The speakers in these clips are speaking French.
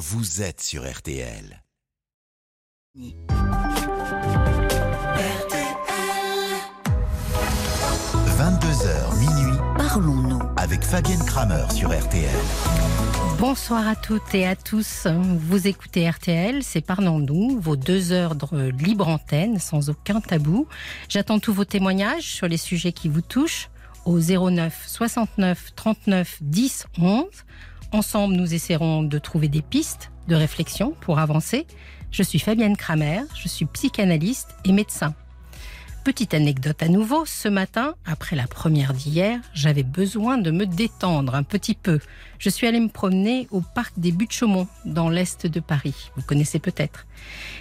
vous êtes sur RTL. 22h minuit. Parlons-nous. Avec Fabienne Kramer sur RTL. Bonsoir à toutes et à tous. Vous écoutez RTL, c'est Parlons-nous, vos deux heures de libre antenne, sans aucun tabou. J'attends tous vos témoignages sur les sujets qui vous touchent au 09 69 39 10 11. Ensemble, nous essaierons de trouver des pistes de réflexion pour avancer. Je suis Fabienne Kramer, je suis psychanalyste et médecin. Petite anecdote à nouveau, ce matin, après la première d'hier, j'avais besoin de me détendre un petit peu. Je suis allée me promener au parc des Buttes-Chaumont, dans l'est de Paris. Vous connaissez peut-être.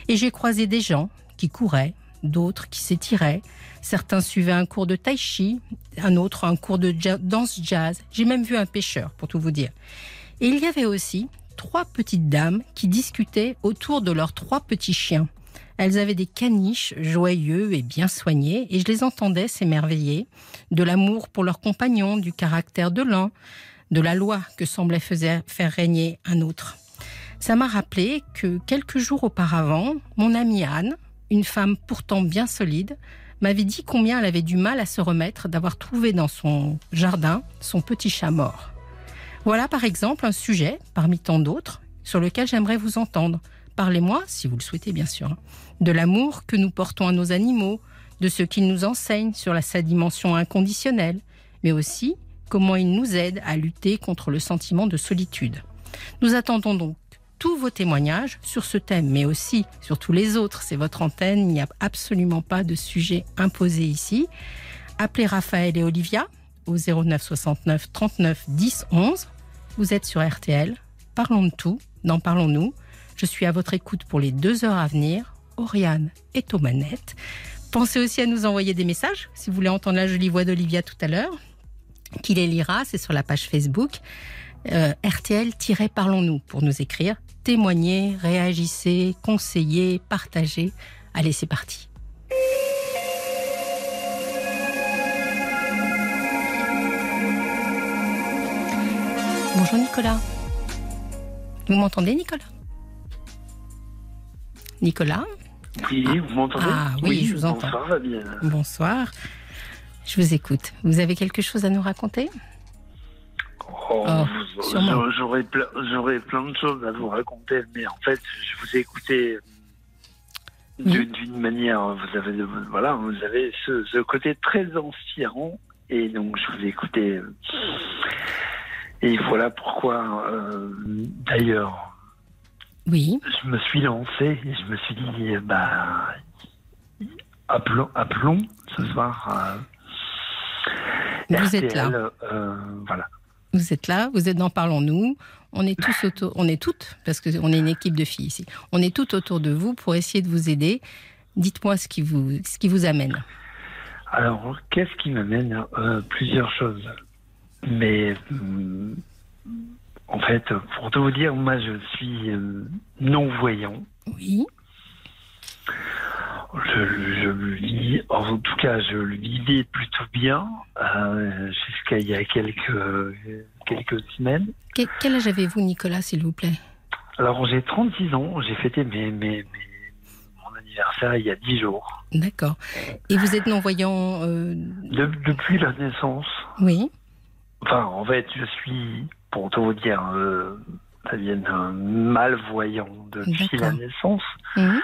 Et j'ai croisé des gens qui couraient, d'autres qui s'étiraient. Certains suivaient un cours de tai chi, un autre un cours de danse jazz. J'ai même vu un pêcheur, pour tout vous dire. Et il y avait aussi trois petites dames qui discutaient autour de leurs trois petits chiens. Elles avaient des caniches joyeux et bien soignés, et je les entendais s'émerveiller de l'amour pour leurs compagnons, du caractère de l'un, de la loi que semblait faire régner un autre. Ça m'a rappelé que quelques jours auparavant, mon amie Anne, une femme pourtant bien solide, m'avait dit combien elle avait du mal à se remettre d'avoir trouvé dans son jardin son petit chat mort. Voilà par exemple un sujet, parmi tant d'autres, sur lequel j'aimerais vous entendre. Parlez-moi, si vous le souhaitez bien sûr, de l'amour que nous portons à nos animaux, de ce qu'ils nous enseignent sur sa dimension inconditionnelle, mais aussi comment ils nous aident à lutter contre le sentiment de solitude. Nous attendons donc tous vos témoignages sur ce thème, mais aussi sur tous les autres. C'est votre antenne, il n'y a absolument pas de sujet imposé ici. Appelez Raphaël et Olivia au 09 69 39 10 11. Vous êtes sur RTL. Parlons de tout, n'en parlons-nous. Je suis à votre écoute pour les deux heures à venir. Oriane est aux manettes. Pensez aussi à nous envoyer des messages si vous voulez entendre la jolie voix d'Olivia tout à l'heure. Qui les lira, c'est sur la page Facebook. Euh, RTL-Parlons-nous pour nous écrire. Témoignez, réagissez, conseillez, partagez. Allez, c'est parti. Bonjour Nicolas. Vous m'entendez Nicolas? Nicolas? Oui, vous m'entendez? Ah oui, je vous entends. Bonsoir Fabienne. Bonsoir. Je vous écoute. Vous avez quelque chose à nous raconter? Oh, Oh, j'aurais- J'aurais plein, de choses à vous raconter, mais en fait, je vous ai écouté Oui. d'une manière, vous avez, voilà, vous avez ce, ce côté très inspirant, et donc je vous ai écouté. Et voilà pourquoi, euh, d'ailleurs, Oui. je me suis lancé et je me suis dit, bah, appelons, appelons ce soir. euh, Vous êtes là. Euh, voilà. Vous êtes là, vous êtes dans Parlons-nous. On est tous autour, on est toutes, parce qu'on est une équipe de filles ici. On est toutes autour de vous pour essayer de vous aider. Dites-moi ce qui vous, ce qui vous amène. Alors, qu'est-ce qui m'amène euh, Plusieurs choses. Mais hum, en fait, pour tout vous dire, moi, je suis euh, non-voyant. Oui. Je, je le vis, en tout cas, je le vivais plutôt bien euh, jusqu'à il y a quelques, quelques semaines. Que- quel âge avez-vous, Nicolas, s'il vous plaît? Alors, j'ai 36 ans, j'ai fêté mes, mes, mes- mon anniversaire il y a 10 jours. D'accord. Et vous êtes non-voyant euh, De- depuis la naissance, Oui. Enfin, en fait, je suis, pour tout vous dire, euh, Fabienne, un malvoyant depuis la naissance. Mhm.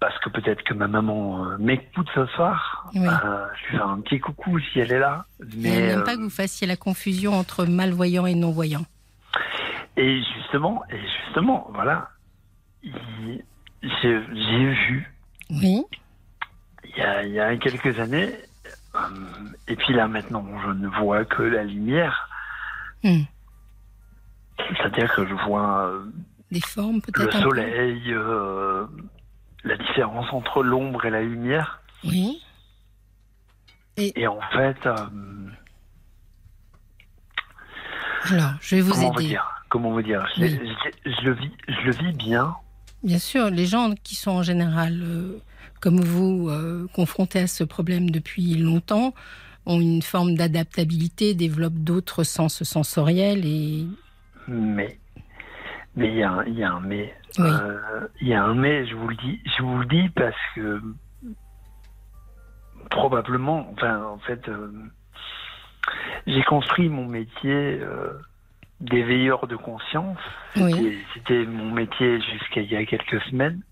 Parce que peut-être que ma maman euh, m'écoute ce soir. Oui. Euh, je lui fais un petit coucou si elle est là. Mais, a même euh, pas que vous fassiez la confusion entre malvoyant et non-voyant. et justement, et justement, voilà, il- j'ai vu Oui. il y, a, il y a quelques années, et puis là maintenant, je ne vois que la lumière. Hmm. C'est-à-dire que je vois euh, Des formes le soleil, euh, la différence entre l'ombre et la lumière. Oui. Et en fait, euh, Alors, je vais vous comment vous aider. dire Comment vous dire je, Oui. je- je le vis, je le vis bien. Bien sûr, les gens qui sont en général, euh, comme vous, euh, confrontés à ce problème depuis longtemps, ont une forme d'adaptabilité, développent d'autres sens sensoriels et Mais, Mais il y, a y a un mais. Oui. Euh, Il y a un mais, je vous le dis. Je vous le dis parce que probablement, enfin, en fait, euh, j'ai construit mon métier euh, d'éveilleur de conscience. Oui. C'était mon métier jusqu'à il y a quelques semaines.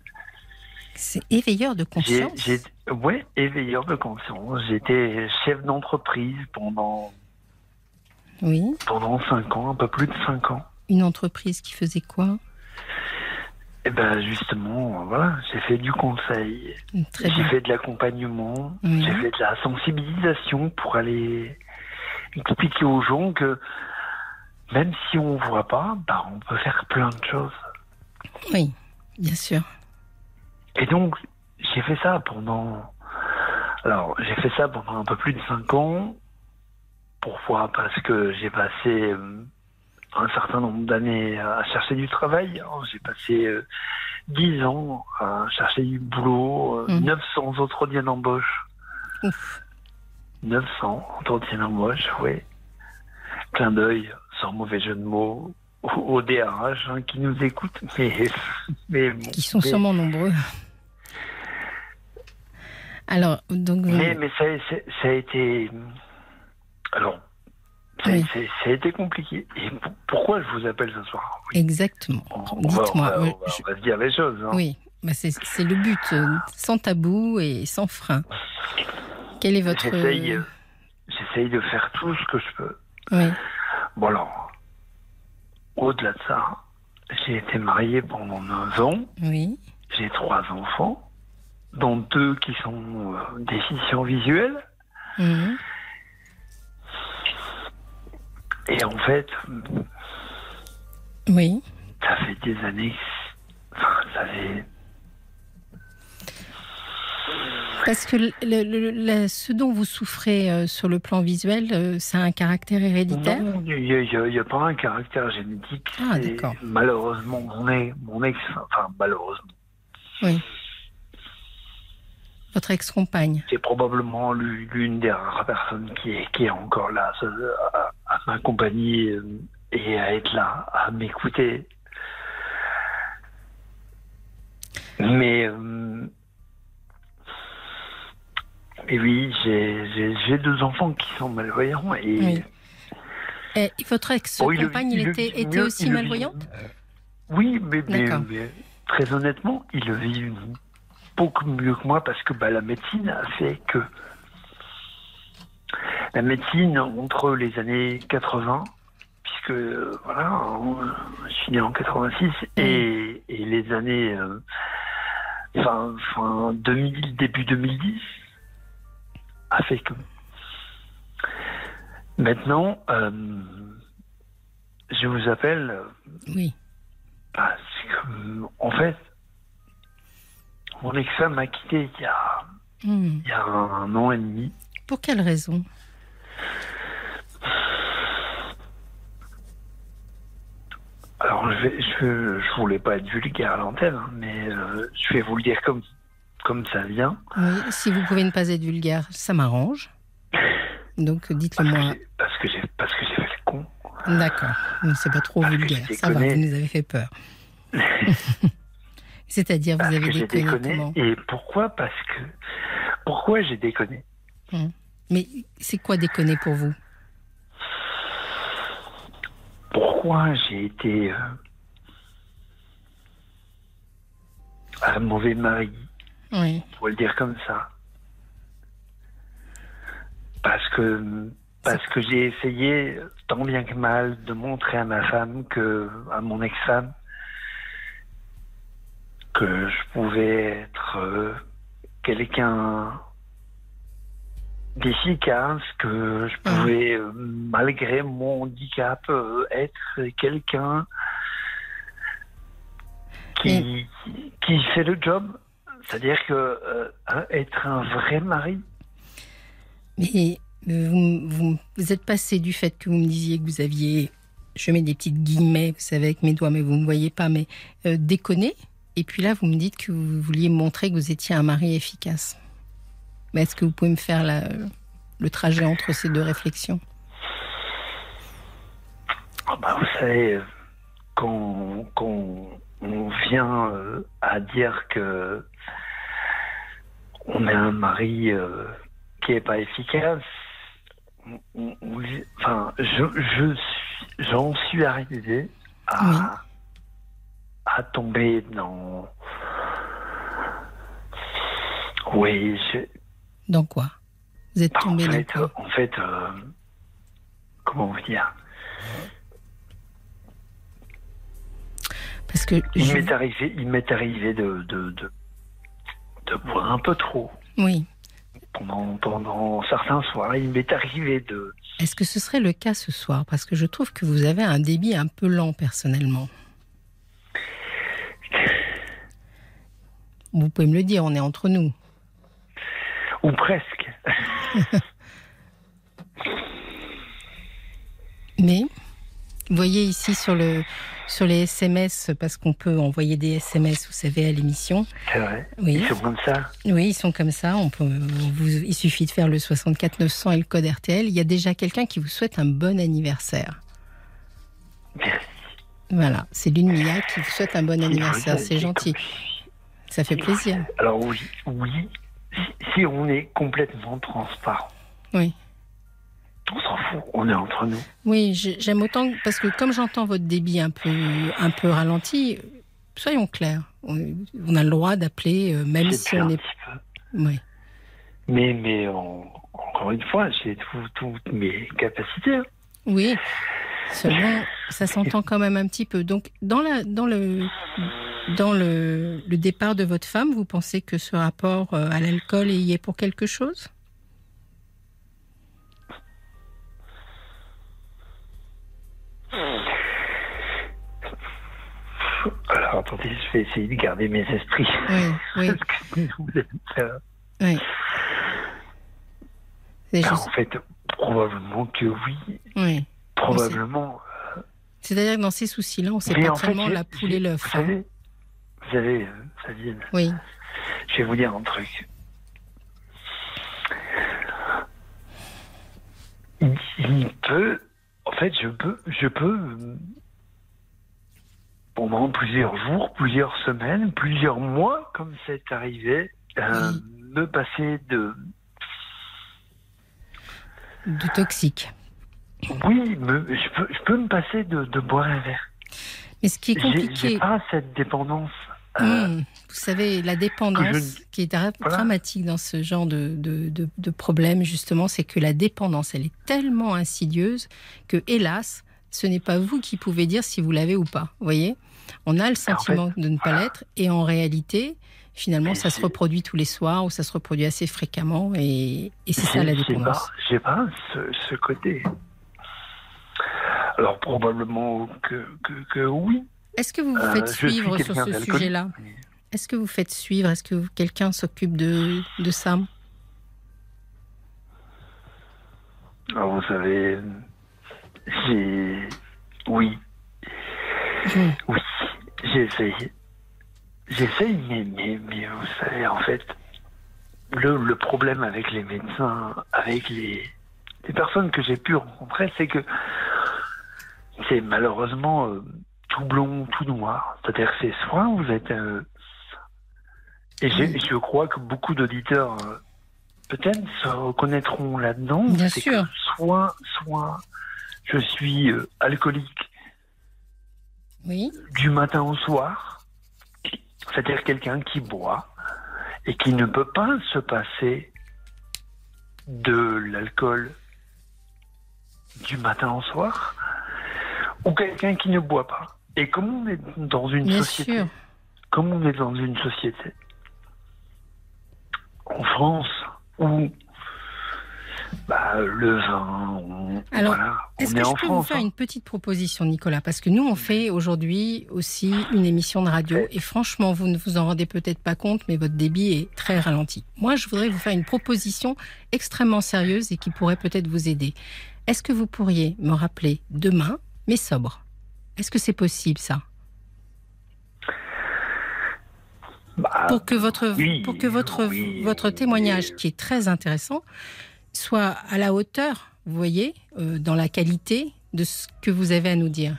C'est éveilleur de conscience. ouais, éveilleur de conscience. J'étais chef d'entreprise pendant Oui. pendant cinq ans, un peu plus de cinq ans. Une entreprise qui faisait quoi? Et ben justement, voilà, j'ai fait du conseil, j'ai bien. fait de l'accompagnement, j'ai fait de la sensibilisation pour aller expliquer aux gens que même si on voit pas, bah on peut faire plein de choses. Oui, bien sûr. Et donc j'ai fait ça pendant, alors j'ai fait ça pendant un peu plus de cinq ans. Pourquoi? Parce que j'ai passé euh, un certain nombre d'années à chercher du travail. J'ai passé euh, 10 ans à chercher du boulot, euh, Mhm. 900 entretiens d'embauche. Ouf. 900 entretiens d'embauche, oui. Clin d'œil, sans mauvais jeu de mots, au, au DRH hein, qui nous écoute, mais, mais, bon, Qui sont mais- sûrement nombreux. Alors, donc, Mais, mais ça, a été. Alors, ça, Oui. ça a été compliqué. Et pour- pourquoi je vous appelle ce soir? Exactement. On on Dites-moi. on va- je- on va se dire les choses. hein. Oui, bah c'est le but, euh, sans tabou et sans frein. Quel est votre... Euh, j'essaye de faire tout ce que je peux. Oui, Bon, alors, au-delà de ça, j'ai été marié pendant 9 ans. oui, J'ai trois enfants, dont deux qui sont euh, déficients visuels. mhm, Et en fait, oui. ça fait des années. Enfin, ça fait. Parce que le- le- le- la- ce dont vous souffrez euh, sur le plan visuel, euh, ça a un caractère héréditaire Non, il n'y a, pas un caractère génétique. Ah, d'accord. Malheureusement, mon ex, mon ex, enfin malheureusement, Votre ex-compagne c'est probablement l'u- l'une des rares personnes qui est, qui est encore là à, à- à m'accompagner euh, et à être là, à m'écouter. Mais, euh, mais oui, j'ai- deux enfants qui sont malvoyants et Oui. Et votre Oh, il ex-compagne, il, le était, vit était mieux, aussi il malvoyante Oui, mais, mais- D'accord. mais très honnêtement, il le vit beaucoup mieux que moi parce que bah, la médecine a fait que la médecine entre les années 80, puisque voilà, je suis né en 86 et, et les années euh, fin, fin 2000, début 2010 a fait que maintenant euh, je vous appelle Oui. parce que, en fait, mon ex-femme m'a quitté il y a, Hmm. il y a un, an et demi. Pour quelle raison? Alors, je, je voulais pas être vulgaire à l'antenne, hein, mais euh, je vais vous le dire comme, comme ça vient. Oui, Si vous pouvez ne pas être vulgaire, ça m'arrange. Donc dites-le moi. parce que j'ai parce que j'ai fait le con. D'accord. C'est pas trop Parce vulgaire. Ça va, vous nous avez fait peur. C'est-à-dire, vous avez déconné, déconné. comment Et pourquoi? Parce que pourquoi j'ai déconné? Mais c'est quoi déconner pour vous? Pourquoi j'ai été euh, un mauvais mari? Oui. faut le dire comme ça. Parce que parce que j'ai essayé tant bien que mal de montrer à ma femme que à mon ex-femme que je pouvais être euh, quelqu'un d'efficace, que je pouvais euh, malgré mon handicap euh, être quelqu'un qui, qui fait le job. C'est-à-dire que euh, hein, être un vrai mari, Mais euh, vous, vous, vous êtes passé du fait que vous me disiez que vous aviez, je mets des petites guillemets, vous savez, avec mes doigts, mais vous ne me voyez pas, mais euh, déconner. Et puis là, vous me dites que vous vouliez montrer que vous étiez un mari efficace. Mais est-ce que vous pouvez me faire la- le trajet entre ces deux réflexions? Ah bah, vous savez, quand, quand on vient euh, à dire que on a un mari euh, qui est pas efficace, on- on- enfin, je, je suis- j'en suis arrivé à, Oui. à tomber dans. Oui, je, Dans quoi? Vous êtes en tombé dans fait, quoi? en fait, euh, comment vous dire? Parce que Il je- m'est arrivé, il m'est arrivé de, de, de, de boire un peu trop oui. pendant, pendant certains soirs. Il m'est arrivé de. Est-ce que ce serait le cas ce soir? Parce que je trouve que vous avez un débit un peu lent personnellement. Vous pouvez me le dire, on est entre nous. Ou presque. Mais, vous voyez ici sur, le, sur les SMS, parce qu'on peut envoyer des SMS, vous savez, à l'émission. C'est vrai. Oui. Ils sont comme ça. Oui, ils sont comme ça. On peut, on vous, il suffit de faire le 64 900 et le code RTL. Il y a déjà quelqu'un qui vous souhaite un bon anniversaire. Merci. Voilà, c'est Lune Mia qui vous souhaite un bon anniversaire. C'est gentil. Ça fait plaisir. Alors oui, oui. Si, si on est complètement transparent, Oui. On s'en fout. On est entre nous. Oui, j'ai- j'aime autant parce que comme j'entends votre débit un peu, un peu ralenti, soyons clairs. On, on a le droit d'appeler, euh, même si on un est. petit peu. Oui. Mais, mais en- encore une fois, j'ai tout- toutes mes capacités. hein. Oui. Seulement, ça s'entend quand même un petit peu. Donc, dans, la, dans, le, dans le, le départ de votre femme, vous pensez que ce rapport euh, à l'alcool y est pour quelque chose? Alors attendez, je vais essayer de garder mes esprits. Oui, oui, Parce que oui. Alors, juste- en fait, probablement que oui. oui. Probablement. C'est-à-dire que dans ces soucis-là, on ne sait Mais pas vraiment la poule et l'œuf. Vous hein. savez, vous savez, euh, Sabine, Oui, je vais vous dire un truc. Il, il peut, en fait, je peux, je peux, pendant plusieurs jours, plusieurs semaines, plusieurs mois, comme c'est arrivé, euh, me passer de, du toxique. oui, me- je peux, je peux me passer de, de boire un verre. Mais ce qui est compliqué, J'ai pas cette dépendance. euh, Hum, vous savez, la dépendance je- qui est Voilà. dramatique dans ce genre de, de, de, de problème, justement, c'est que la dépendance, elle est tellement insidieuse que, hélas, ce n'est pas vous qui pouvez dire si vous l'avez ou pas. Vous voyez? On a le sentiment de ne pas voilà. l'être et en réalité, finalement, ça se reproduit tous les soirs ou ça se reproduit assez fréquemment et, et c'est ça la dépendance. pas- J'ai pas, ce, ce côté. Alors probablement que, que, que oui. Est-ce que vous vous Euh, faites suivre sur ce sujet-là? Est-ce que vous faites suivre? Est-ce que quelqu'un s'occupe de, de ça? Alors, vous savez, j'ai... Oui, oui, j'essaye. J'essaye, mais, mais, mais vous savez, en fait, le, le problème avec les médecins, avec les, les personnes que j'ai pu rencontrer, c'est que c'est malheureusement euh, tout blond, tout noir. C'est-à-dire que c'est soit vous êtes... euh, et Oui. je crois que beaucoup d'auditeurs euh, peut-être se reconnaîtront là-dedans. Bien sûr. que soit, soit je suis euh, alcoolique Oui, du matin au soir, c'est-à-dire quelqu'un qui boit et qui ne peut pas se passer de l'alcool du matin au soir, ou quelqu'un qui ne boit pas. Et comme on est dans une bien société, sûr. comme on est dans une société en France où bah, le vin, on, Alors, voilà, Est-ce est que je peux vous faire hein. une petite proposition, Nicolas? Parce que nous, on fait aujourd'hui aussi une émission de radio. Et franchement, vous ne vous en rendez peut-être pas compte, mais votre débit est très ralenti. Moi, je voudrais vous faire une proposition extrêmement sérieuse et qui pourrait peut-être vous aider. Est-ce que vous pourriez me rappeler demain, mais sobre Est-ce que c'est possible, ça? Bah, pour que votre oui, pour que votre oui, votre témoignage qui est très intéressant soit à la hauteur, vous voyez, euh, dans la qualité de ce que vous avez à nous dire.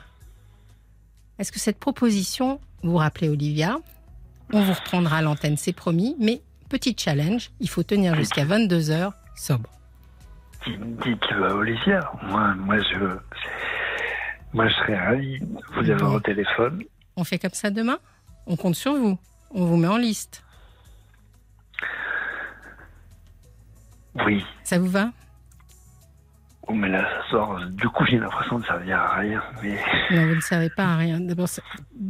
Est-ce que cette proposition, vous rappelez Olivia On vous reprendra à l'antenne, c'est promis, mais petit challenge, il faut tenir jusqu'à 22h sobre. Dites à Olivia, moi, moi, je, moi je serais ravi de vous avoir au téléphone. On fait comme ça demain? On compte sur vous. On vous met en liste. Oui. Ça vous va? Oh, mais là, ça sort. Du coup, j'ai l'impression de servir à rien. Mais... Non, vous ne servez pas à rien. D'abord,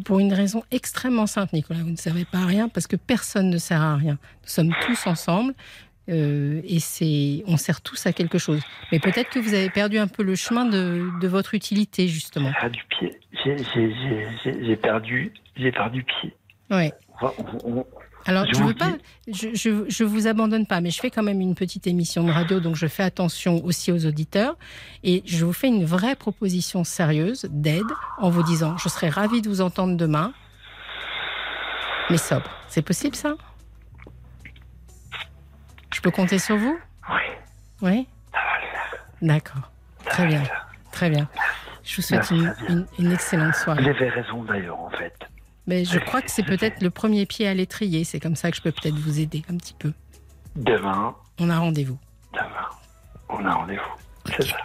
pour une raison extrêmement simple, Nicolas. Vous ne servez pas à rien parce que personne ne sert à rien. Nous sommes tous ensemble. euh, et c'est, on sert tous à quelque chose. Mais peut-être que vous avez perdu un peu le chemin de, de votre utilité, justement. Ah, du pied. J'ai- perdu, j'ai perdu pied. Ouais. Alors, Je veux pas, je, je, je vous abandonne pas, mais je fais quand même une petite émission de radio, donc je fais attention aussi aux auditeurs. Et je vous fais une vraie proposition sérieuse d'aide en vous disant, je serais ravie de vous entendre demain, mais sobre. C'est possible, ça? Je peux compter sur vous? Oui, Oui? D'accord. Très bien. Très bien. Je vous souhaite une- une excellente soirée. Vous avez raison d'ailleurs, en fait. Mais je crois que c'est peut-être le premier pied à l'étrier. C'est comme ça que je peux peut-être vous aider un petit peu. Demain, On a rendez-vous. demain, on a rendez-vous. C'est ça.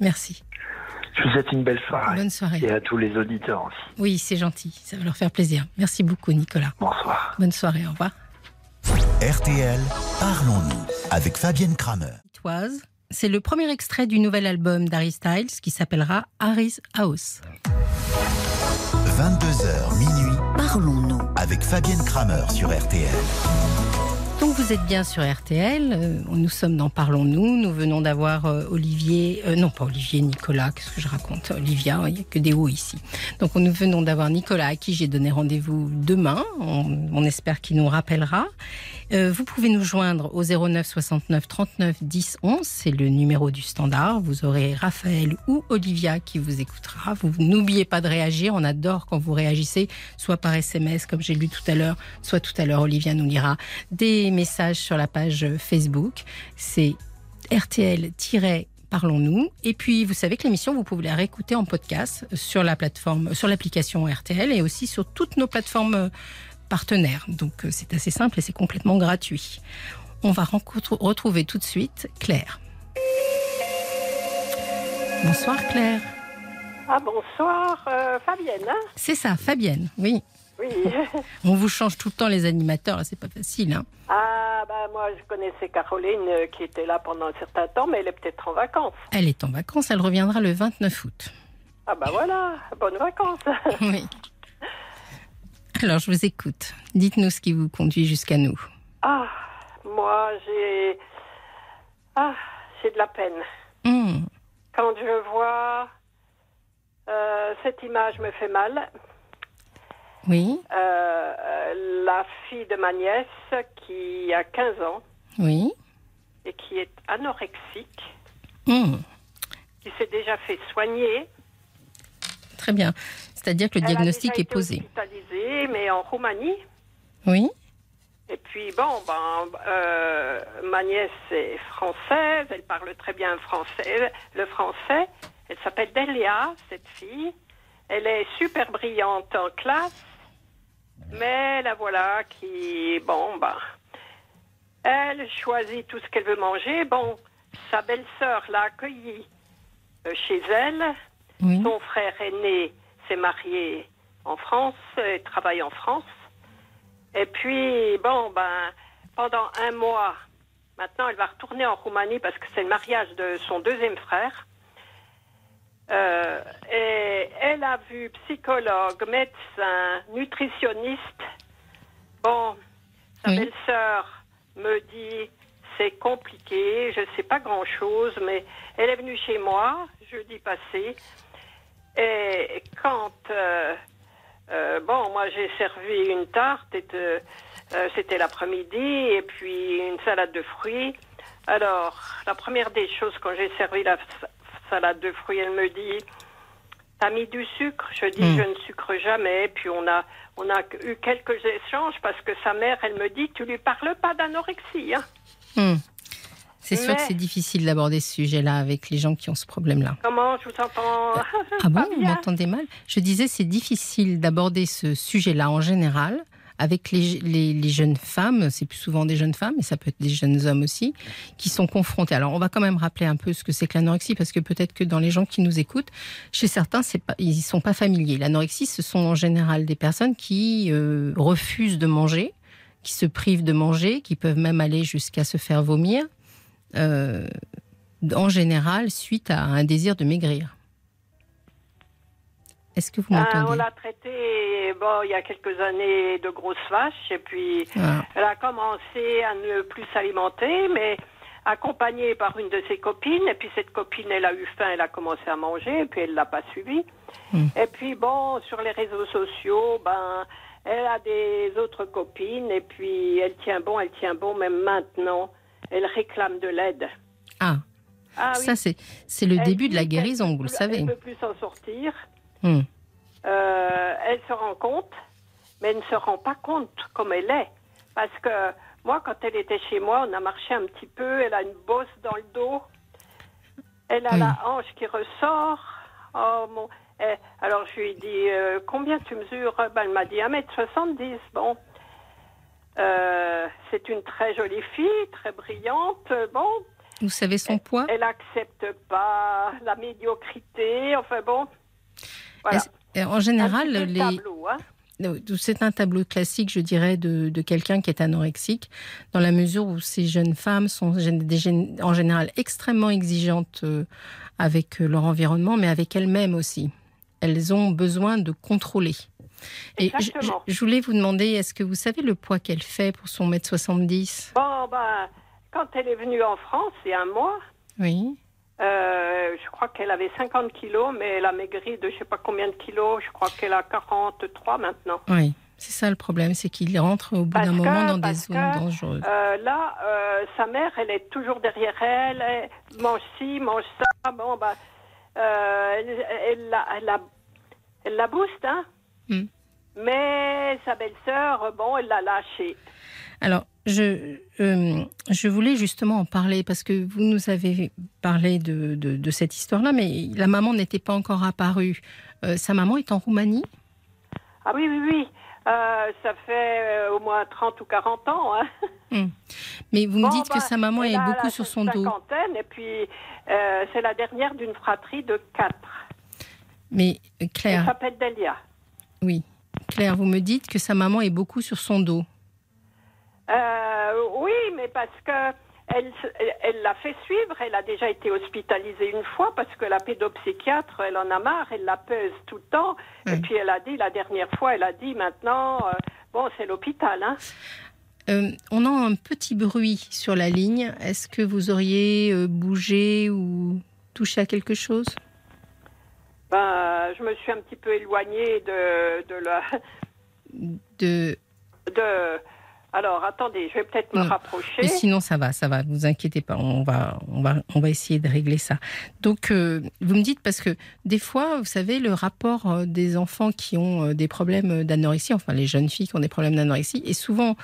Merci. Je vous souhaite une belle soirée. Bonne soirée. Et à tous les auditeurs aussi. Oui, c'est gentil. Ça va leur faire plaisir. Merci beaucoup, Nicolas. Bonsoir. Bonne soirée. Au revoir. RTL, parlons-nous avec Fabienne Kramer. Toise, c'est le premier extrait du nouvel album d'Harry Styles qui s'appellera Harry's House. 22h minuit Avec Fabienne Kramer sur RTL. Donc vous êtes bien sur RTL, euh, nous sommes dans Parlons-nous, nous venons d'avoir euh, Olivier, euh, non pas Olivier, Nicolas, qu'est-ce que je raconte? Olivia, il n'y a que des hauts ici. Donc nous venons d'avoir Nicolas à qui j'ai donné rendez-vous demain, on, espère qu'il nous rappellera. Vous pouvez nous joindre au 09 69 39 10 11, c'est le numéro du standard. Vous aurez Raphaël ou Olivia qui vous écoutera. Vous n'oubliez pas de réagir, on adore quand vous réagissez, soit par SMS comme j'ai lu tout à l'heure, soit tout à l'heure Olivia nous lira des messages sur la page Facebook. C'est RTL- Parlons-nous. Et puis, vous savez que l'émission, vous pouvez la réécouter en podcast sur la plateforme, sur l'application RTL et aussi sur toutes nos plateformes euh, partenaires. Donc, euh, c'est assez simple et c'est complètement gratuit. On va retrouver tout de suite Claire. Bonsoir Claire. Ah bonsoir, euh, Fabienne. hein? C'est ça, Fabienne. Oui. Oui. On vous change tout le temps les animateurs, c'est pas facile. Hein. ah bah moi je connaissais Caroline euh, qui était là pendant un certain temps, mais elle est peut-être en vacances. Elle est en vacances, elle reviendra le 29 août. Ah bah voilà, bonnes vacances. Oui. Alors, je vous écoute. Dites-nous ce qui vous conduit jusqu'à nous. ah, moi j'ai ah j'ai de la peine Hum, quand je vois euh, cette image me fait mal. Oui, Euh, la fille de ma nièce qui a 15 ans oui. et qui est anorexique, Hum, qui s'est déjà fait soigner. Très bien. C'est-à-dire que le Elle a diagnostic déjà est été posé. hospitalisée, mais en Roumanie. Oui, Et puis bon, ben, euh, ma nièce est française, elle parle très bien français, le français. Elle s'appelle Delia, cette fille. Elle est super brillante en classe, mais la voilà qui, bon, ben, elle choisit tout ce qu'elle veut manger. Bon, sa belle-sœur l'a accueillie euh, chez elle. oui. Son frère aîné s'est marié en France et travaille en France. Et puis, bon, ben, pendant un mois, maintenant, elle va retourner en Roumanie parce que c'est le mariage de son deuxième frère. Euh, et elle a vu psychologue, médecin, nutritionniste. Bon, sa Oui. belle-sœur me dit c'est compliqué, je ne sais pas grand-chose, mais elle est venue chez moi jeudi passé. Et quand, euh, euh, bon, moi j'ai servi une tarte, et, euh, c'était l'après-midi, et puis une salade de fruits. Alors, la première des choses, quand j'ai servi la salade de fruits, elle me dit T'as mis du sucre? Je dis Hmm. Je ne sucre jamais. Puis on a, on a eu quelques échanges parce que sa mère, elle me dit Tu lui parles pas d'anorexie. Hein Hum. C'est sûr que c'est difficile d'aborder ce sujet-là avec les gens qui ont ce problème-là. Comment je vous entends? Ah bon, vous m'entendez mal? Je disais, c'est difficile d'aborder ce sujet-là en général avec les, les- jeunes femmes, c'est plus souvent des jeunes femmes, mais ça peut être des jeunes hommes aussi, qui sont confrontés. Alors, on va quand même rappeler un peu ce que c'est que l'anorexie, parce que peut-être que dans les gens qui nous écoutent, chez certains, ils ne sont pas familiers. L'anorexie, ce sont en général des personnes qui euh, refusent de manger, qui se privent de manger, qui peuvent même aller jusqu'à se faire vomir, euh, en général, suite à un désir de maigrir. Est-ce que vous Ben, on l'a traité bon, il y a quelques années de grosse vache, et puis Voilà. elle a commencé à ne plus s'alimenter, mais accompagnée par une de ses copines, et puis cette copine, elle a eu faim, elle a commencé à manger, et puis elle l'a pas suivi. Hmm. Et puis bon, sur les réseaux sociaux, ben, elle a des autres copines, et puis elle tient bon, elle tient bon, même maintenant, elle réclame de l'aide. Ah, Ah oui. ça c'est c'est le Elle début de la guérison, vous le savez. Elle ne peut plus s'en sortir. Hmm. Euh, elle se rend compte, mais elle ne se rend pas compte comme elle est. Parce que moi, quand elle était chez moi, on a marché un petit peu, elle a une bosse dans le dos, elle a Oui. la hanche qui ressort. Oh, mon... eh, alors je lui ai dit, euh, combien tu mesures? Ben, Elle m'a dit 1m70. Bon. Euh, c'est une très jolie fille, très brillante. Bon, Vous savez son poids? elle accepte pas la médiocrité. Enfin bon. Voilà. Euh, En général, les... tableau, hein. C'est un tableau classique, je dirais, de, de quelqu'un qui est anorexique, dans la mesure où ces jeunes femmes sont des en général extrêmement exigeantes euh, avec euh, leur environnement, mais avec elles-mêmes aussi. Elles ont besoin de contrôler. Et je voulais vous demander, est-ce que vous savez le poids qu'elle fait pour son mètre 70 Bon, ben, quand elle est venue en France, il y a un mois, Oui. Euh, je crois qu'elle avait 50 kilos, mais elle a maigri de je sais pas combien de kilos. Je crois qu'elle a 43 maintenant. Oui, c'est ça le problème, c'est qu'il rentre au bout d'un moment dans des zones que, dangereuses. Euh, là, euh, sa mère, elle est toujours derrière elle. elle mange ci, mange ça. Bon, elle, elle, la, elle, la, elle la booste, hein. Hmm. Mais sa belle-sœur, bon, elle l'a lâchée. Alors, je, euh, je voulais justement en parler parce que vous nous avez parlé de, de, de cette histoire-là, mais la maman n'était pas encore apparue. Euh, sa maman est en Roumanie? Ah oui, oui, oui. Euh, ça fait au moins 30 ou 40 ans. Hein. Mais vous me Bon, dites que bah, sa maman est beaucoup sur son dos. et puis c'est la dernière d'une fratrie de quatre. Mais euh, Elle Claire, s'appelle Delia. oui, Claire, vous me dites que sa maman est beaucoup sur son dos. Euh, oui, mais parce que elle, l'a fait suivre. Elle a déjà été hospitalisée une fois parce que la pédopsychiatre, elle en a marre. Elle la pèse tout le temps. Et Oui. puis elle a dit la dernière fois, elle a dit maintenant, euh, bon, c'est l'hôpital. Hein. Euh, on a un petit bruit sur la ligne. Est-ce que vous auriez euh, bougé ou touché à quelque chose? Ben, je me suis un petit peu éloignée de, de la, de... de. Alors, attendez, je vais peut-être me Non. rapprocher. Mais sinon, ça va, ça va. Vous inquiétez pas. On va, on va, on va essayer de régler ça. Donc, euh, vous me dites parce que des fois, vous savez, le rapport euh, des enfants qui ont euh, des problèmes d'anorexie, enfin les jeunes filles qui ont des problèmes d'anorexie, est souvent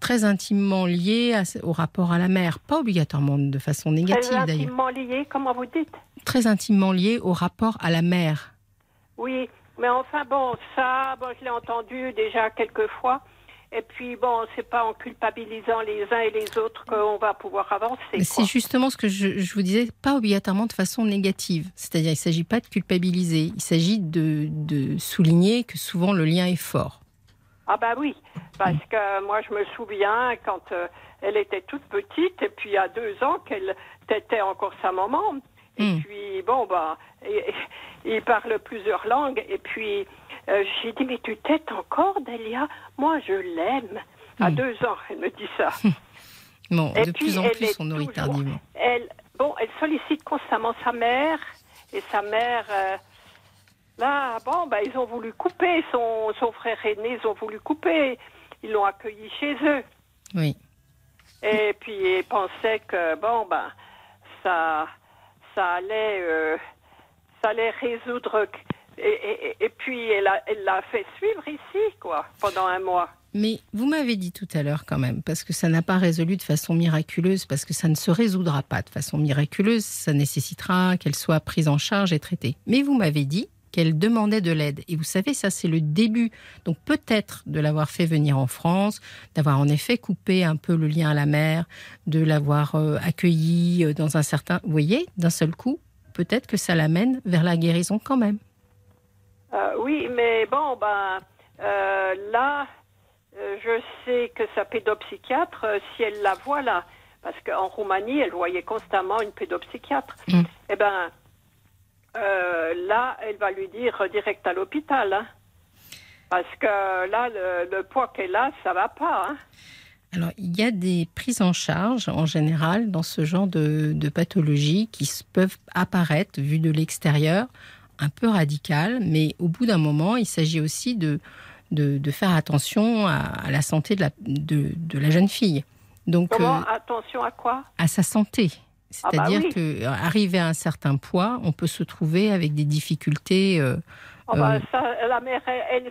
très intimement lié à au rapport à la mère. Pas obligatoirement de façon Très négative d'ailleurs. intimement liée, comment vous dites? Très intimement lié au rapport à la mère. Oui, mais enfin bon, ça, bon, je l'ai entendu déjà quelques fois. Et puis bon, c'est pas en culpabilisant les uns et les autres qu'on va pouvoir avancer. C'est justement ce que je, je vous disais, pas obligatoirement de façon négative. C'est-à-dire, il ne s'agit pas de culpabiliser, il s'agit de, de souligner que souvent le lien est fort. Ah bah oui, parce que moi je me souviens quand euh, elle était toute petite et puis il y a deux ans qu'elle tétait encore sa maman. Et Mm. puis bon bah, et- et il parle plusieurs langues et puis euh, j'ai dit mais tu têtes encore Delia Moi je l'aime. À Mm. deux ans, elle me dit ça. Bon, Et de puis, plus en plus, on nourrit tardivement. Elle, bon, elle sollicite constamment sa mère et sa mère. euh, là, bon, bah, ils ont voulu couper son, son frère aîné, ils ont voulu couper. Ils l'ont accueilli chez eux. Oui. Et puis ils pensaient que bon ben ça ça allait euh, ça allait résoudre et, puis elle a l'a fait suivre ici quoi pendant un mois. Mais vous m'avez dit tout à l'heure quand même, parce que ça n'a pas résolu de façon miraculeuse, parce que ça ne se résoudra pas de façon miraculeuse, ça nécessitera qu'elle soit prise en charge et traitée. Mais vous m'avez dit qu'elle demandait de l'aide. Et vous savez, ça c'est le début. Donc peut-être de l'avoir fait venir en France, d'avoir en effet coupé un peu le lien à la mère, de l'avoir euh, accueillie euh, dans un certain... Vous voyez, d'un seul coup, peut-être que ça l'amène vers la guérison quand même. Euh, oui, mais bon, ben, là, je sais que sa pédopsychiatre, si elle la voit là, parce qu'en Roumanie, elle voyait constamment une pédopsychiatre, mm. eh ben, euh, là, elle va lui dire direct à l'hôpital. Hein. Parce que là, le, poids qu'elle a, ça va pas. Hein. Alors, il y a des prises en charge en général dans ce genre de, de pathologies qui peuvent apparaître, vues de l'extérieur, un peu radicales, mais au bout d'un moment, il s'agit aussi de, de, faire attention à, la santé de la, de, de la jeune fille. Donc, Comment euh, Attention à quoi? À sa santé. C'est-à-dire ah bah qu'arriver à un certain poids, on peut se trouver avec des difficultés. Euh, oh bah, euh, la mère, elle,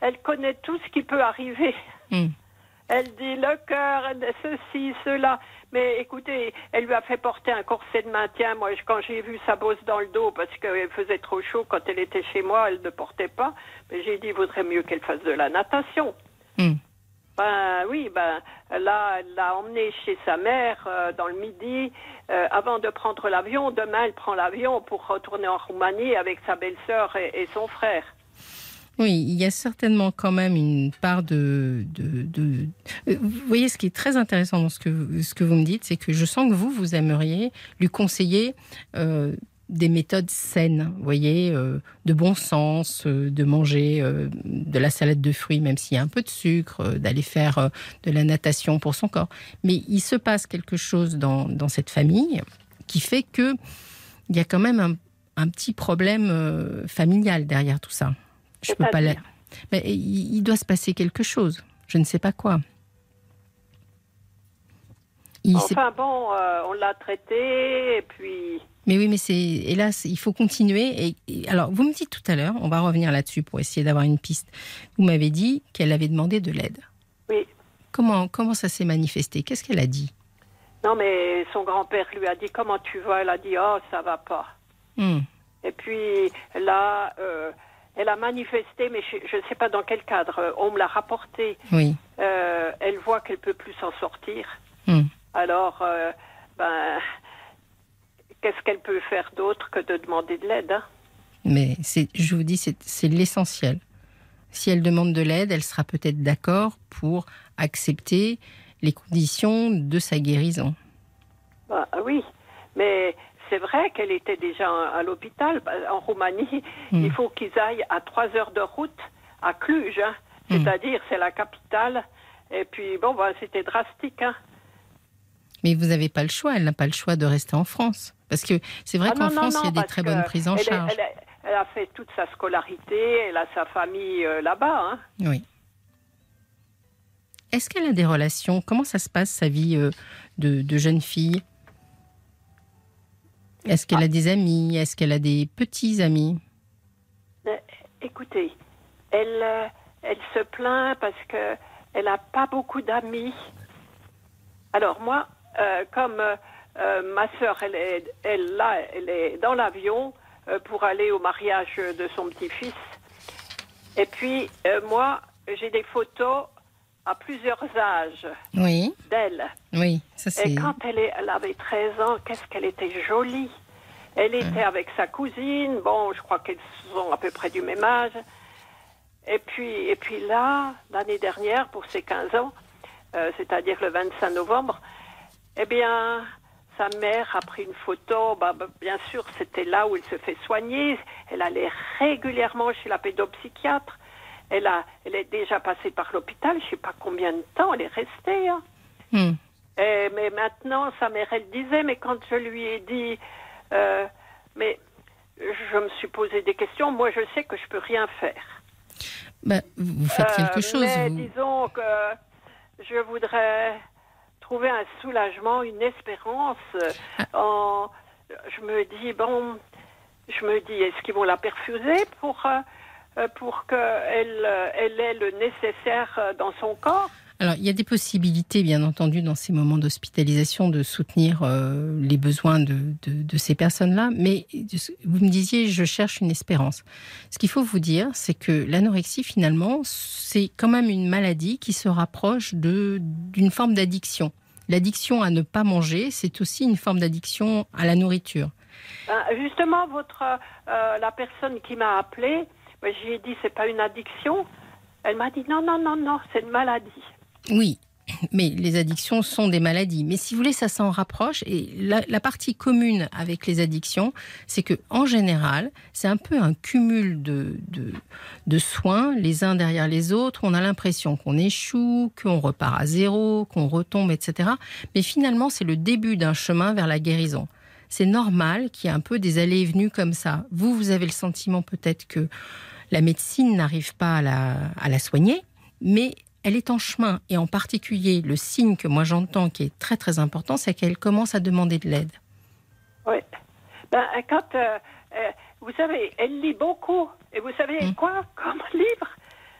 elle, connaît tout ce qui peut arriver. Hmm. Elle dit le cœur, ceci, cela. Mais écoutez, elle lui a fait porter un corset de maintien. Moi, quand j'ai vu sa bosse dans le dos, parce qu'il faisait trop chaud quand elle était chez moi, elle ne portait pas. Mais j'ai dit, il vaudrait mieux qu'elle fasse de la natation. Hmm. Ben oui, ben là, elle l'a emmenée chez sa mère euh, dans le midi euh, avant de prendre l'avion. Demain, elle prend l'avion pour retourner en Roumanie avec sa belle-sœur et, son frère. Oui, il y a certainement quand même une part de, euh, Vous voyez, ce qui est très intéressant dans ce que, vous me dites, c'est que je sens que vous, vous aimeriez lui conseiller des méthodes saines, voyez, euh, de bon sens, euh, de manger euh, de la salade de fruits, même s'il y a un peu de sucre, d'aller faire de la natation pour son corps. Mais il se passe quelque chose dans, cette famille qui fait que il y a quand même un petit problème familial derrière tout ça. Je peux pas. Mais il, doit se passer quelque chose. Je ne sais pas quoi. enfin bon, on l'a traité et puis mais oui, mais c'est hélas, il faut continuer. Et, alors, vous me dites tout à l'heure, on va revenir là-dessus pour essayer d'avoir une piste. Vous m'avez dit qu'elle avait demandé de l'aide. Oui. Comment comment ça s'est manifesté? Qu'est-ce qu'elle a dit? Non, mais son grand-père lui a dit comment tu vas Elle a dit oh ça va pas. Hmm. Et puis là, euh, elle a manifesté, mais je ne sais pas dans quel cadre. On me l'a rapporté. Oui. Euh, elle voit qu'elle peut plus s'en sortir. Hmm. Alors, euh, ben qu'est-ce qu'elle peut faire d'autre que de demander de l'aide hein? Mais je vous dis, c'est l'essentiel. Si elle demande de l'aide, elle sera peut-être d'accord pour accepter les conditions de sa guérison. Bah, oui, mais c'est vrai qu'elle était déjà à l'hôpital. Bah, en Roumanie, hmm. il faut qu'ils aillent à trois heures de route à Cluj. Hein. Hmm. C'est-à-dire, c'est la capitale. Et puis, bon, bah, c'était drastique. Hein. Mais vous n'avez pas le choix. Elle n'a pas le choix de rester en France. Parce que c'est vrai ah qu'en France, il y a des très bonnes prises en charge. Elle, a fait toute sa scolarité, elle a sa famille euh, là-bas. Hein. Oui. Est-ce qu'elle a des relations? Comment ça se passe, sa vie euh, de, jeune fille? Est-ce qu'elle a des amis? Est-ce qu'elle a des petits amis? Euh, Écoutez, elle, elle se plaint parce qu'elle n'a pas beaucoup d'amis. Alors moi, comme euh, ma sœur, elle est, elle, là, elle est dans l'avion euh, pour aller au mariage de son petit-fils. Et puis, euh, moi, j'ai des photos à plusieurs âges oui. d'elle. Oui, ça c'est... Et quand elle, est, elle avait 13 ans, qu'est-ce qu'elle était jolie. Elle était avec sa cousine, bon, je crois qu'elles sont à peu près du même âge. Et puis, et puis là, l'année dernière, pour ses 15 ans, c'est-à-dire le 25 novembre, eh bien, sa mère a pris une photo. Bah, bah, bien sûr, c'était là où elle se fait soigner. Elle allait régulièrement chez la pédopsychiatre. Elle, a, elle est déjà passée par l'hôpital. Je ne sais pas combien de temps elle est restée. Hein. Hmm. mais maintenant, sa mère, elle disait, mais quand je lui ai dit, euh, mais je me suis posé des questions. Moi, je sais que je peux rien faire. Ben, vous faites quelque euh, chose. Mais disons que je voudrais trouver un soulagement, une espérance. Ah. En, je me dis, bon, je me dis, est-ce qu'ils vont la perfuser pour, euh, euh, pour qu'elle elle ait le nécessaire euh, dans son corps Alors, il y a des possibilités, bien entendu, dans ces moments d'hospitalisation, de soutenir euh, les besoins de, de- de ces personnes-là. Mais vous me disiez, je cherche une espérance. Ce qu'il faut vous dire, c'est que l'anorexie, finalement, c'est quand même une maladie qui se rapproche d'une forme d'addiction. L'addiction à ne pas manger, c'est aussi une forme d'addiction à la nourriture. Ben, Justement, votre, euh, la personne qui m'a appelée, ben, j'ai dit c'est pas une addiction. Elle m'a dit non, non, non, non, c'est une maladie. Oui, mais les addictions sont des maladies. Mais si vous voulez, ça s'en rapproche. Et la, partie commune avec les addictions, c'est que en général, c'est un peu un cumul de, de soins les uns derrière les autres. On a l'impression qu'on échoue, qu'on repart à zéro, qu'on retombe, etc. Mais finalement, c'est le début d'un chemin vers la guérison. C'est normal qu'il y ait un peu des allées et venues comme ça. Vous, vous avez le sentiment peut-être que la médecine n'arrive pas à la, à la soigner, mais elle est en chemin. Et en particulier, le signe que moi j'entends qui est très très important, c'est qu'elle commence à demander de l'aide. Oui. Ben, quand, euh, euh, vous savez, elle lit beaucoup. Et vous savez Mm. quoi comme livre?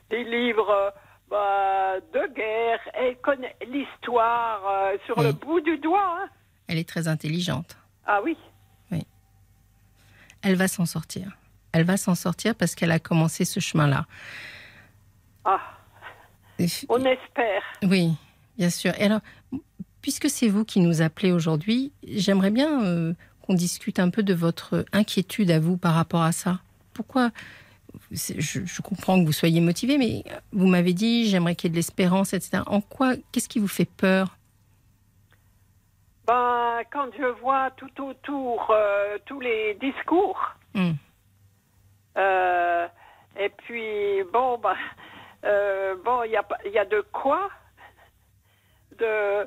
Des livres euh, bah, de guerre. Elle connaît l'histoire sur le bout du doigt. hein. Elle est très intelligente. Ah oui. Elle va s'en sortir. Elle va s'en sortir parce qu'elle a commencé ce chemin-là. Ah, on espère. Oui, bien sûr. Et alors, puisque c'est vous qui nous appelez aujourd'hui, j'aimerais bien euh, qu'on discute un peu de votre inquiétude à vous par rapport à ça. Pourquoi je comprends que vous soyez motivé, mais vous m'avez dit j'aimerais qu'il y ait de l'espérance, etc. En quoi Qu'est-ce qui vous fait peur Ben, quand je vois tout autour euh, tous les discours, Hmm. euh, et puis, bon, ben, euh, bon, il y y a de quoi de,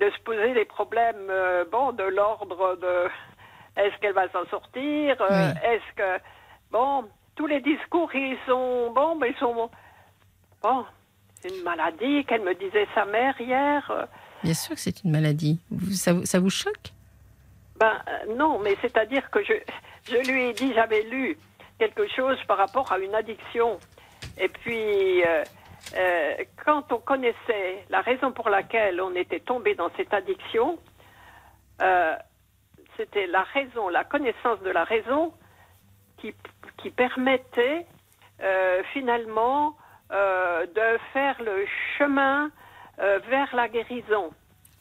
de se poser des problèmes, bon, de l'ordre de est-ce qu'elle va s'en sortir Oui. Est-ce que, bon, tous les discours, ils sont, bon, ben, ils sont, bon, une maladie, qu'elle me disait sa mère hier. Bien sûr que c'est une maladie. Ça, vous- choque? Ben euh, non, mais c'est-à-dire que je, lui ai dit, j'avais lu quelque chose par rapport à une addiction. Et puis, euh, euh, quand on connaissait la raison pour laquelle on était tombé dans cette addiction, c'était la raison, la connaissance de la raison qui, permettait finalement de faire le chemin euh, vers la guérison.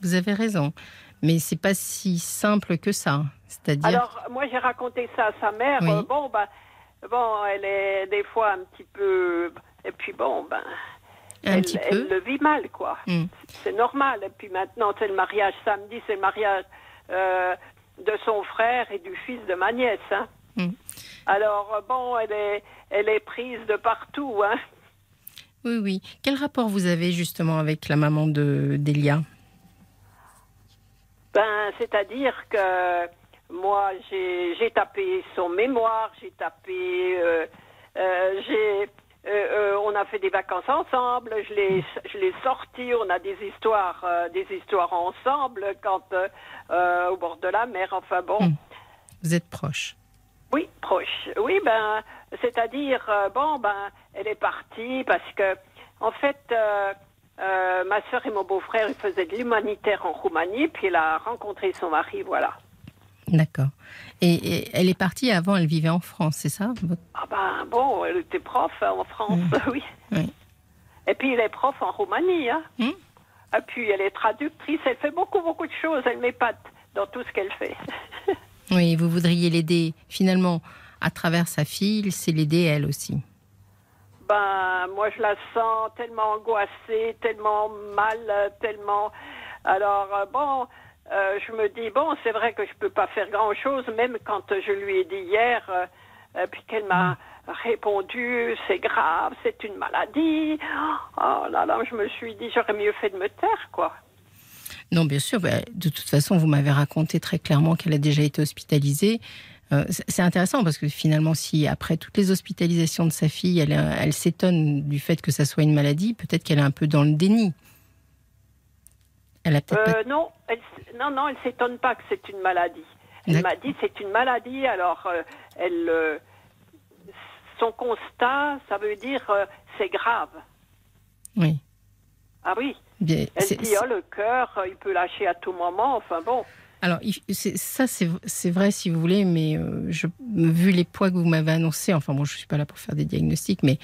Vous avez raison. Mais c'est pas si simple que ça. C'est-à-dire. Alors, moi, j'ai raconté ça à sa mère. Oui. Euh, bon, ben, bon, elle est des fois un petit peu. Et puis, bon, ben. un elle, elle le vit mal, quoi. Hmm. C'est normal. Et puis maintenant, c'est le mariage samedi, c'est le mariage euh, de son frère et du fils de ma nièce. hein. Hmm. Alors, bon, elle est, elle est prise de partout. Hein. Oui, oui. Quel rapport vous avez justement avec la maman de d'Elia? Ben, c'est-à-dire que moi, j'ai tapé son mémoire, j'ai tapé, euh, euh, j'ai, euh, on a fait des vacances ensemble, je l'ai, sorti, on a des histoires, des histoires ensemble quand au bord de la mer. Enfin bon, Mm. Vous êtes proche? oui, proche. Oui, ben, c'est-à-dire, euh, bon, ben, elle est partie parce que, en fait, euh, euh, ma soeur et mon beau-frère, ils faisaient de l'humanitaire en Roumanie, puis elle a rencontré son mari, voilà. D'accord. Et, et elle est partie avant, elle vivait en France, c'est ça Ah ben, bon, elle était prof hein, en France, oui. Oui. Et puis, elle est prof en Roumanie, hein. Hmm. Et puis, elle est traductrice, elle fait beaucoup, beaucoup de choses, elle m'épate dans tout ce qu'elle fait. Oui, vous voudriez l'aider finalement à travers sa fille, c'est l'aider elle aussi. Ben, moi, je la sens tellement angoissée, tellement mal, tellement. Alors, euh, bon, euh, je me dis, bon, c'est vrai que je peux pas faire grand-chose, même quand je lui ai dit hier, euh, puis qu'elle m'a répondu, c'est grave, c'est une maladie. Oh là là, je me suis dit, j'aurais mieux fait de me taire, quoi. Non, bien sûr. bah, de toute façon, vous m'avez raconté très clairement qu'elle a déjà été hospitalisée. Euh, c'est intéressant parce que finalement, si après toutes les hospitalisations de sa fille, elle, euh, elle s'étonne du fait que ça soit une maladie, peut-être qu'elle est un peu dans le déni. Elle a peut-être pas- Euh, non, elle, non, non, elle s'étonne pas que c'est une maladie. Elle m'a dit c'est une maladie, alors euh, elle, son constat, ça veut dire c'est grave. Oui. Ah oui. Bien, Elle dit oh le cœur, il peut lâcher à tout moment. Enfin bon. Alors, ça, c'est vrai si vous voulez, mais euh, je, vu les poids que vous m'avez annoncés, enfin bon, je suis pas là pour faire des diagnostics, mais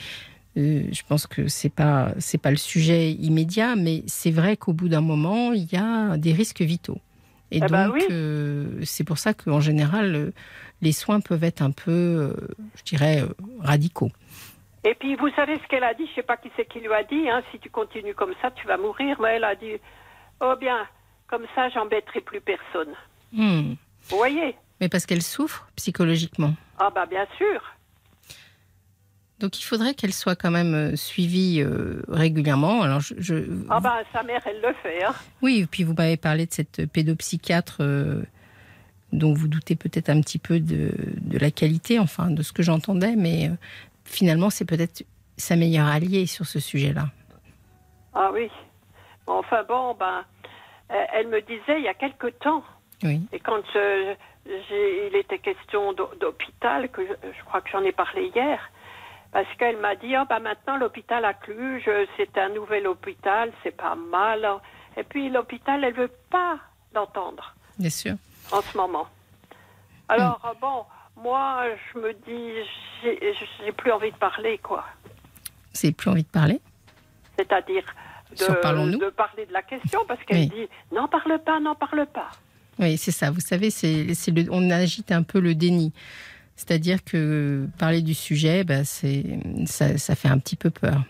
euh, je pense que c'est pas c'est pas le sujet immédiat, mais c'est vrai qu'au bout d'un moment, il y a des risques vitaux. Et Eh donc, ben oui. euh, c'est pour ça qu'en général, les soins peuvent être un peu, je dirais, radicaux. Et puis vous savez ce qu'elle a dit, je sais pas qui c'est qui lui a dit. Hein, si tu continues comme ça, tu vas mourir. Mais elle a dit oh bien, comme ça, j'embêterai plus personne. Hmm. Vous voyez Mais parce qu'elle souffre psychologiquement. Ah bah bien sûr. Donc, il faudrait qu'elle soit quand même euh, suivie euh, régulièrement. Alors, je, je- Ah bah sa mère, elle le fait. Hein. Oui, et puis vous m'avez parlé de cette pédopsychiatre euh, dont vous doutez peut-être un petit peu de, de la qualité, enfin de ce que j'entendais, mais euh, finalement c'est peut-être sa meilleure alliée sur ce sujet-là. Ah oui. Enfin bon, ben, elle elle me disait il y a quelque temps, Oui. et quand j'ai- il était question d'hô- d'hôpital, que je, je crois que j'en ai parlé hier, parce qu'elle m'a dit, oh, ben maintenant l'hôpital à Cluj, c'est un nouvel hôpital, c'est pas mal. Et puis l'hôpital, elle veut pas l'entendre Bien sûr. en ce moment. Alors bon, moi je me dis, j'ai plus envie de parler, quoi. N'avez plus envie de parler? C'est-à-dire de, de parler de la question, parce qu'elle Oui. dit n'en parle pas, n'en parle pas. Oui, c'est ça. Vous savez, c'est, c'est le, on agite un peu le déni. C'est-à-dire que parler du sujet, bah, c'est, ça, ça fait un petit peu peur.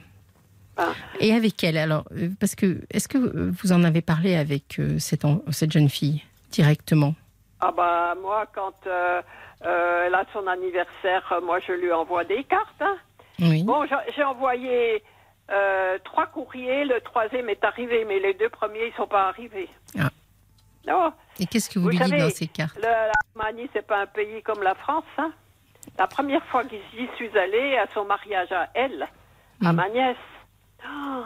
Ah. Et avec elle, alors, euh, parce que, est-ce que vous en avez parlé avec euh, cette, jeune fille directement? Ah bah moi, quand euh, euh, elle a son anniversaire, moi je lui envoie des cartes. hein. Oui. Bon, j'ai envoyé euh, trois courriers, le troisième est arrivé, mais les deux premiers ils sont pas arrivés. Ah. Non, Et qu'est-ce que vous, Vous lui dites savez, dans ces cartes le- la Roumanie c'est pas un pays comme la France. hein. La première fois que j'y suis allée à son mariage à elle, à Mm. ma nièce. Oh,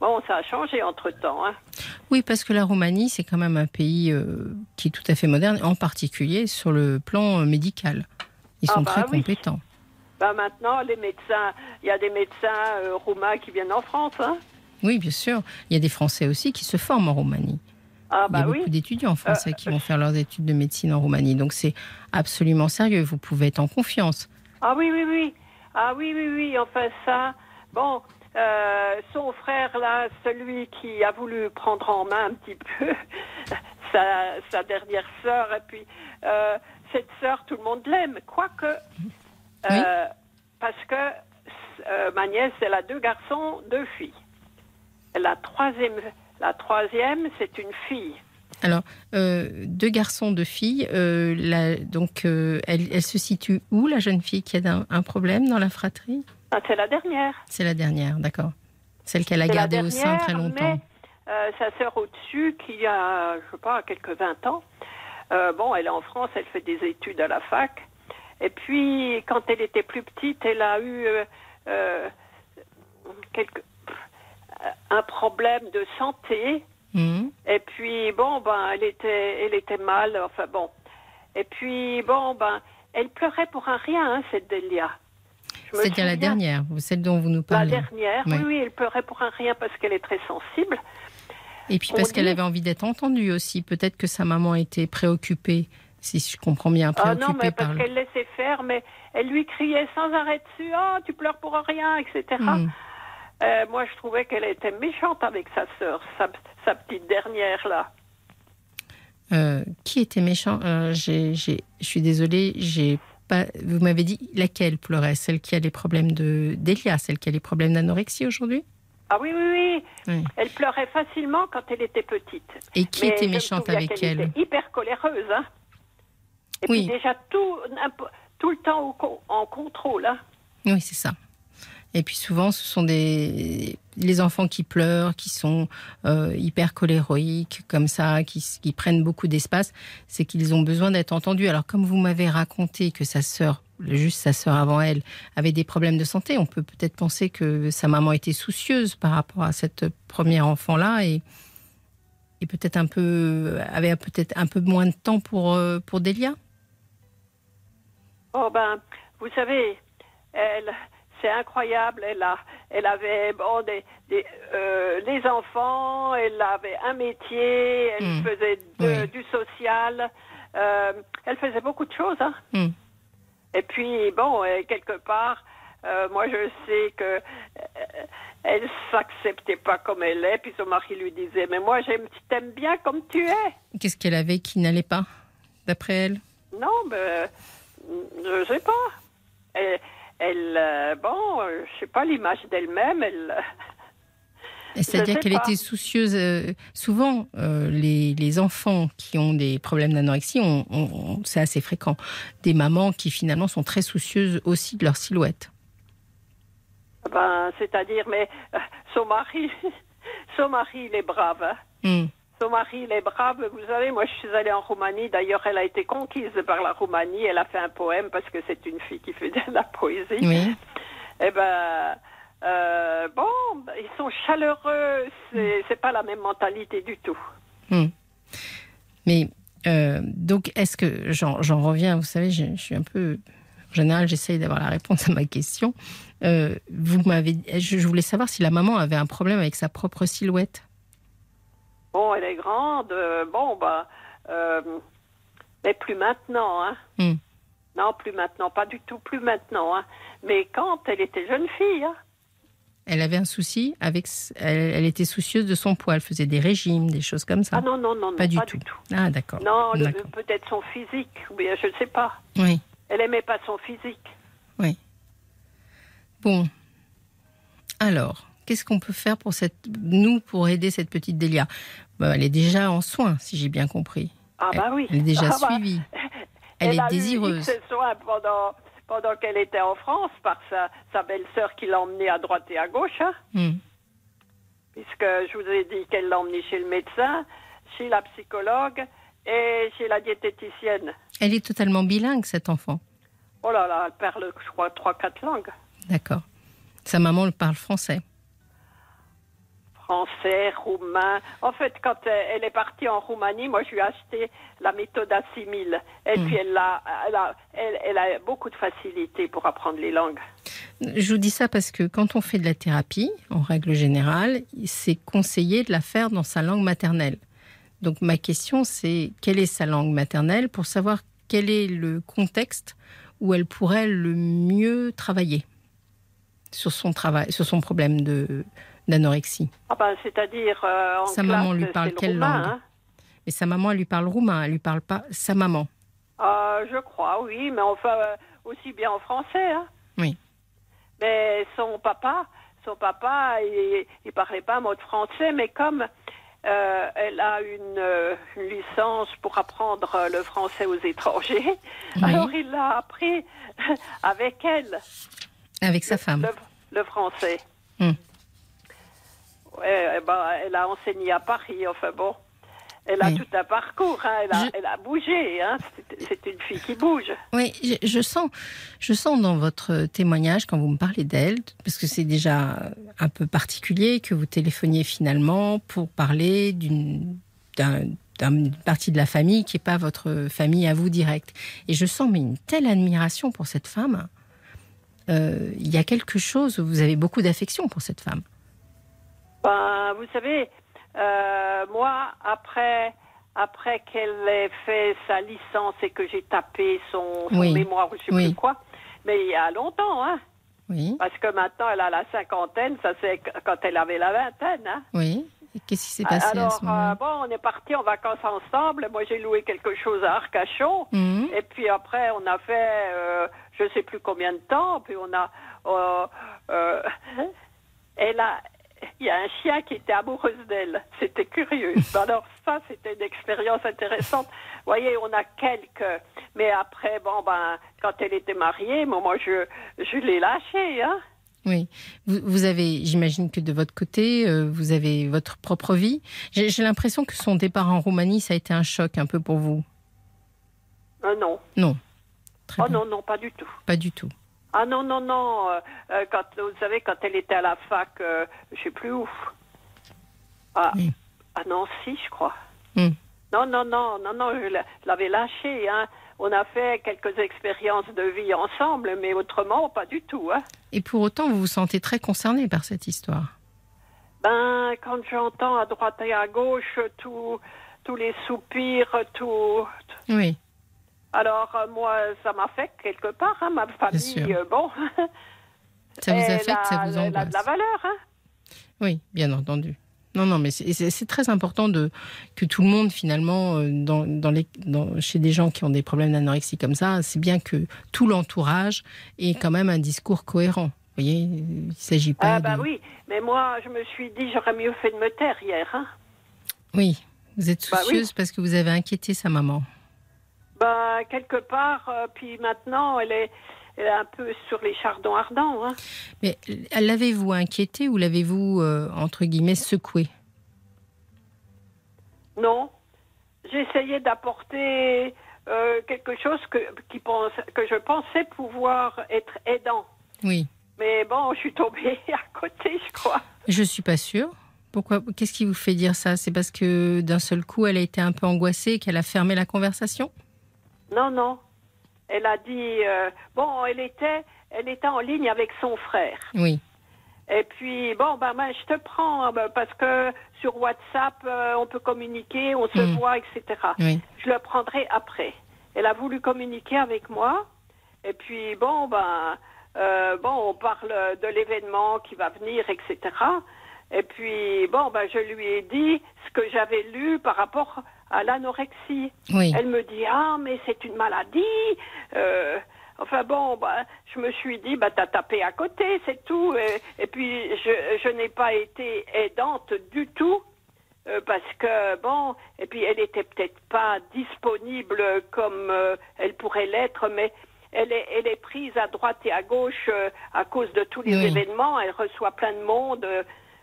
Bon, ça a changé entre temps. Hein. Oui, parce que la Roumanie, c'est quand même un pays euh, qui est tout à fait moderne, en particulier sur le plan euh, médical. Ils Ah sont bah très oui. compétents. Ben maintenant, les médecins, il y a des médecins euh, roumains qui viennent en France. Hein. Oui, bien sûr. Il y a des Français aussi qui se forment en Roumanie. Ah Il y a bah beaucoup d'étudiants français Euh, qui vont faire leurs études de médecine en Roumanie. Donc c'est absolument sérieux. Vous pouvez être en confiance. Ah oui, oui, oui. Ah oui, oui, oui. Enfin ça, bon, euh, son frère là, celui qui a voulu prendre en main un petit peu sa, sa dernière sœur, et puis cette sœur, tout le monde l'aime, quoique, euh, parce que euh, ma nièce, elle a deux garçons, deux filles. La troisième, la troisième, c'est une fille. Alors, euh, deux garçons, deux filles. la- donc, elle, elle se situe où, la jeune fille qui a un, un problème dans la fratrie? Ah, c'est la dernière. C'est la dernière, d'accord. Celle qu'elle a gardée au sein très longtemps. Mais euh, sa sœur au-dessus, qui a, je sais pas, quelques 20 ans, euh, bon, elle est en France, elle fait des études à la fac. Et puis, quand elle était plus petite, elle a eu euh, euh, quelque- un problème de santé. Mhm. Et puis, bon, ben, elle était, elle était mal, enfin bon. Et puis, bon, ben, elle pleurait pour un rien, hein, cette Delia. C'est-à-dire la dernière, celle dont vous nous La parlez. dernière, Oui. oui, oui, elle pleurait pour un rien parce qu'elle est très sensible. Et puis parce qu'elle dit- avait envie d'être entendue aussi. Peut-être que sa maman était préoccupée, si je comprends bien, Ah préoccupée non, mais par parce le... qu'elle laissait faire, mais elle lui criait sans arrêt dessus, oh, tu pleures pour rien, etc. Mhm. Euh, moi, je trouvais qu'elle était méchante avec sa sœur, sa, sa petite dernière, là. Euh, qui était méchant? Euh, Je suis désolée, j'ai pas. Vous m'avez dit laquelle pleurait? Celle qui a les problèmes de d'Elia, celle qui a les problèmes d'anorexie aujourd'hui? Ah oui, oui, oui. Oui. Elle pleurait facilement quand elle était petite. Et qui Mais était méchante avec qu'elle elle? était hyper coléreuse, hein. Et Oui. puis déjà tout, tout le temps au en contrôle, hein. Oui, c'est ça. Et puis souvent, ce sont des les enfants qui pleurent, qui sont euh, hyper choléroïques, comme ça, qui, qui prennent beaucoup d'espace, c'est qu'ils ont besoin d'être entendus. Alors, comme vous m'avez raconté que sa sœur, juste sa sœur avant elle, avait des problèmes de santé, on peut peut-être penser que sa maman était soucieuse par rapport à cette première enfant-là et, et peut-être un peu avait peut-être un peu moins de temps pour euh, pour Delia. Oh ben, vous savez, elle, c'est incroyable. Elle a, elle avait bon des, des euh, les enfants. Elle avait un métier. Elle Mm. faisait de- Oui. du social. Euh, elle faisait beaucoup de choses. Hein. Hmm. Et puis bon, euh, quelque part, euh, moi je sais que elle s'acceptait pas comme elle est. Puis son mari lui disait, mais moi j'aime, je t'aime bien comme tu es. Qu'est-ce qu'elle avait qui n'allait pas, d'après elle? Non, ben, je sais pas. Elle, elle, euh, bon, euh, je sais pas l'image d'elle-même. Elle, C'est-à-dire qu'elle était soucieuse. euh, souvent, euh, les, les enfants qui ont des problèmes d'anorexie, on- on- on- c'est assez fréquent. Des mamans qui finalement sont très soucieuses aussi de leur silhouette. ben, c'est-à-dire, mais son mari, son mari, il est brave. hein. Hmm. Son mari, il est brave. Vous savez, moi, je suis allée en Roumanie. D'ailleurs, elle a été conquise par la Roumanie. Elle a fait un poème parce que c'est une fille qui fait de la poésie. Oui. Eh ben, euh, bon, ils sont chaleureux. C'est, c'est pas la même mentalité du tout. Hmm. Mais euh, donc, est-ce que j'en j'en reviens Vous savez, je, je suis un peu. En général, j'essaye d'avoir la réponse à ma question. Euh, vous m'avez. Je voulais savoir si la maman avait un problème avec sa propre silhouette. Bon, elle est grande. euh, bon, bah, euh, mais plus maintenant, hein. Hmm. Non, plus maintenant, pas du tout, plus maintenant, hein. Mais quand elle était jeune fille, hein. Elle avait un souci avec. Elle, elle était soucieuse de son poids. Elle faisait des régimes, des choses comme ça. Ah non, non, non, non, pas du tout. Ah, d'accord. Non, peut-être son physique, ou bien je ne sais pas. Oui. Elle aimait pas son physique. Bon. Alors, qu'est-ce qu'on peut faire pour cette, nous pour aider cette petite Delia? Bah, Elle est déjà en soins, si j'ai bien compris. Ah bah oui. Elle est déjà Ah bah, suivie. Elle, a est eu désireuse. X soins pendant, pendant qu'elle était en France par sa, sa belle-sœur qui l'a emmenée à droite et à gauche. hein. Hmm. puisque je vous ai dit qu'elle l'a emmenée chez le médecin, chez la psychologue et chez la diététicienne. Elle est totalement bilingue, cet enfant. Oh là là, elle parle, je crois, trois, quatre langues. D'accord. Sa maman le parle français. Français, roumain. En fait, quand euh, elle est partie en Roumanie, moi, je lui ai acheté la méthode Assimile. Et Mm. puis, elle a, elle, a, elle, elle a beaucoup de facilité pour apprendre les langues. Je vous dis ça parce que quand on fait de la thérapie, en règle générale, c'est conseillé de la faire dans sa langue maternelle. Donc ma question, c'est quelle est sa langue maternelle pour savoir quel est le contexte où elle pourrait le mieux travailler sur son travail, sur son problème de d'anorexie. Ah ben, c'est-à-dire, euh, Sa classe, maman lui parle le quelle roumain, langue hein. Et sa maman, elle lui parle roumain, elle lui parle pas sa maman. Euh, je crois, oui, mais enfin, euh, aussi bien en français. Hein. Oui. Mais son papa, son papa, il, il parlait pas un mot de français, mais comme euh, elle a une, euh, une licence pour apprendre euh, le français aux étrangers, Oui. alors il l'a appris avec elle, Avec sa femme. le, le français. Hmm. Ouais, eh ben, elle a enseigné à Paris, enfin bon. Elle a Oui. tout un parcours, hein, elle, a, Je- elle a bougé, hein. c'est une fille qui bouge. Oui, je, je sens, je sens dans votre témoignage quand vous me parlez d'elle, parce que c'est déjà un peu particulier que vous téléphoniez finalement pour parler d'une d'un- d'une partie de la famille qui n'est pas votre famille à vous direct. Et je sens mais une telle admiration pour cette femme. Euh, Il y a quelque chose, vous avez beaucoup d'affection pour cette femme. Ben, vous savez, euh, moi, après, après qu'elle ait fait sa licence et que j'ai tapé son, son Oui. mémoire ou je sais Oui. plus quoi, mais il y a longtemps, hein, Oui, parce que maintenant elle a la cinquantaine, ça c'est quand elle avait la vingtaine, hein. oui. Qu'est-ce qui s'est passé à Alors, ce moment euh, bon, on est parti en vacances ensemble. Moi, j'ai loué quelque chose à Arcachon. Mhm. Et puis après, on a fait, euh, je sais plus combien de temps. Puis on a, euh, elle a, il y a un chien qui était amoureuse d'elle. C'était curieux. Alors ça, c'était une expérience intéressante. Vous voyez, on a quelques, mais après, bon ben, quand elle était mariée, moi, moi, je, je l'ai lâchée, hein. Oui, vous, vous avez, j'imagine que de votre côté, euh, vous avez votre propre vie. J'ai j'ai l'impression que son départ en Roumanie, ça a été un choc un peu pour vous. Euh, non, Non, très oh bien. non, non, pas du tout. pas du tout. Ah non, non, non. euh, euh, quand, vous savez, quand elle était à la fac, euh, je sais plus où. Ah, Oui. À Nancy, je crois. Hmm. Non, non, non, non, non, je l'a- je l'avais lâché. Hein. On a fait quelques expériences de vie ensemble, mais autrement, pas du tout. Hein. Et pour autant, vous vous sentez très concerné par cette histoire. Ben, quand j'entends à droite et à gauche tous les soupirs, tout. Oui, Alors, euh, moi, ça m'affecte quelque part, hein, ma famille. euh, bon. ça vous affecte, ça vous elle a de la angoisse. valeur, hein. Oui, bien entendu. Non, non, mais c'est- très important de, que tout le monde, finalement, euh, dans, dans les, dans- chez des gens qui ont des problèmes d'anorexie comme ça, c'est bien que tout l'entourage ait quand même un discours cohérent. Vous voyez, il ne s'agit pas Ah, bah de... oui, mais moi, je me suis dit, j'aurais mieux fait de me taire hier, hein. Oui, vous êtes Bah oui. soucieuse parce que vous avez inquiété sa maman. Ben, quelque part, euh, puis maintenant, elle est, elle est un peu sur les chardons ardents, hein. Mais l'avez-vous inquiété ou l'avez-vous, euh, entre guillemets, secoué? Non. J'essayais d'apporter euh, quelque chose que, qui pense, que je pensais pouvoir être aidant. Oui. Mais bon, je suis tombée à côté, je crois. Je suis pas sûre. Pourquoi Qu'est-ce qui vous fait dire ça? C'est parce que d'un seul coup, elle a été un peu angoissée et qu'elle a fermé la conversation? Non, non. Elle a dit euh, bon, elle était, elle était en ligne avec son frère. Oui. Et puis bon, ben, ben, je te prends ben, parce que sur WhatsApp, euh, on peut communiquer, on se Mm. voit, etc. Oui. Je le prendrai après. Elle a voulu communiquer avec moi. Et puis bon, ben, euh, bon, on parle de l'événement qui va venir, etc. Et puis bon, ben, je lui ai dit ce que j'avais lu par rapport à l'anorexie. Oui. Elle me dit ah mais c'est une maladie. Euh, enfin bon, bah, je me suis dit bah t'as tapé à côté, c'est tout. Et, et puis je, je n'ai pas été aidante du tout. euh, parce que bon, et puis elle était peut-être pas disponible comme euh, elle pourrait l'être, mais elle est, elle est prise à droite et à gauche euh, à cause de tous les Oui. événements. Elle reçoit plein de monde.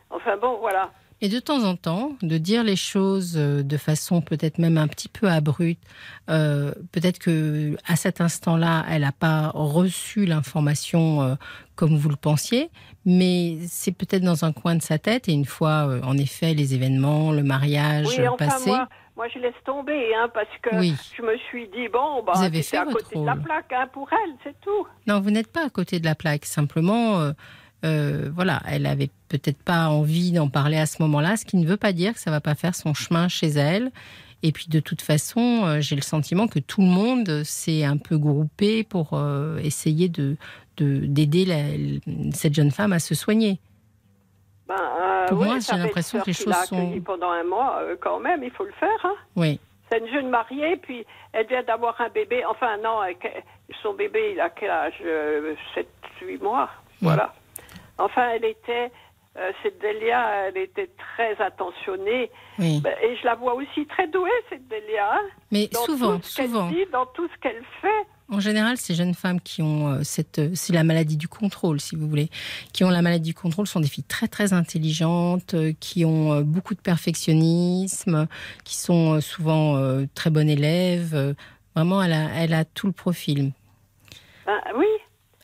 enfin bon, voilà. Et de temps en temps, de dire les choses euh, de façon peut-être même un petit peu abrupte. Euh, peut-être que à cet instant-là, elle n'a pas reçu l'information euh, comme vous le pensiez, mais c'est peut-être dans un coin de sa tête. Et une fois, euh, en effet, les événements, le mariage Oui, enfin passé, moi, moi je laisse tomber, hein, parce que Oui. je me suis dit bon, bah, Vous avez fait à votre côté de la plaque hein, pour elle, c'est tout. Non, vous n'êtes pas à côté de la plaque. Simplement, euh, voilà, elle avait peut-être pas envie d'en parler à ce moment-là, ce qui ne veut pas dire que ça va pas faire son chemin chez elle. Et puis de toute façon, euh, j'ai le sentiment que tout le monde s'est un peu groupé pour euh, essayer de de- d'aider cette jeune femme à se soigner. Ben, Pour moi, j'ai l'impression que les choses sont- pendant un mois, quand même, il faut le faire. Hein. Oui, C'est une jeune mariée, puis elle vient d'avoir un bébé. Enfin, non, son bébé, il a quel âge 7, 8 mois. Voilà. Enfin, elle était, euh, cette Delia, elle était très attentionnée. oui. Ben, Et je la vois aussi très douée, cette Delia. hein, Mais dans souvent, tout ce souvent, dit, dans tout ce qu'elle fait. En général, ces jeunes femmes qui ont euh, cette, euh, c'est la maladie du contrôle, si vous voulez, qui ont la maladie du contrôle, sont des filles très très intelligentes, qui ont beaucoup de perfectionnisme, qui sont souvent très bonnes élèves. Vraiment, elle a, elle a tout le profil. Ben, oui,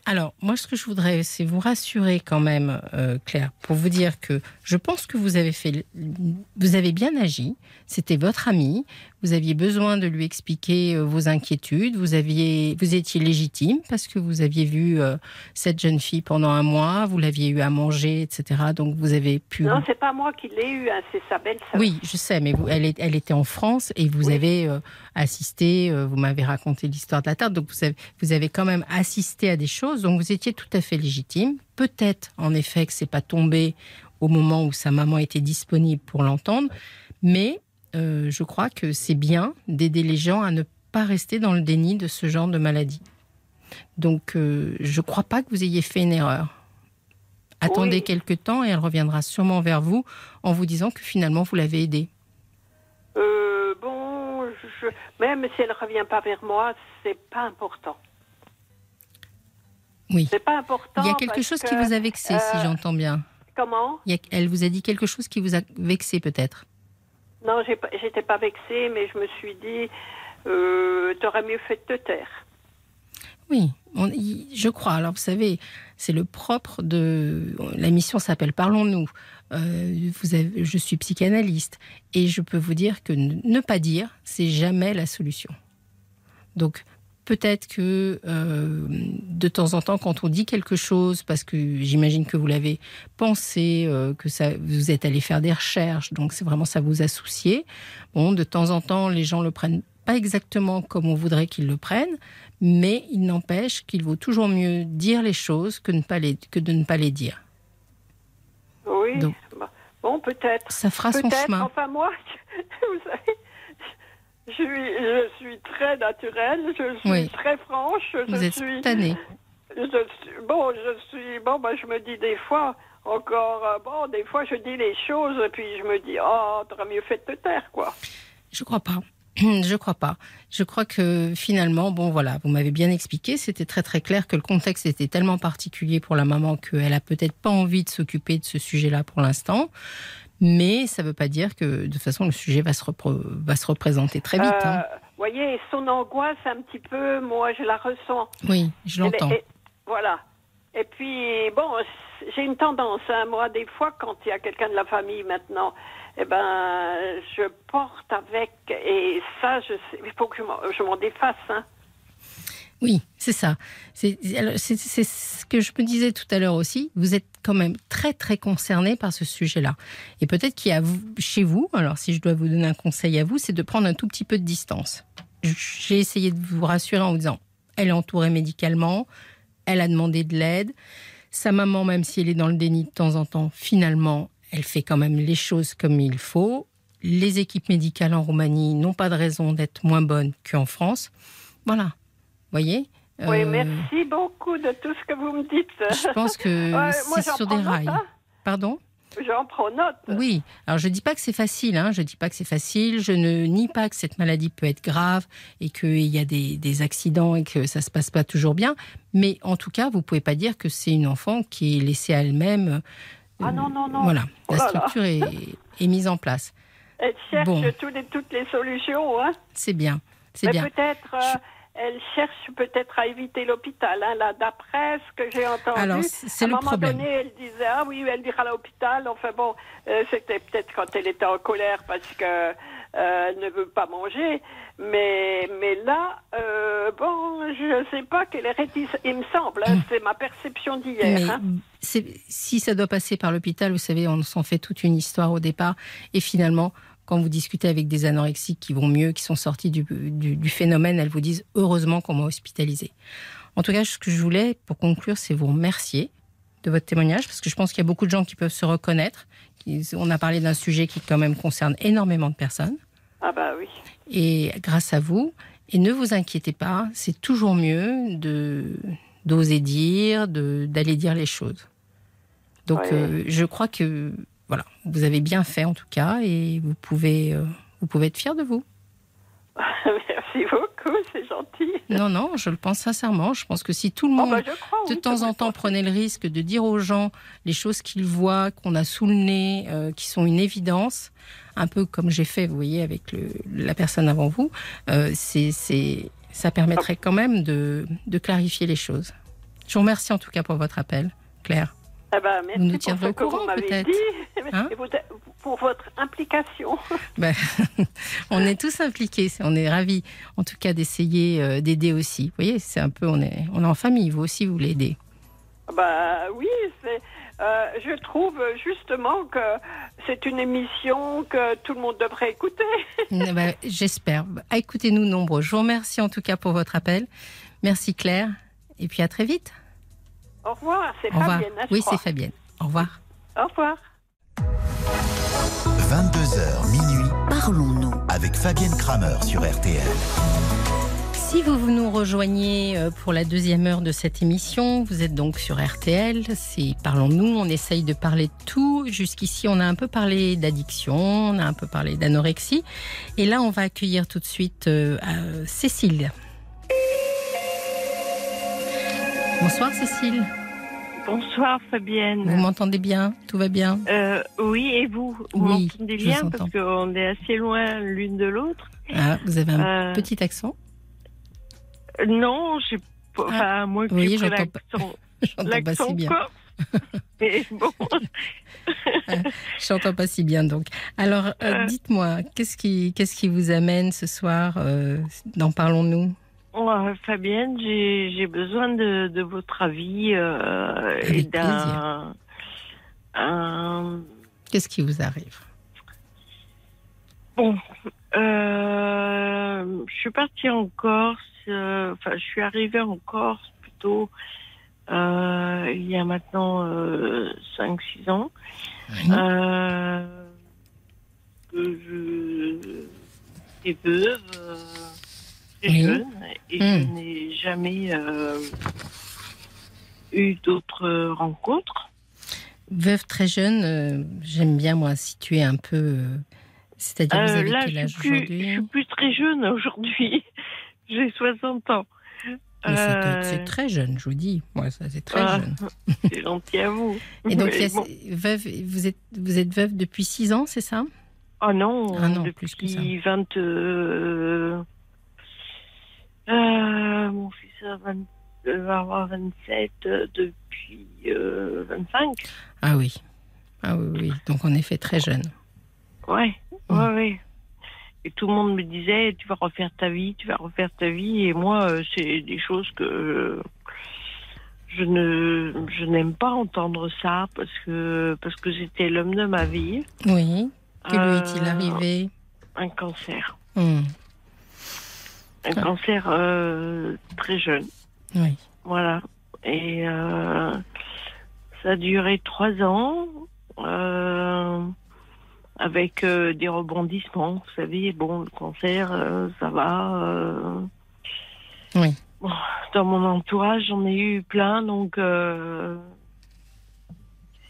Alors, moi, ce que je voudrais, c'est vous rassurer quand même, euh, Claire, pour vous dire que je pense que vous avez fait, vous avez bien agi. C'était votre amie. Vous aviez besoin de lui expliquer euh, vos inquiétudes. Vous aviez, vous étiez légitime parce que vous aviez vu euh, cette jeune fille pendant un mois. Vous l'aviez eu à manger, etc. Donc, vous avez pu. non, c'est pas moi qui l'ai eu, hein, c'est sa belle-sœur. Oui, je sais, mais vous, elle, est- elle était en France et vous Oui. avez euh, assisté, euh, vous m'avez raconté l'histoire de la tarte, donc vous avez, vous avez quand même assisté à des choses, donc vous étiez tout à fait légitime. Peut-être, en effet, que c'est pas tombé au moment où sa maman était disponible pour l'entendre, mais euh, je crois que c'est bien d'aider les gens à ne pas rester dans le déni de ce genre de maladie. Donc, euh, je crois pas que vous ayez fait une erreur. Attendez Oui. quelques temps et elle reviendra sûrement vers vous en vous disant que finalement vous l'avez aidée. Euh, bon, je, même si elle revient pas vers moi, c'est pas important. Oui. C'est pas important. Il y a quelque chose que, qui vous a vexé, si j'entends bien. Comment? Il y a- elle vous a dit quelque chose qui vous a vexé, peut-être. Non, j'étais pas vexée, mais je me suis dit, euh, t'aurais mieux fait de te taire. Oui, je crois. Alors, vous savez, C'est le propre de. La mission s'appelle Parlons-nous. Euh, je suis psychanalyste et je peux vous dire que ne pas dire, c'est jamais la solution. Donc, peut-être que euh, de temps en temps, quand on dit quelque chose, parce que j'imagine que vous l'avez pensé, euh, que ça, vous êtes allé faire des recherches, donc c'est vraiment ça vous a soucié. Bon, de temps en temps, les gens le prennent pas exactement comme on voudrait qu'ils le prennent, mais il n'empêche qu'il vaut toujours mieux dire les choses que, ne pas les, que de ne pas les dire. Oui. bon, peut-être. Ça fera son chemin. Enfin, moi, vous savez, je suis, je suis très naturelle, je suis très franche. Vous je êtes suis, spontanée. Je suis, bon, je suis, bon, ben, je me dis des fois, encore, euh, bon, des fois, je dis les choses, et puis je me dis, oh, t'aurais mieux fait de te taire, quoi. Je crois pas. Je crois pas. Je crois que finalement, bon voilà, vous m'avez bien expliqué, c'était très très clair que le contexte était tellement particulier pour la maman qu'elle a peut-être pas envie de s'occuper de ce sujet-là pour l'instant. Mais ça ne veut pas dire que de toute façon le sujet va se, va se représenter très vite. Vous hein. euh, voyez, son angoisse un petit peu, moi je la ressens. Oui, je l'entends. Voilà. Et puis, bon, j'ai une tendance, hein, moi, des fois, quand il y a quelqu'un de la famille maintenant, eh ben, je porte avec, et ça, je il faut que je m'en défasse. Hein. Oui, c'est ça. C'est ce que je me disais tout à l'heure aussi. Vous êtes quand même très très concerné par ce sujet-là. Et peut-être qu'il y a chez vous, alors si je dois vous donner un conseil à vous, c'est de prendre un tout petit peu de distance. J'ai essayé de vous rassurer en vous disant, elle est entourée médicalement, elle a demandé de l'aide. Sa maman, même si elle est dans le déni de temps en temps, finalement, elle fait quand même les choses comme il faut. Les équipes médicales en Roumanie n'ont pas de raison d'être moins bonnes qu'en France. Voilà voyez Oui, euh, merci beaucoup de tout ce que vous me dites. Je pense que c'est sur des rails. Hein. Pardon? J'en prends note. Oui, alors je ne dis pas que c'est facile, hein. je ne dis pas que c'est facile, je ne nie pas que cette maladie peut être grave et qu'il y a des, accidents et que ça ne se passe pas toujours bien, mais en tout cas, vous ne pouvez pas dire que c'est une enfant qui est laissée à elle-même. ah non, non, non. Voilà, la oh structure est, mise en place. Elle cherche toutes, les, toutes, les, solutions. Hein. C'est bien, c'est bien. Peut-être elle cherche peut-être à éviter l'hôpital. Hein, là, d'après ce que j'ai entendu, Alors, c'est le à un moment donné, elle disait ah oui, elle ira à l'hôpital. Enfin bon, euh, c'était peut-être quand elle était en colère parce que euh, elle ne veut pas manger. Mais mais là, euh, bon, je ne sais pas qu'elle est réticente. Il me semble, hein, hmm. c'est ma perception d'hier. Hein. Si ça doit passer par l'hôpital, vous savez, on s'en fait toute une histoire au départ, et finalement quand vous discutez avec des anorexiques qui vont mieux, qui sont sortis du, phénomène, elles vous disent heureusement qu'on m'a hospitalisé. En tout cas, ce que je voulais, pour conclure, c'est vous remercier de votre témoignage, parce que je pense qu'il y a beaucoup de gens qui peuvent se reconnaître. On a parlé d'un sujet qui quand même concerne énormément de personnes. Ah bah oui. Et grâce à vous, et ne vous inquiétez pas, c'est toujours mieux de d'oser dire, d'aller dire les choses. Donc, euh, je crois que voilà, vous avez bien fait en tout cas et vous pouvez, euh, vous pouvez être fier de vous. Merci beaucoup, c'est gentil. Non, non, je le pense sincèrement. Je pense que si tout le oh, monde, bah, de temps en temps, prenait le risque de dire aux gens les choses qu'ils voient, qu'on a sous le nez, euh, qui sont une évidence, un peu comme j'ai fait, vous voyez, avec le, la personne avant vous, euh, c'est, ça permettrait quand même de, de clarifier les choses. Je vous remercie en tout cas pour votre appel, Claire. Eh ben, merci vous nous tiendrez au courant peut-être. Hein pour votre implication. Ben, on est tous impliqués, on est ravis en tout cas d'essayer euh, d'aider aussi. Vous voyez, c'est un peu, on est, on est en famille, vous aussi vous l'aidez. Bah oui, euh, je trouve justement que c'est une émission que tout le monde devrait écouter. Ben, j'espère. Écoutez-nous nombreux. Je vous remercie en tout cas pour votre appel. Merci Claire. Et puis à très vite. Au revoir, c'est Fabienne. Oui, c'est Fabienne. Au revoir. Au revoir. 22h minuit. Parlons-nous avec Fabienne Kramer sur RTL. Si vous nous rejoignez euh, pour la deuxième heure de cette émission, vous êtes donc sur RTL, c'est Parlons-nous, on essaye de parler de tout. Jusqu'ici, on a un peu parlé d'addiction, on a un peu parlé d'anorexie. Et là, on va accueillir tout de suite euh, Cécile. Bonsoir Cécile. Bonsoir Fabienne. Vous m'entendez bien? Tout va bien? Euh, Oui, et vous? Vous m'entendez bien Parce qu'on est assez loin l'une de l'autre? Ah, vous avez un euh, petit accent? Non, j'ai pas. Ah, enfin, moi, oui, j'entends pas. Pas si bien. Mais bon. J'entends pas si bien donc. Alors, dites-moi, qu'est-ce qui, qu'est-ce qui vous amène ce soir D'en parlons-nous? Oh, Fabienne, j'ai besoin de, de, votre avis euh, et d'un. Qu'est-ce qui vous arrive? Bon, euh, je suis partie en Corse. Euh, enfin, je suis arrivée en Corse plutôt il y a maintenant 5-6 ans. je suis veuve jeune et je hmm. n'ai jamais euh, eu d'autres rencontres. Veuve très jeune, euh, j'aime bien moi situer un peu. Euh, c'est-à-dire, vous avez quel âge aujourd'hui Je suis plus très jeune aujourd'hui. J'ai 60 ans. C'est très jeune, je vous dis. Moi, ça, c'est très ah, jeune. C'est gentil à vous. Et donc, veuve, vous, êtes, vous êtes veuve depuis 6 ans, c'est ça? Oh non, ah non, depuis plus que ça. 20, euh, mon fils va avoir 27 euh, depuis 25. Euh, ah oui. Ah oui, oui. Donc en effet très jeune. Ouais, mm. ouais, ouais. Et tout le monde me disait, tu vas refaire ta vie, tu vas refaire ta vie. Et moi, c'est des choses que je ne, je n'aime pas entendre ça parce que parce que c'était l'homme de ma vie. Oui. Que lui est-il arrivé? Un cancer. Mm un ah. cancer euh, très jeune. Oui. Voilà. Et euh, ça a duré trois ans euh, avec des rebondissements. Vous savez, bon, le cancer, ça va. oui. dans mon entourage, j'en ai eu plein, donc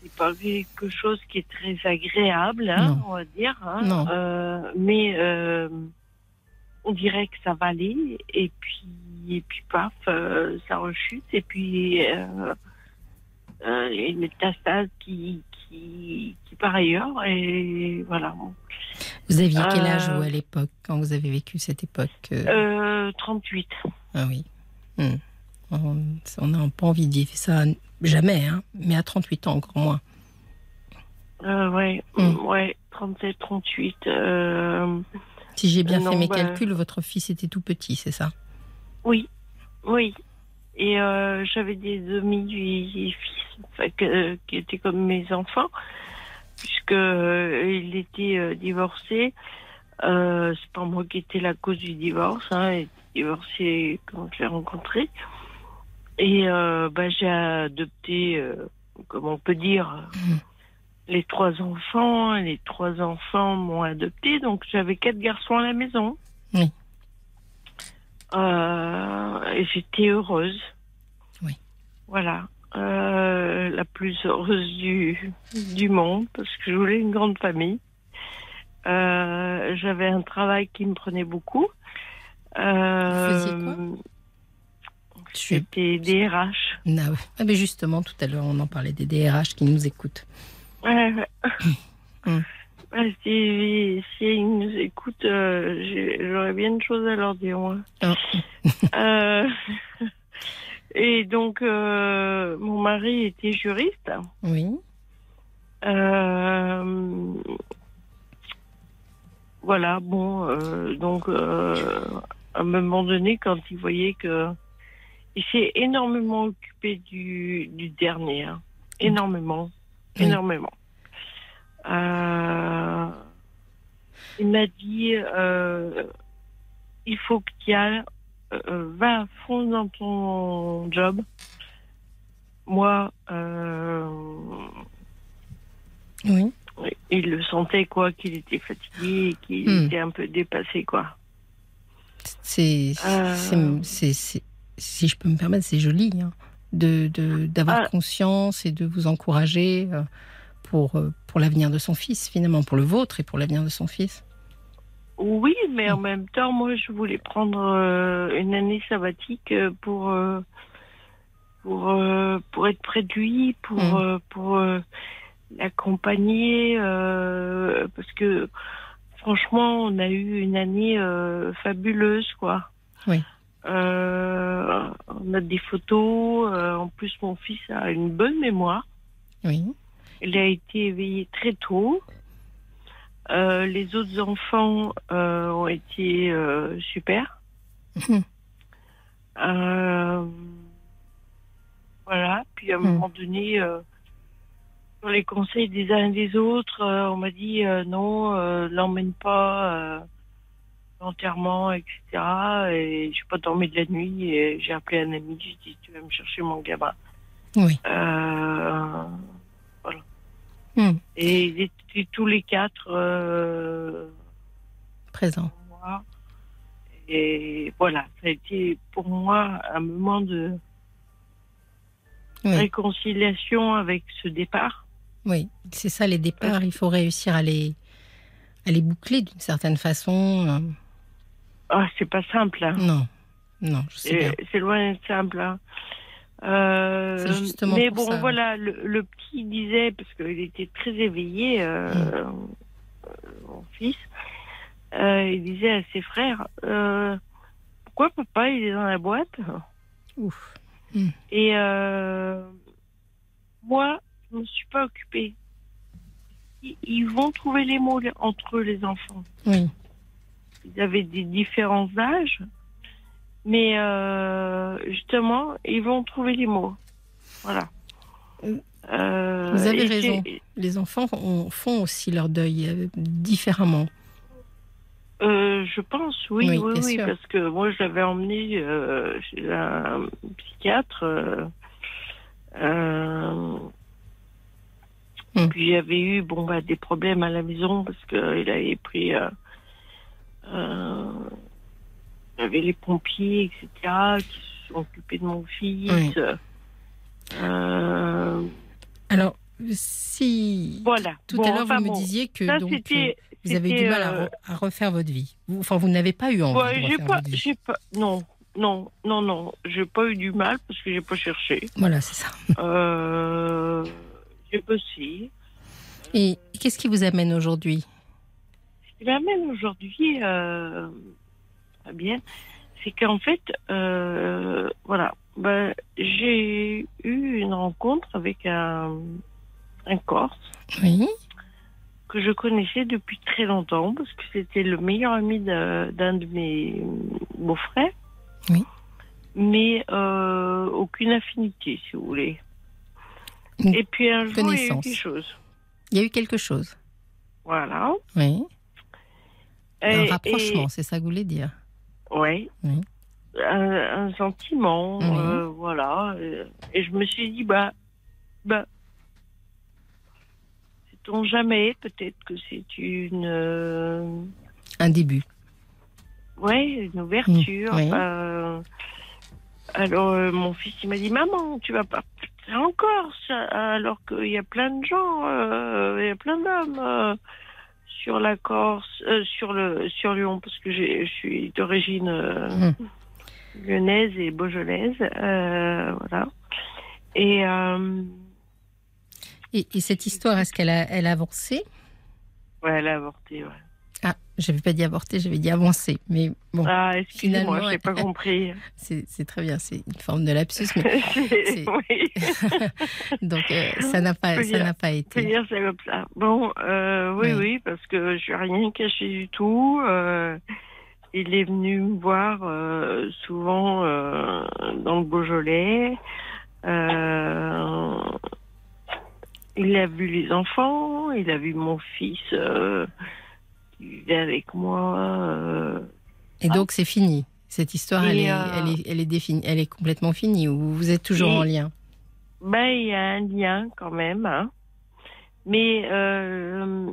c'est pas quelque chose qui est très agréable, hein, on va dire. Hein. Non. mais on dirait que ça va aller, et puis, et puis paf, euh, ça rechute, et puis euh, euh, il y a une métastase qui, qui, qui part ailleurs, et voilà. Vous aviez quel âge, vous, à l'époque, quand vous avez vécu cette époque 38. Ah oui. Hmm. On n'a pas envie de vivre ça jamais, hein, mais à 38 ans, encore moins. Euh, ouais, hmm. ouais, 37, 38. Si j'ai bien fait mes bah, calculs, votre fils était tout petit, c'est ça? Oui, oui. Et euh, j'avais des demi-fils qui étaient comme mes enfants, puisque euh, il était euh, divorcé. c'est pas moi qui étais la cause du divorce. Hein, il était divorcé quand je l'ai rencontré. Et bah, j'ai adopté, comme on peut dire, mmh les trois enfants, les trois enfants m'ont adopté, donc j'avais quatre garçons à la maison. Oui. Euh, et j'étais heureuse. Oui. Voilà. Euh, la plus heureuse du, du monde, parce que je voulais une grande famille. Euh, j'avais un travail qui me prenait beaucoup. Euh, J'étais DRH. Ah, ah, mais justement, tout à l'heure, on en parlait des DRH qui nous écoutent. Ouais, mm. si, si, ils nous écoutent, euh, j'aurais bien une chose à leur dire, moi. Ah. Euh, et donc, euh, mon mari était juriste. Oui. voilà, bon, donc, à un moment donné, quand il voyait que. Il s'est énormément occupé du, du dernier, hein. énormément énormément. Euh, il m'a dit euh, il faut que tu ailles, euh, va à fond dans ton job. Moi, oui. Il le sentait quoi, qu'il était fatigué, qu'il hmm. était un peu dépassé quoi. C'est, si je peux me permettre, c'est joli. Hein de d'avoir ah. conscience et de vous encourager euh, pour, euh, pour l'avenir de son fils, finalement, pour le vôtre et pour l'avenir de son fils. Oui, mais en même temps, moi, je voulais prendre euh, une année sabbatique pour, pour, pour être près de lui, pour, mm. pour l'accompagner, parce que franchement, on a eu une année fabuleuse, quoi. Oui. Euh, on a des photos. euh, en plus, mon fils a une bonne mémoire. Oui. Il a été éveillé très tôt. Euh, les autres enfants euh, ont été euh, super. Mhm. Euh, voilà. Puis à un Mhm. moment donné, euh, sur les conseils des uns et des autres, on m'a dit euh, non, euh, l'emmène pas euh, l'enterrement, etc. Et j'ai pas dormi de la nuit. Et j'ai appelé un ami. J'ai dit tu vas me chercher mon gamin. Oui. Euh, Hmm. et ils étaient tous les quatre euh, Présent. pour moi. Et voilà, ça a été pour moi un moment de Oui. réconciliation avec ce départ. Oui, c'est ça les départs. Il faut réussir à les, à les boucler d'une certaine façon. Ah, c'est pas simple. hein. Non, non, je sais Et bien. C'est loin d'être simple. hein. Euh, mais bon, ça. voilà, le, le petit disait, parce qu'il était très éveillé, euh, Mm. mon fils, euh, il disait à ses frères, pourquoi papa il est dans la boîte? Ouf. Et euh, moi, je ne me suis pas occupée. Ils, ils vont trouver les mots entre eux, les enfants. Oui, Ils avaient des différences d'âge, mais euh, justement, ils vont trouver les mots. Voilà. Euh, Euh, vous avez raison. les enfants ont- font aussi leur deuil différemment. Euh, je pense, oui, Oui, oui, parce que moi, je l'avais emmené euh, chez un psychiatre. euh, Hmm. Puis j'avais eu bon bah des problèmes à la maison parce que il avait pris. Euh, il y avait les pompiers, etc., qui se sont occupés de mon fils. Oui. Euh, Alors, si voilà. tout Bon, à l'heure enfin, vous me disiez que ça, donc, euh, vous avez du c'était, mal à, re- à refaire votre vie. Vous- Enfin, vous n'avez pas eu envie Ouais, de refaire pas, votre vie. pas, non, non, non, non, j'ai pas eu du mal parce que j'ai pas cherché. Voilà, c'est ça. Euh, j'ai bossé. Et qu'est-ce qui vous amène aujourd'hui? Qui m'amène aujourd'hui, euh, très bien, c'est qu'en fait, euh, voilà, ben, j'ai eu une rencontre avec un, un Corse Oui. que je connaissais depuis très longtemps parce que c'était le meilleur ami d'un de mes beaux-frères. Oui. Mais euh, aucune affinité, si vous voulez. Une Et puis un jour, il y a eu quelque chose. Il y a eu quelque chose. Voilà. Oui. Un Et- rapprochement, c'est ça que vous voulez dire. ouais. Oui. Un, un sentiment, Oui. euh, voilà. Et je me suis dit, bah, bah, sait-on jamais, peut-être que c'est une, euh, Un début. ouais, une ouverture. Mm, oui. euh, alors, euh, mon fils, il m'a dit, maman, tu vas pas partir en Corse, alors qu'il y a plein de gens, il y a plein d'hommes. Sur la Corse, euh, sur le sur Lyon, parce que je suis d'origine euh, Mm. lyonnaise et beaujolaise, euh, voilà. Et euh, Et, et cette histoire, est-ce qu'elle a, elle a avancé? Ouais, elle a avorté. Ouais. Ah, j'avais pas dit avorté, j'avais dit avancé. Mais bon, Ah, excusez-moi, Finalement, j'ai pas compris. c'est très bien, c'est une forme de lapsus, mais donc euh, ça n'a pas, ça n'a pas été. dire ça comme ça. Bon, euh, oui, Oui. oui, parce que je suis rien caché du tout. euh, il est venu me voir souvent dans le Beaujolais. Il a vu les enfants, il a vu mon fils avec moi. euh, Et donc c'est fini. Cette histoire, elle Et, est, euh, elle est, elle est définie, elle est complètement finie. Ou vous êtes toujours Et- en lien? Ben, il y a un lien quand même. hein. Mais euh,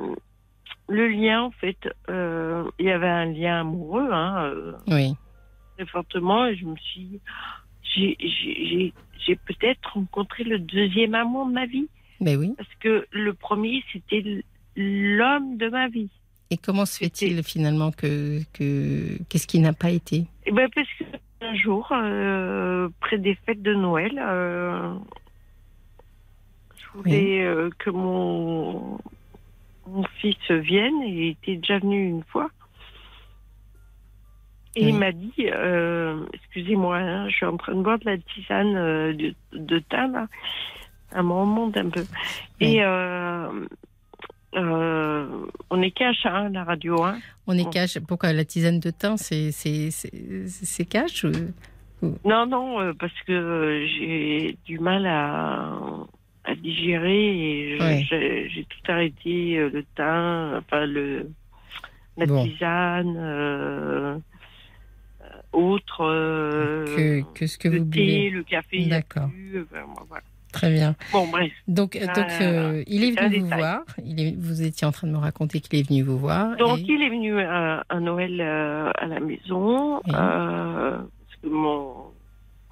le lien, en fait, il y avait un lien amoureux, hein, Oui. très fortement. Et je me suis j'ai- peut-être rencontré le deuxième amour de ma vie. Ben oui. Parce que le premier, c'était l'homme de ma vie. Et comment se fait-il finalement que, que qu'est-ce qui n'a pas été? Et ben parce que un jour, euh, près des fêtes de Noël, euh, je voulais euh, que mon mon fils vienne. Il était déjà venu une fois. Et il m'a dit, excusez-moi, hein, je suis en train de boire de la tisane de, de thym, là. Ça me remonte un peu. Et euh, on est cash, hein, la radio. Hein. On est cash. Pourquoi la tisane de thym, c'est cash ou- Non, non, euh, parce que j'ai du mal à, à digérer Ouais. j'ai tout arrêté, euh, le thym, enfin le, la Bon. tisane, euh, autre, euh, que, que ce que le vous thé, buvez le café, D'accord. enfin, bon, voilà. Très bien. Bon, bref. Donc, Ah, donc euh, il est c'est venu vous détail. voir. Il est, vous étiez en train de me raconter qu'il est venu vous voir. Donc, et- il est venu à, à Noël euh, à la maison, euh, parce que mon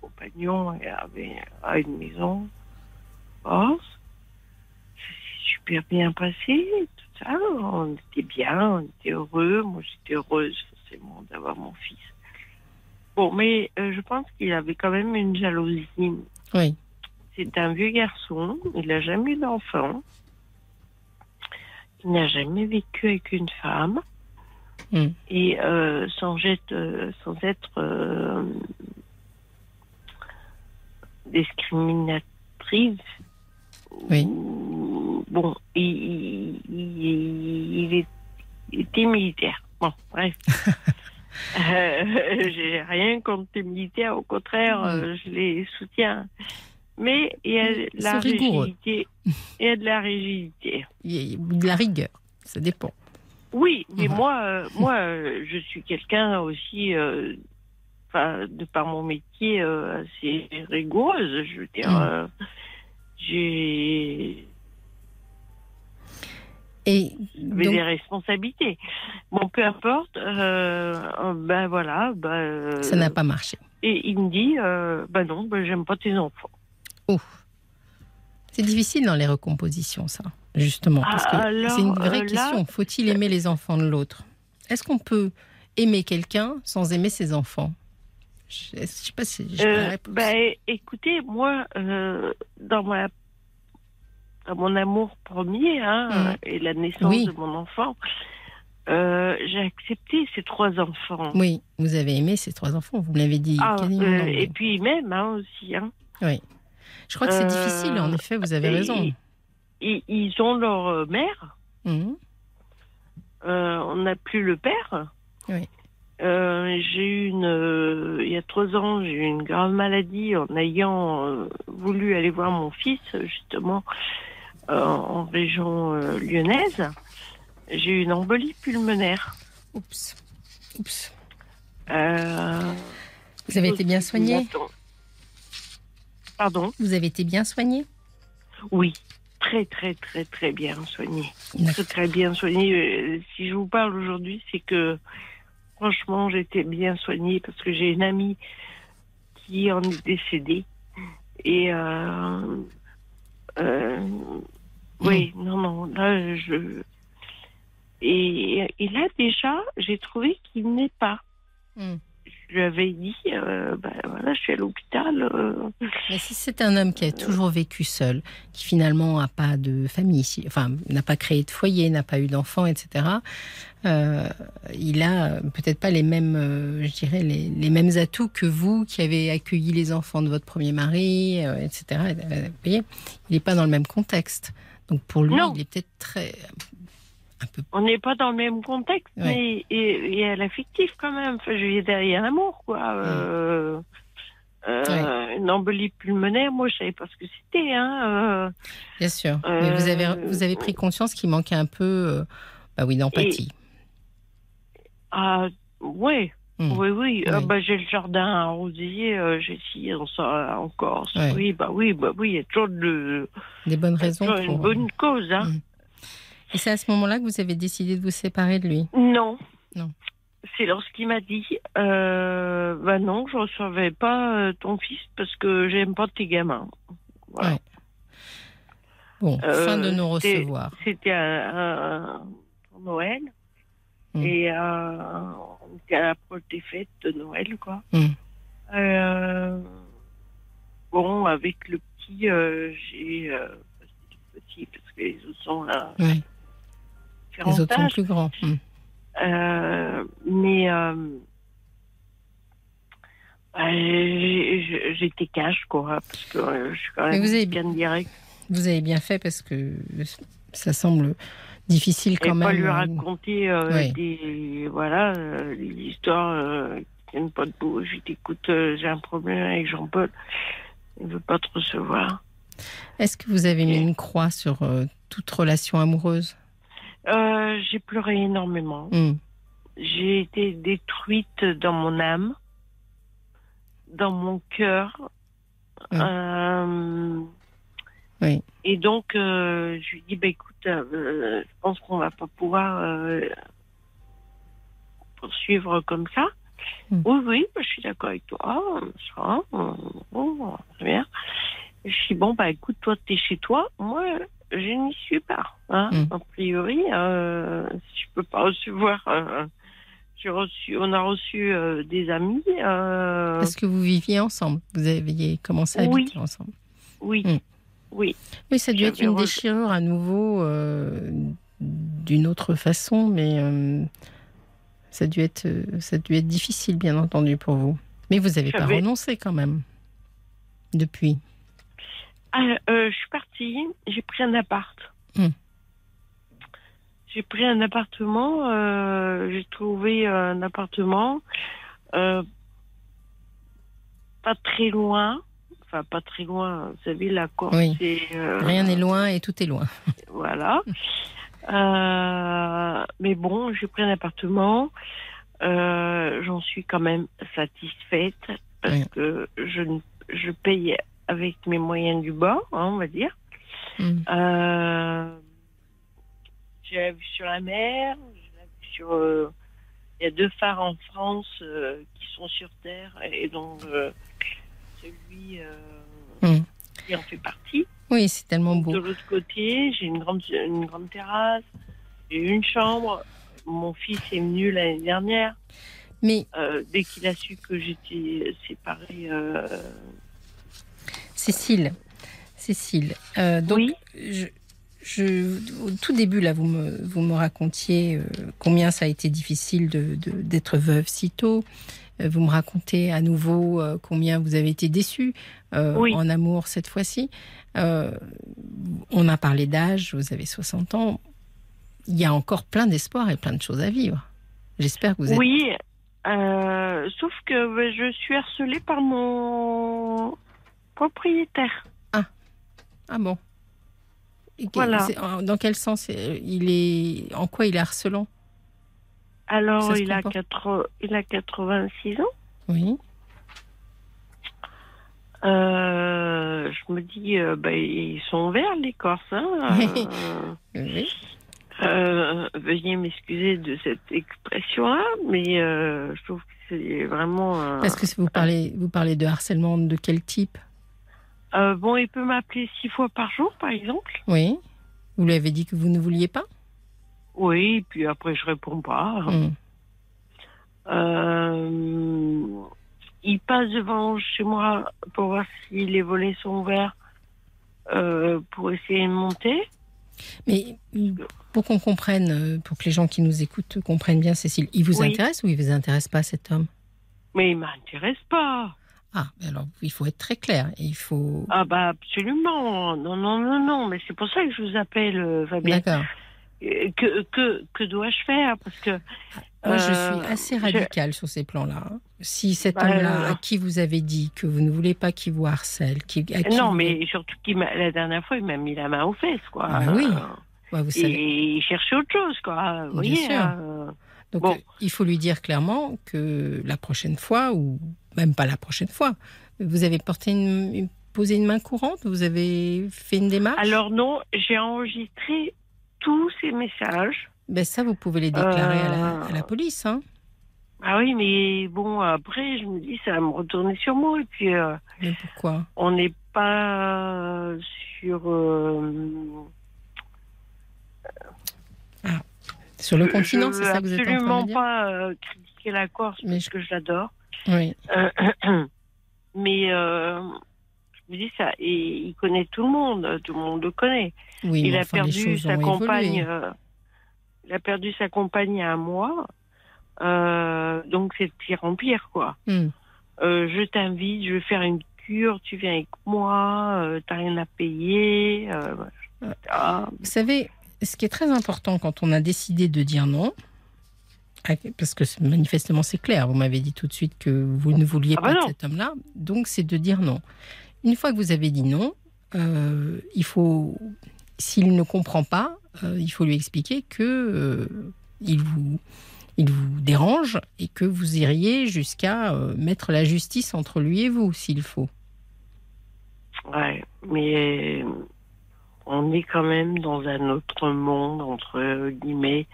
compagnon avait a une maison. Ça s'est super bien passé, tout ça. On était bien, on était heureux. Moi, j'étais heureuse, forcément, d'avoir mon fils. Bon, mais euh, je pense qu'il avait quand même une jalousie. Oui. C'est un vieux garçon, il n'a jamais eu d'enfant. Il n'a jamais vécu avec une femme. Mm. Et euh, sans, être, euh, sans être euh, discriminatrice, Oui. bon, il, il- il- il est- il était militaire. Bon, bref. Euh, J'ai rien contre les militaires, au contraire, euh, je les soutiens. Mais il y a de la rigoureux. rigidité. Il y a de la rigidité. Il y a de la rigueur. Ça dépend. Oui, mais moi, euh, moi, euh, je suis quelqu'un aussi, euh, de par mon métier, assez rigoureuse. Je veux dire, Mm. j'ai Et donc, des responsabilités. Bon, peu importe. ben voilà. Ben, ça n'a pas marché. Et il me dit, ben non, ben j'aime pas tes enfants. C'est difficile dans les recompositions, ça, justement. Parce que Ah, alors, c'est une vraie euh, là- question. Faut-il aimer les enfants de l'autre? Est-ce qu'on peut aimer quelqu'un sans aimer ses enfants? Je ne sais pas si j'ai la Euh, réponse. ben, écoutez, moi, euh, dans ma dans mon amour premier hein, Mhm. et la naissance Oui. de mon enfant, euh, j'ai accepté ces trois enfants. Oui, vous avez aimé ces trois enfants, vous me l'avez dit Ah, euh, et puis même hein, aussi. Hein, Oui. Je crois que c'est Euh, difficile, en effet, vous avez raison. ils, ils ont leur euh, mère. Mhm. Euh, on n'a plus le père. Oui. Euh, j'ai eu une, euh, il y a trois ans, j'ai eu une grave maladie en ayant euh, voulu aller voir mon fils justement euh, en région euh, lyonnaise. J'ai eu une embolie pulmonaire. Oups. Oups. Euh, Vous avez été bien soigné? Pardon Vous avez été bien soigné Oui, très très très très bien soigné. Très très bien soigné. Euh, Si je vous parle aujourd'hui, c'est que franchement, j'étais bien soignée parce que j'ai une amie qui en est décédée. Et euh, euh, oui, non, non, là, je. Et, et là, déjà, j'ai trouvé qu'il n'est pas. Hmm. Lui avais dit, euh, ben voilà, je suis à l'hôpital. euh, Mais si c'est un homme qui a toujours vécu seul, qui finalement n'a pas de famille, enfin n'a pas créé de foyer, n'a pas eu d'enfant, etc., euh, il a peut-être pas les mêmes, je dirais, les, les mêmes atouts que vous qui avez accueilli les enfants de votre premier mari, etc. Vous voyez, il n'est pas dans le même contexte. Donc pour lui, Non. il est peut-être très un peu. On n'est pas dans le même contexte, Ouais. mais et, et à l'affectif quand même. Enfin, je veux dire, il y a un amour, quoi. Euh, euh, Une embolie pulmonaire, moi, je savais pas ce que c'était. Hein. euh. Bien sûr. Mais vous avez vous avez pris conscience qu'il manquait un peu, bah oui, d'empathie. ah, ouais. Hmm. Oui, oui. Ah, Oui. bah, j'ai le jardin arrosé, euh, j'ai scié en, en Corse. Ouais. Oui, bah oui, bah oui, il y a toujours, de, Des bonnes il y a raisons pour. une bonne cause. Hein. Et c'est à ce moment-là que vous avez décidé de vous séparer de lui. Non. Non. C'est lorsqu'il m'a dit, euh, bah non, je ne recevais pas euh, ton fils parce que j'aime pas tes gamins. Voilà. Ouais. Bon, Euh, fin de c'est- recevoir. C'était pour Noël. Mm. Et euh, on était à l'approche des fêtes de Noël, quoi. Mm. Euh, bon, avec le petit, j'ai. Le petit, parce que les autres sont à Ouais. Différents Les autres sont plus grands. Hmm. Euh, mais euh, Euh, J'étais cash, quoi, parce que euh, je suis quand même vous avez bien direct. Vous avez bien fait parce que ça semble difficile quand Et même. pas lui raconter euh, Oui. des voilà euh, qui tiennent pas debout. Je dis écoute, j'ai un problème avec Jean-Paul. Il veut pas te recevoir. Est-ce que vous avez mis une croix sur toute relation amoureuse? Euh, j'ai pleuré énormément. Hmm. J'ai été détruite dans mon âme, dans mon cœur. Mm. Euh, Oui. Et donc, euh, je lui dis, bah, écoute, je pense qu'on va pas pouvoir poursuivre comme ça. Mm. Oui, oui, bah, je suis d'accord avec toi. Ça, bon, bien. Je dis, bon, bah écoute, toi, tu es chez toi. Moi, je n'y suis pas. Hein. Mm. A priori, euh, je peux pas recevoir... euh, reçu, on a reçu euh, des amis. euh, Est-ce que vous viviez ensemble? Vous aviez commencé à Oui. habiter ensemble? Oui, Mm. oui. Oui, ça a dû être une re- déchirure à nouveau euh, d'une autre façon, mais euh, ça, a dû être, euh, ça a dû être difficile, bien entendu, pour vous. Mais vous n'avez pas renoncé quand même, depuis. Ah, euh, je suis partie, j'ai pris un appart. Hmm. J'ai pris un appartement, euh, j'ai trouvé un appartement euh, pas très loin, enfin pas très loin, vous savez, la Corse, Oui. Rien n'est loin et tout est loin. Voilà. Mais bon, j'ai pris un appartement. J'en suis quand même satisfaite parce Oui. que je, je paye avec mes moyens du bord, hein, on va dire. Hmm. Euh, j'ai la vue sur la mer. j'ai la vue sur. euh, Il y a deux phares en France euh, qui sont sur terre et donc celui Hmm. qui en fait partie. Oui, c'est tellement beau. De l'autre côté, j'ai une grande, une grande terrasse, j'ai une chambre. Mon fils est venu l'année dernière. Mais dès qu'il a su que j'étais séparée. Cécile, Cécile, euh, donc Oui. je, je- au tout début là, vous me, vous me racontiez euh, combien ça a été difficile de- de- d'être veuve si tôt. Euh, Vous me racontez à nouveau combien vous avez été déçue Oui. en amour cette fois-ci. On a parlé d'âge, vous avez 60 ans. Il y a encore plein d'espoir et plein de choses à vivre. J'espère que vous êtes. Oui, sauf que ben, je suis harcelée par mon propriétaire. Ah bon. Et que- Voilà. Dans quel sens euh, il est En quoi il est harcelant? Alors, il a, comporte. 80 il a 86 ans. Oui. Euh, je me dis, euh, ben, ils sont verts, les Corses. Hein Euh, Oui. Veuillez m'excuser de cette expression-là, mais je trouve que c'est vraiment. Parce que vous parlez, vous parlez de harcèlement de quel type? Euh, bon, il peut m'appeler six fois par jour, par exemple. Oui. Vous lui avez dit que vous ne vouliez pas? Oui, puis après je réponds pas. Hmm. Euh, il passe devant chez moi pour voir si les volets sont ouverts euh, pour essayer de monter. Mais pour qu'on comprenne, pour que les gens qui nous écoutent comprennent bien, Cécile, il vous Oui. intéresse ou il vous intéresse pas cet homme? Mais il m'intéresse pas. Ah, alors il faut être très clair. Il faut. Ah bah absolument. Non, non, non, non. Mais c'est pour ça que je vous appelle, euh, Fabien. D'accord. Euh, Que, que, que dois-je faire? Parce que Moi, je Euh, suis assez je- radicale sur ces plans-là. hein. Si cet Bah, homme-là, euh, à qui vous avez dit que vous ne voulez pas qu'il vous harcèle, qui, à qui non, vous- mais surtout qu'il m'a la dernière fois, il m'a mis la main aux fesses, quoi. Ah bah oui, Ouais, vous savez. et il cherchait autre chose, quoi. Vous voyez. sûr. euh, Donc, Bon. euh, il faut lui dire clairement que la prochaine fois, ou même pas la prochaine fois, vous avez porté une, une- posé une main courante, vous avez fait une démarche? Alors non, j'ai enregistré tous ces messages. ben ça, vous pouvez les déclarer à, la, Euh. à la police. Hein. Ah oui, mais bon, après, je me dis, ça va me retourner sur moi. Et puis, euh, Mais pourquoi? on n'est pas sur... euh, Sur le continent, c'est ça que vous êtes en train absolument de dire pas euh, critiquer la Corse, Mais parce que je l'adore. Oui. Euh, mais euh, je me dis ça, et il connaît tout le monde, tout le monde le connaît. Oui, il a enfin, perdu sa compagne. euh, il a perdu sa compagne a un mois. Donc c'est de pire en pire, quoi. Hmm. je t'invite, je vais faire une cure, tu viens avec moi, t'as rien à payer. Vous savez, ce qui est très important quand on a décidé de dire non, ah, parce que manifestement c'est clair, vous m'avez dit tout de suite que vous ne vouliez ah bah pas de cet homme-là, donc c'est de dire non. Une fois que vous avez dit non, euh, il faut, s'il ne comprend pas, euh, il faut lui expliquer que euh, il vous, il vous dérange et que vous iriez jusqu'à mettre la justice entre lui et vous, s'il faut. Ouais, mais on est quand même dans un autre monde entre guillemets.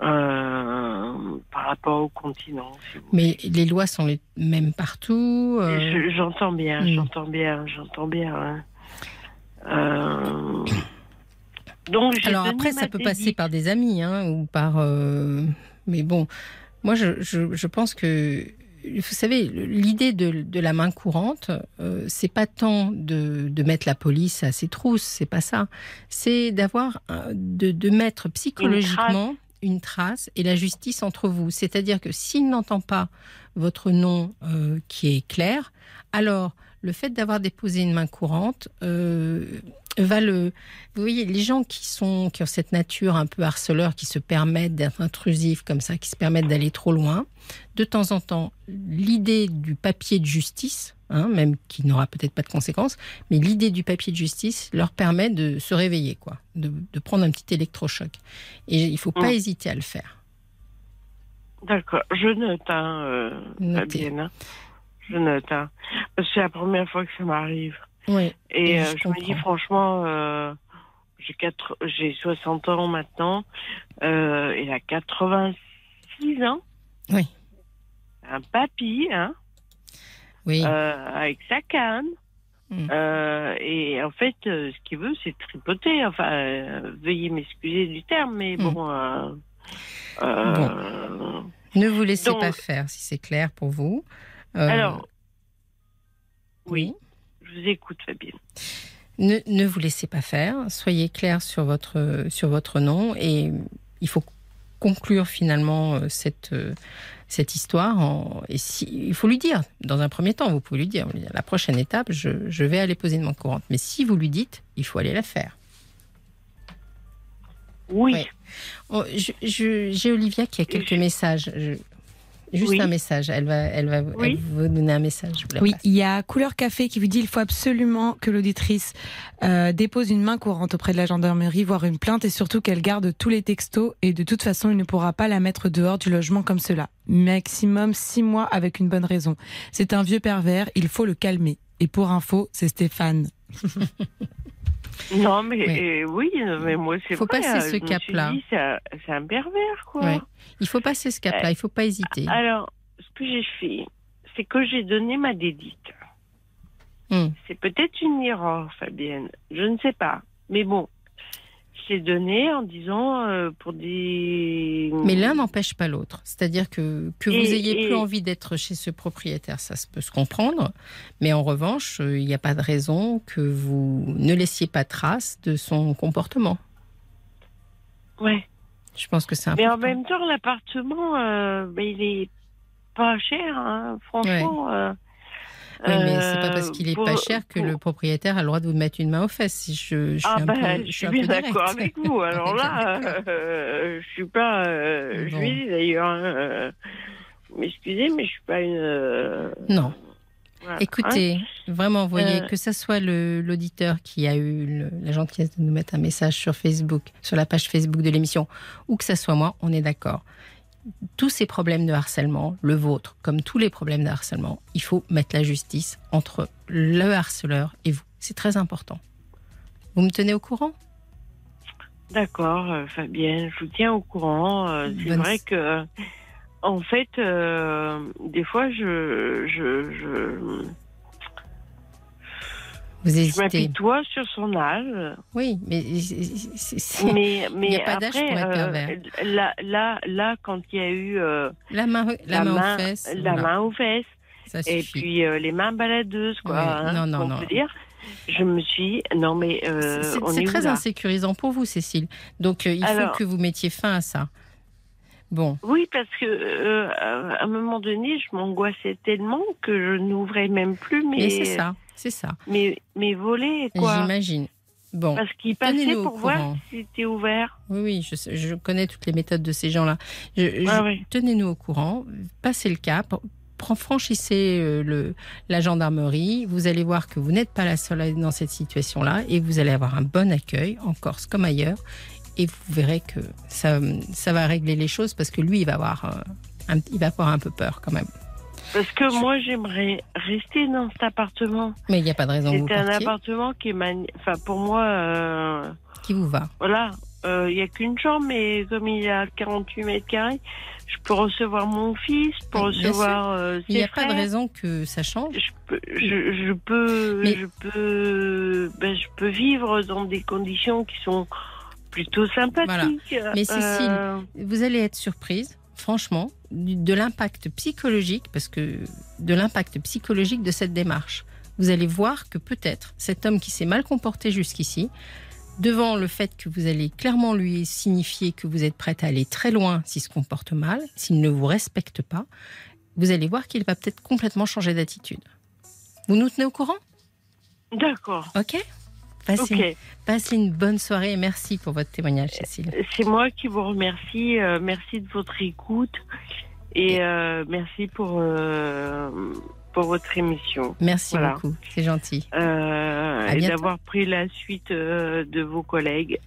Euh, par rapport au continent. Mais les lois sont les mêmes partout. Euh j'entends bien, j'entends bien, j'entends bien. Hein. Euh, donc, Alors après, ça peut passer par des amis, hein, ou par. Mais bon, moi, je, je, pense que vous savez, l'idée de, de, la main courante, c'est pas tant de, de, mettre la police à ses trousses, c'est pas ça. C'est d'avoir, de, de, mettre psychologiquement une trace et la justice entre vous. C'est-à-dire que s'il n'entend pas votre nom euh, qui est clair, alors le fait d'avoir déposé une main courante euh, va le. Vous voyez, les gens qui sont qui ont cette nature un peu harceleur, qui se permettent d'être intrusifs comme ça, qui se permettent d'aller trop loin, de temps en temps, l'idée du papier de justice, hein, même qui n'aura peut-être pas de conséquences, mais l'idée du papier de justice leur permet de se réveiller, quoi, de, prendre un petit électrochoc. Et il ne faut pas mm. hésiter à le faire. D'accord, je note, hein, euh, hein. Je note, hein. C'est la première fois que ça m'arrive. Oui. Et, euh, je, me dis franchement, euh, j'ai j'ai 60 ans maintenant. Euh, il a 86 ans. Oui. Un papy, hein. Oui. Euh, avec sa canne. Mm. Euh, et en fait, ce qu'il veut, c'est tripoter. Enfin, veuillez m'excuser du terme, mais mm. bon, bon. Ne vous laissez pas faire, si c'est clair pour vous. Alors, oui. Je vous écoute, Fabienne. Ne, ne, vous laissez pas faire. Soyez clair sur votre, sur votre nom et il faut conclure finalement euh, cette, euh, cette histoire. En, et si, il faut lui dire, dans un premier temps, vous pouvez lui dire, la prochaine étape, je, je vais aller poser une main courante. Mais si vous lui dites, il faut aller la faire. Oui. Oh, j'ai Olivia qui a quelques messages. Juste un message. Elle va, elle va vous donner un message. oui, il y a Couleur Café qui vous dit il faut absolument que l'auditrice euh, dépose une main courante auprès de la gendarmerie, voire une plainte, et surtout qu'elle garde tous les textos. Et de toute façon, il ne pourra pas la mettre dehors du logement comme cela. Maximum six mois avec une bonne raison. C'est un vieux pervers, il faut le calmer. Et pour info, c'est Stéphane. Non, mais oui, mais moi, c'est Il faut passer ce cap-là. C'est un pervers, quoi. Il faut passer ce cap-là, il ne faut pas hésiter. Alors, ce que j'ai fait, c'est que j'ai donné ma dédite. Hmm. C'est peut-être une erreur, Fabienne. Je ne sais pas. Mais bon, c'est donné en disant euh, pour des. Mais l'un n'empêche pas l'autre. C'est-à-dire que que vous ayez plus envie d'être chez ce propriétaire, ça peut se comprendre. Mais en revanche, euh, il n'y a pas de raison que vous ne laissiez pas trace de son comportement. Ouais. Je pense que c'est important. Mais en même temps, l'appartement, euh, ben, il est pas cher, hein, franchement. Oui, mais c'est pas parce qu'il est pas euh, cher que le propriétaire a le droit de vous mettre une main aux fesses. Je, je suis, ah un ben, peu, je suis bien d'accord avec vous. Alors là, euh, je suis pas euh, juive d'ailleurs. Hein, excusez, mais je suis pas une. non. Écoutez, hein vraiment, voyez, que ce soit l'auditeur qui a eu la gentillesse de nous mettre un message sur Facebook, sur la page Facebook de l'émission, ou que ce soit moi, on est d'accord tous ces problèmes de harcèlement, le vôtre, comme tous les problèmes de harcèlement, il faut mettre la justice entre le harceleur et vous. C'est très important. Vous me tenez au courant? D'accord, euh, Fabienne, je vous tiens au courant. Euh, c'est vrai que, en fait, euh, des fois, je, je vous hésitez. Je toi sur son âge. Oui, mais mais, mais il n'y a pas d'âge pour être euh, pervers. Là, là, là, quand il y a eu euh, la main, la, main, aux fesses, la main aux fesses, et puis euh, les mains baladeuses, quoi. Hein, non, non, non. Peut dire. Je me suis non mais c'est très insécurisant pour vous, Cécile. Donc il faut que vous mettiez fin à ça. Bon. Oui, parce que euh, à un moment donné, je m'angoissais tellement que je n'ouvrais même plus mes. Et c'est ça, c'est ça. Mes, mes volets, quoi. J'imagine. Bon. Parce qu'ils passaient pour voir si c'était ouvert. Oui, oui, je, connais toutes les méthodes de ces gens-là. Ah oui. Tenez-nous au courant, passez le cap, franchissez euh, le, la gendarmerie. Vous allez voir que vous n'êtes pas la seule dans cette situation-là et vous allez avoir un bon accueil en Corse comme ailleurs. Et vous verrez que ça, ça va régler les choses parce que lui, il va avoir, euh, un, il va avoir un peu peur quand même. Parce que moi, j'aimerais rester dans cet appartement. Mais il n'y a pas de raison C'est un partiez. appartement qui est magni- Enfin, pour moi, euh, Qui vous va voilà. euh, Il n'y a qu'une chambre, mais comme il y a 48 mètres carrés, je peux recevoir mon fils, je peux Oui, recevoir euh, Il n'y ses a pas de raison que ça change. Je peux, je, je peux, Mais- je peux, ben, je peux vivre dans des conditions qui sont plutôt sympathiques. Mais Cécile, Euh, vous allez être surprise, franchement, de l'impact psychologique, parce que de l'impact psychologique de cette démarche. Vous allez voir que peut-être cet homme qui s'est mal comporté jusqu'ici, devant le fait que vous allez clairement lui signifier que vous êtes prête à aller très loin s'il se comporte mal, s'il ne vous respecte pas, vous allez voir qu'il va peut-être complètement changer d'attitude. Vous nous tenez au courant? D'accord. Ok? Passez, passez une bonne soirée et merci pour votre témoignage, Cécile. C'est moi qui vous remercie. euh, merci de votre écoute et euh, merci pour euh, pour votre émission. Merci Voilà. beaucoup, c'est gentil. Euh, et d'avoir pris la suite euh, de vos collègues.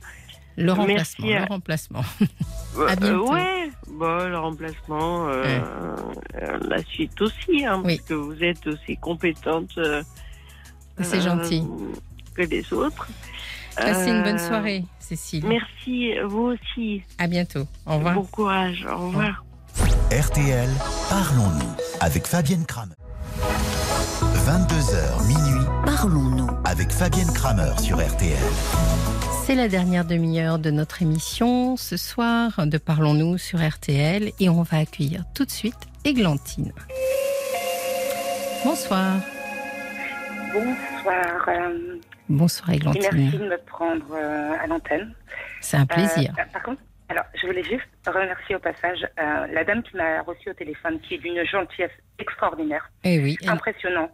Le Merci remplacement, à- le remplacement. Euh, À bientôt. ouais, bon, le remplacement, euh, Ouais. euh, la suite aussi, hein, Oui. parce que vous êtes aussi compétente euh, C'est euh, gentil. Que les autres. Passez une bonne Euh, soirée, Cécile. Merci, vous aussi. À bientôt. Au revoir. Bon courage. Au revoir. RTL, parlons-nous avec Fabienne Kramer. 22h minuit, parlons-nous avec Fabienne Kramer sur RTL. C'est la dernière demi-heure de notre émission ce soir de Parlons-nous sur RTL et on va accueillir tout de suite Églantine. Bonsoir. Bonsoir. euh, Bonsoir et merci Églantine. de me prendre euh, à l'antenne. C'est un plaisir. Euh, par contre, alors, je voulais juste remercier au passage euh, la dame qui m'a reçue au téléphone, qui est d'une gentillesse extraordinaire, Eh oui, elle- impressionnante.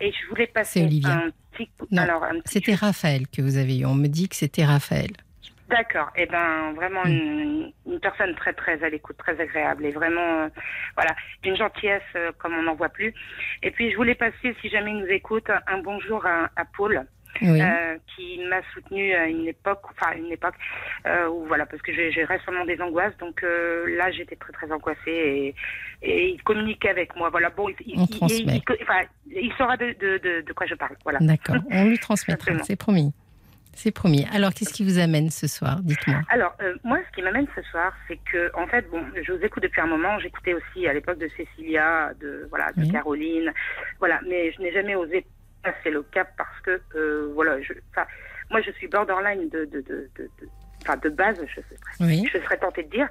Et je voulais passer un petit coup. Non, alors, un petit- c'était Raphaël que vous avez eu. On me dit que c'était Raphaël. D'accord. Et ben, vraiment Mm. une, une personne très très à l'écoute, très agréable et vraiment, euh, voilà, d'une gentillesse euh, comme on n'en voit plus. Et puis, je voulais passer, si jamais il nous écoute, un bonjour à, à Paul. Oui. euh, qui m'a soutenu à une époque, enfin une époque euh, où voilà, parce que j'ai récemment des angoisses, donc euh, là j'étais très très angoissée et, et il communiquait avec moi. Voilà, bon, il, saura de, de, de, de quoi je parle. Voilà. D'accord. On lui transmettra. C'est promis. C'est promis. Alors, qu'est-ce qui vous amène ce soir Dites-moi. Alors, euh, moi, ce qui m'amène ce soir, c'est que, en fait, bon, je vous écoute depuis un moment. J'écoutais aussi à l'époque de Cécilia, de voilà, de Oui. Caroline, voilà. Mais je n'ai jamais osé passer le cap parce que, euh, voilà, je, moi, je suis borderline de, de, de, de, de- enfin, de base, je serais, Oui. je serais tentée de dire.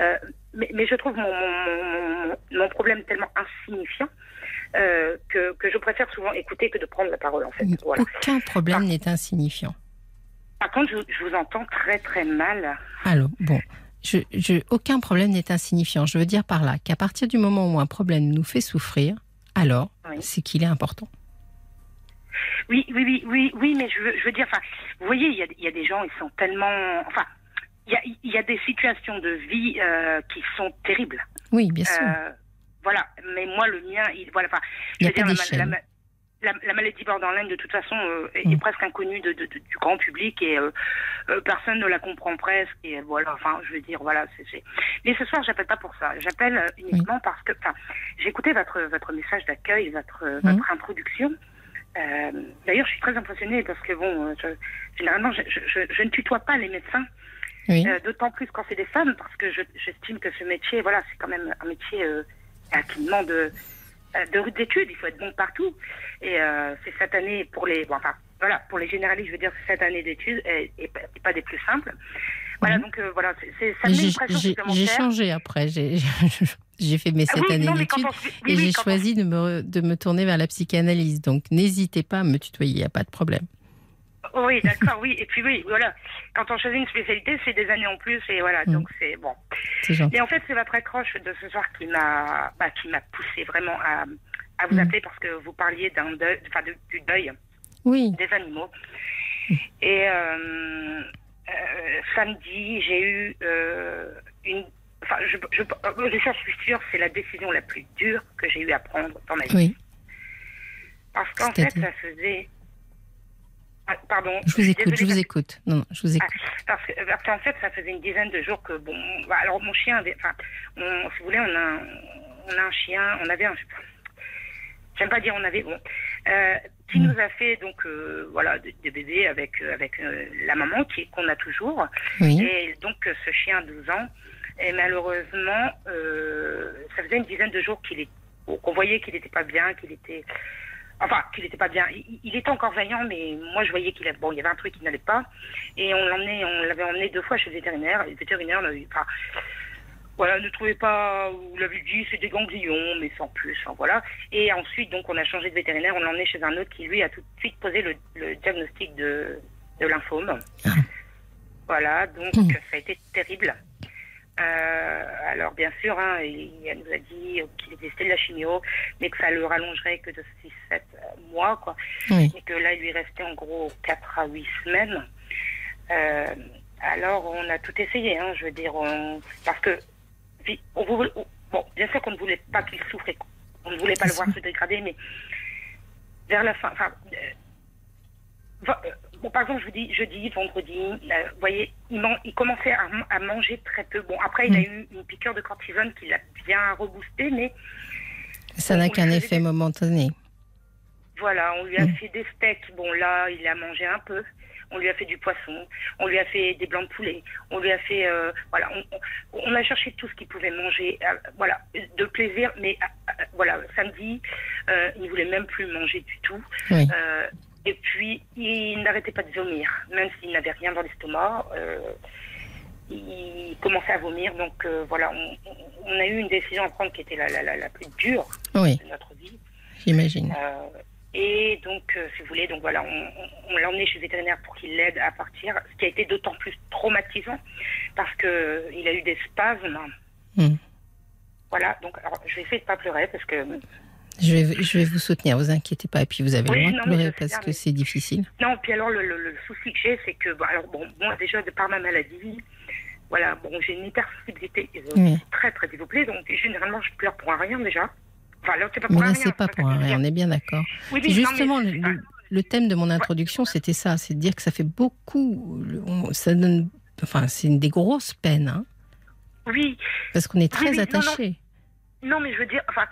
Euh, mais, mais je trouve mon, mon, mon, mon problème tellement insignifiant euh, que, que je préfère souvent écouter que de prendre la parole, en fait. Voilà. Aucun problème n'est insignifiant. Par contre, je, je vous entends très très mal. Alors, bon, je, je- aucun problème n'est insignifiant. Je veux dire par là qu'à partir du moment où un problème nous fait souffrir, alors Oui. c'est qu'il est important. Oui, oui, oui, oui, oui, mais je veux, je veux dire, enfin, vous voyez, il y a, il y a des gens, ils sont tellement, enfin, il y a, il y a des situations de vie euh, qui sont terribles. Oui, bien sûr. Euh, voilà, mais moi, le mien, il, voilà, enfin, je veux dire, la, la la- la maladie borderline, de toute façon, euh, est, Mm. est presque inconnue de, de- de- du grand public et euh, euh, personne ne la comprend presque. Et voilà, enfin, je veux dire, voilà, c'est. Mais ce soir, j'appelle pas pour ça. J'appelle uniquement parce que, enfin, j'ai écouté votre votre message d'accueil, votre Mm. votre introduction. D'ailleurs, je suis très impressionnée parce que bon, je- généralement, je, je, je- je ne tutoie pas les médecins. Oui. D'autant plus quand c'est des femmes, parce que je- j'estime que ce métier, voilà, c'est quand même un métier qui demande euh, de rudes études. Il faut être bon partout. Et euh, c'est cette année pour les, bon, enfin, voilà, pour les généralistes, je veux dire, cette année d'études est, est pas- est pas des plus simples. Voilà, Mhm. donc euh, voilà, c'est ça J'ai changé après. J'ai fait mes Ah sept oui, années d'études oui, et oui, j'ai on- choisi de me, de me tourner vers la psychanalyse. Donc, n'hésitez pas à me tutoyer, il n'y a pas de problème. Oui, d'accord, oui. Et puis oui, voilà. Quand on choisit une spécialité, c'est des années en plus et voilà. Mm. Donc c'est bon. Et en fait, c'est votre accroche de ce soir qui m'a, bah, qui m'a poussé vraiment à, à vous mm. appeler parce que vous parliez d'un deuil, enfin du deuil. Oui. Des animaux. Et euh, euh, samedi, j'ai eu euh, une. Enfin, je, je, je, suis sûre, c'est la décision la plus dure que j'ai eu à prendre dans ma vie. Oui. Parce qu'en fait, ça faisait. Ah, pardon. Je vous écoute, je vous écoute. Non, je vous écoute. Ah, parce qu'en fait, ça faisait une dizaine de jours que, bon, bah, alors mon chien, enfin, si vous voulez, on a, on a un chien, on avait un, j'aime pas dire on avait, bon, euh, qui mm. nous a fait donc euh, voilà des, bébés avec euh, avec la maman qui qu'on a toujours et donc ce chien de 12 ans et malheureusement ça faisait une dizaine de jours qu'il est qu'on voyait qu'il n'était pas bien qu'il était enfin qu'il n'était pas bien il, était encore vaillant mais moi je voyais qu'il bon il y avait un truc qui n'allait pas et on l'emmenait on l'avait emmené deux fois chez le vétérinaire le vétérinaire pas voilà, ne trouvez pas, vous l'avez dit, c'est des ganglions, mais sans plus. voilà. Et ensuite, donc, on a changé de vétérinaire, on l'a emmené chez un autre qui, lui, a tout de suite posé le, diagnostic de, de lymphome. Ah. Voilà, donc mmh. ça a été terrible. Euh, alors, bien sûr, hein, il, nous a dit qu'il était testé de la chimio, mais que ça le rallongerait que de 6-7 mois, quoi. Et que là, il lui restait en gros 4 à 8 semaines. Euh, alors, on a tout essayé, hein, je veux dire, parce que on bon, bien sûr qu'on ne voulait pas qu'il souffre, on ne voulait pas le voir se dégrader, mais vers la fin, enfin, euh, bon, par exemple, je vous dis, jeudi, vendredi, vous voyez, il, il commençait à, manger très peu. Bon, après, il a mm. eu une piqûre de cortisone qui l'a bien reboosté, mais. Ça n'a qu'un effet momentané. Voilà, on lui a mm. fait des steaks. Bon, là, il a mangé un peu on lui a fait du poisson, on lui a fait des blancs de poulet, on lui a fait, euh, voilà, on, a cherché tout ce qu'il pouvait manger, euh, voilà, de plaisir, mais euh, voilà, samedi, il ne voulait même plus manger du tout. Et puis, il n'arrêtait pas de vomir, même s'il n'avait rien dans l'estomac. il commençait à vomir, donc voilà, on, a eu une décision à prendre qui était la, la, plus dure de notre vie. J'imagine. Et donc, euh, si vous voulez, donc voilà, on, l'a emmené chez le vétérinaire pour qu'il l'aide à partir, ce qui a été d'autant plus traumatisant parce que il a eu des spasmes. Hmm. Voilà, donc alors, je vais essayer de pas pleurer parce que. Je vais, je vais vous soutenir, vous inquiétez pas. Et puis vous avez le droit de pleurer parce que c'est difficile. Non, puis alors le, souci que j'ai, c'est que, bon, alors bon, moi déjà de par ma maladie, voilà, bon, j'ai une hypersensibilité euh, très très développée, donc généralement je pleure pour un rien déjà. Enfin, là, c'est pas pour mais là, c'est pas pour rien, on est bien d'accord. Justement, le, thème de mon introduction, c'était ça, c'est de dire que ça fait beaucoup, ça donne, enfin, c'est une des grosses peines. Hein. oui. Parce qu'on est très attachés. Non, mais je veux dire, enfin,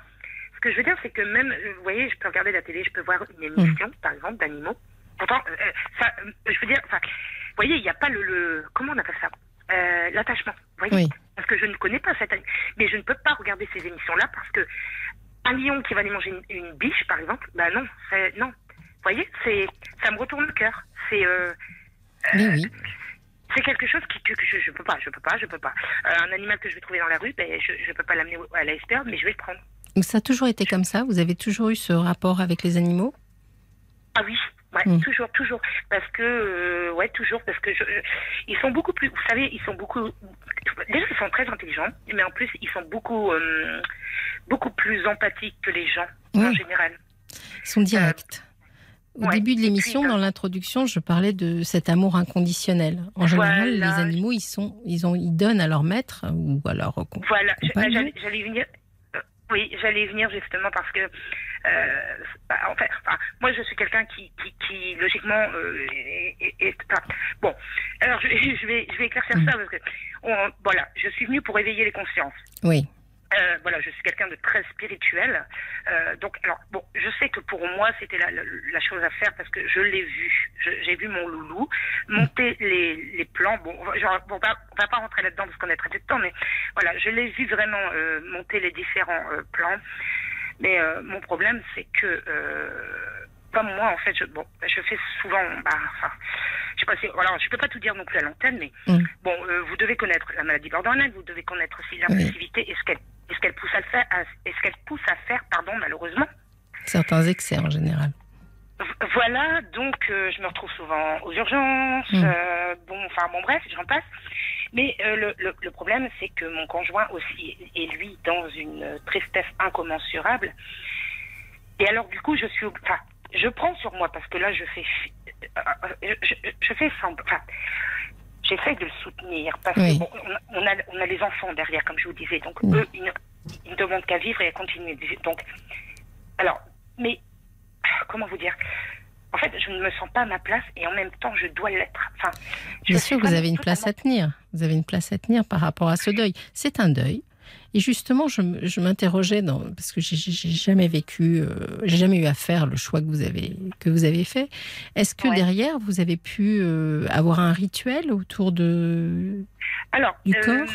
que je veux dire, c'est que même, euh, vous voyez, je peux regarder la télé, je peux voir une émission, mm. par exemple, d'animaux. Pourtant, euh, euh, je veux dire, vous voyez, il n'y a pas le, comment on appelle ça L'attachement. Vous voyez Parce que je ne connais pas cette, mais je ne peux pas regarder ces émissions-là parce que un lion qui va aller manger une, biche, par exemple, ben non, non. Vous voyez, c'est, ça me retourne le cœur. C'est, oui. c'est quelque chose qui, que, je, ne peux pas, je peux pas, je peux pas. Un animal que je vais trouver dans la rue, ben, je, ne peux pas l'amener à la mais je vais le prendre. Ça a toujours été comme ça? Vous avez toujours eu ce rapport avec les animaux? Ah oui, Ouais, mm. toujours, toujours. Parce que, euh, ouais, toujours, parce que je, ils sont beaucoup plus, vous savez, ils sont beaucoup, déjà, ils sont très intelligents, mais en plus, ils sont beaucoup, euh, beaucoup plus empathiques que les gens, en général. Ils sont directs. Au début de l'émission, dans l'introduction, je parlais de cet amour inconditionnel. En général, les animaux, ils sont, ils ont, ils donnent à leur maître ou à leur Voilà, j'allais venir. Oui, j'allais venir justement parce que euh, bah, en fait, moi, je suis quelqu'un qui, qui, qui, logiquement, euh, est, bon. Alors, je, je, vais, je vais éclaircir ça parce que, voilà, je suis venue pour éveiller les consciences. Oui. Euh, voilà, je suis quelqu'un de très spirituel. Euh, donc, alors, bon, je sais que pour moi, c'était la, la, chose à faire parce que je l'ai vu. J'ai vu mon loulou monter les, les plans. Bon, genre, bon, on, va, on va pas rentrer là-dedans parce qu'on est très de temps, mais voilà, je l'ai vu vraiment euh, monter les différents euh, plans. Mais euh, mon problème, c'est que, euh, comme moi, en fait, je, bon, je fais souvent, bah, enfin, je sais pas si, voilà, je peux pas tout dire non plus à l'antenne, mais mm. bon, euh, vous devez connaître la maladie borderline, vous devez connaître aussi l'impulsivité et ce qu'elle, ce qu'elle pousse à faire, est-ce qu'elle pousse à faire, pardon, malheureusement. Certains excès en général. Voilà, donc euh, je me retrouve souvent aux urgences, Mm. euh, bon, enfin bon bref, j'en passe. Mais euh, le, le, le problème, c'est que mon conjoint aussi est lui dans une tristesse incommensurable. Et alors du coup, je suis, enfin, je prends sur moi parce que là, je fais, je, je- je fais semblant, enfin, j'essaie de le soutenir parce Oui. que bon, on, a, on a les enfants derrière, comme je vous disais, donc Mm. eux, ils ne, ils ne demandent qu'à vivre et à continuer. de vivre. Donc, alors, mais comment vous dire En fait, je ne me sens pas à ma place et en même temps, je dois l'être. Enfin, Bien sûr, vous avez une place à tenir. Vous avez une place à tenir par rapport à ce deuil. C'est un deuil. Et justement, je, m'interrogeais dans parce que j'ai, jamais vécu, euh, j'ai jamais eu à faire le choix que vous avez que vous avez fait. Est-ce que Ouais. derrière vous avez pu euh, avoir un rituel autour de Alors, Du euh, corps?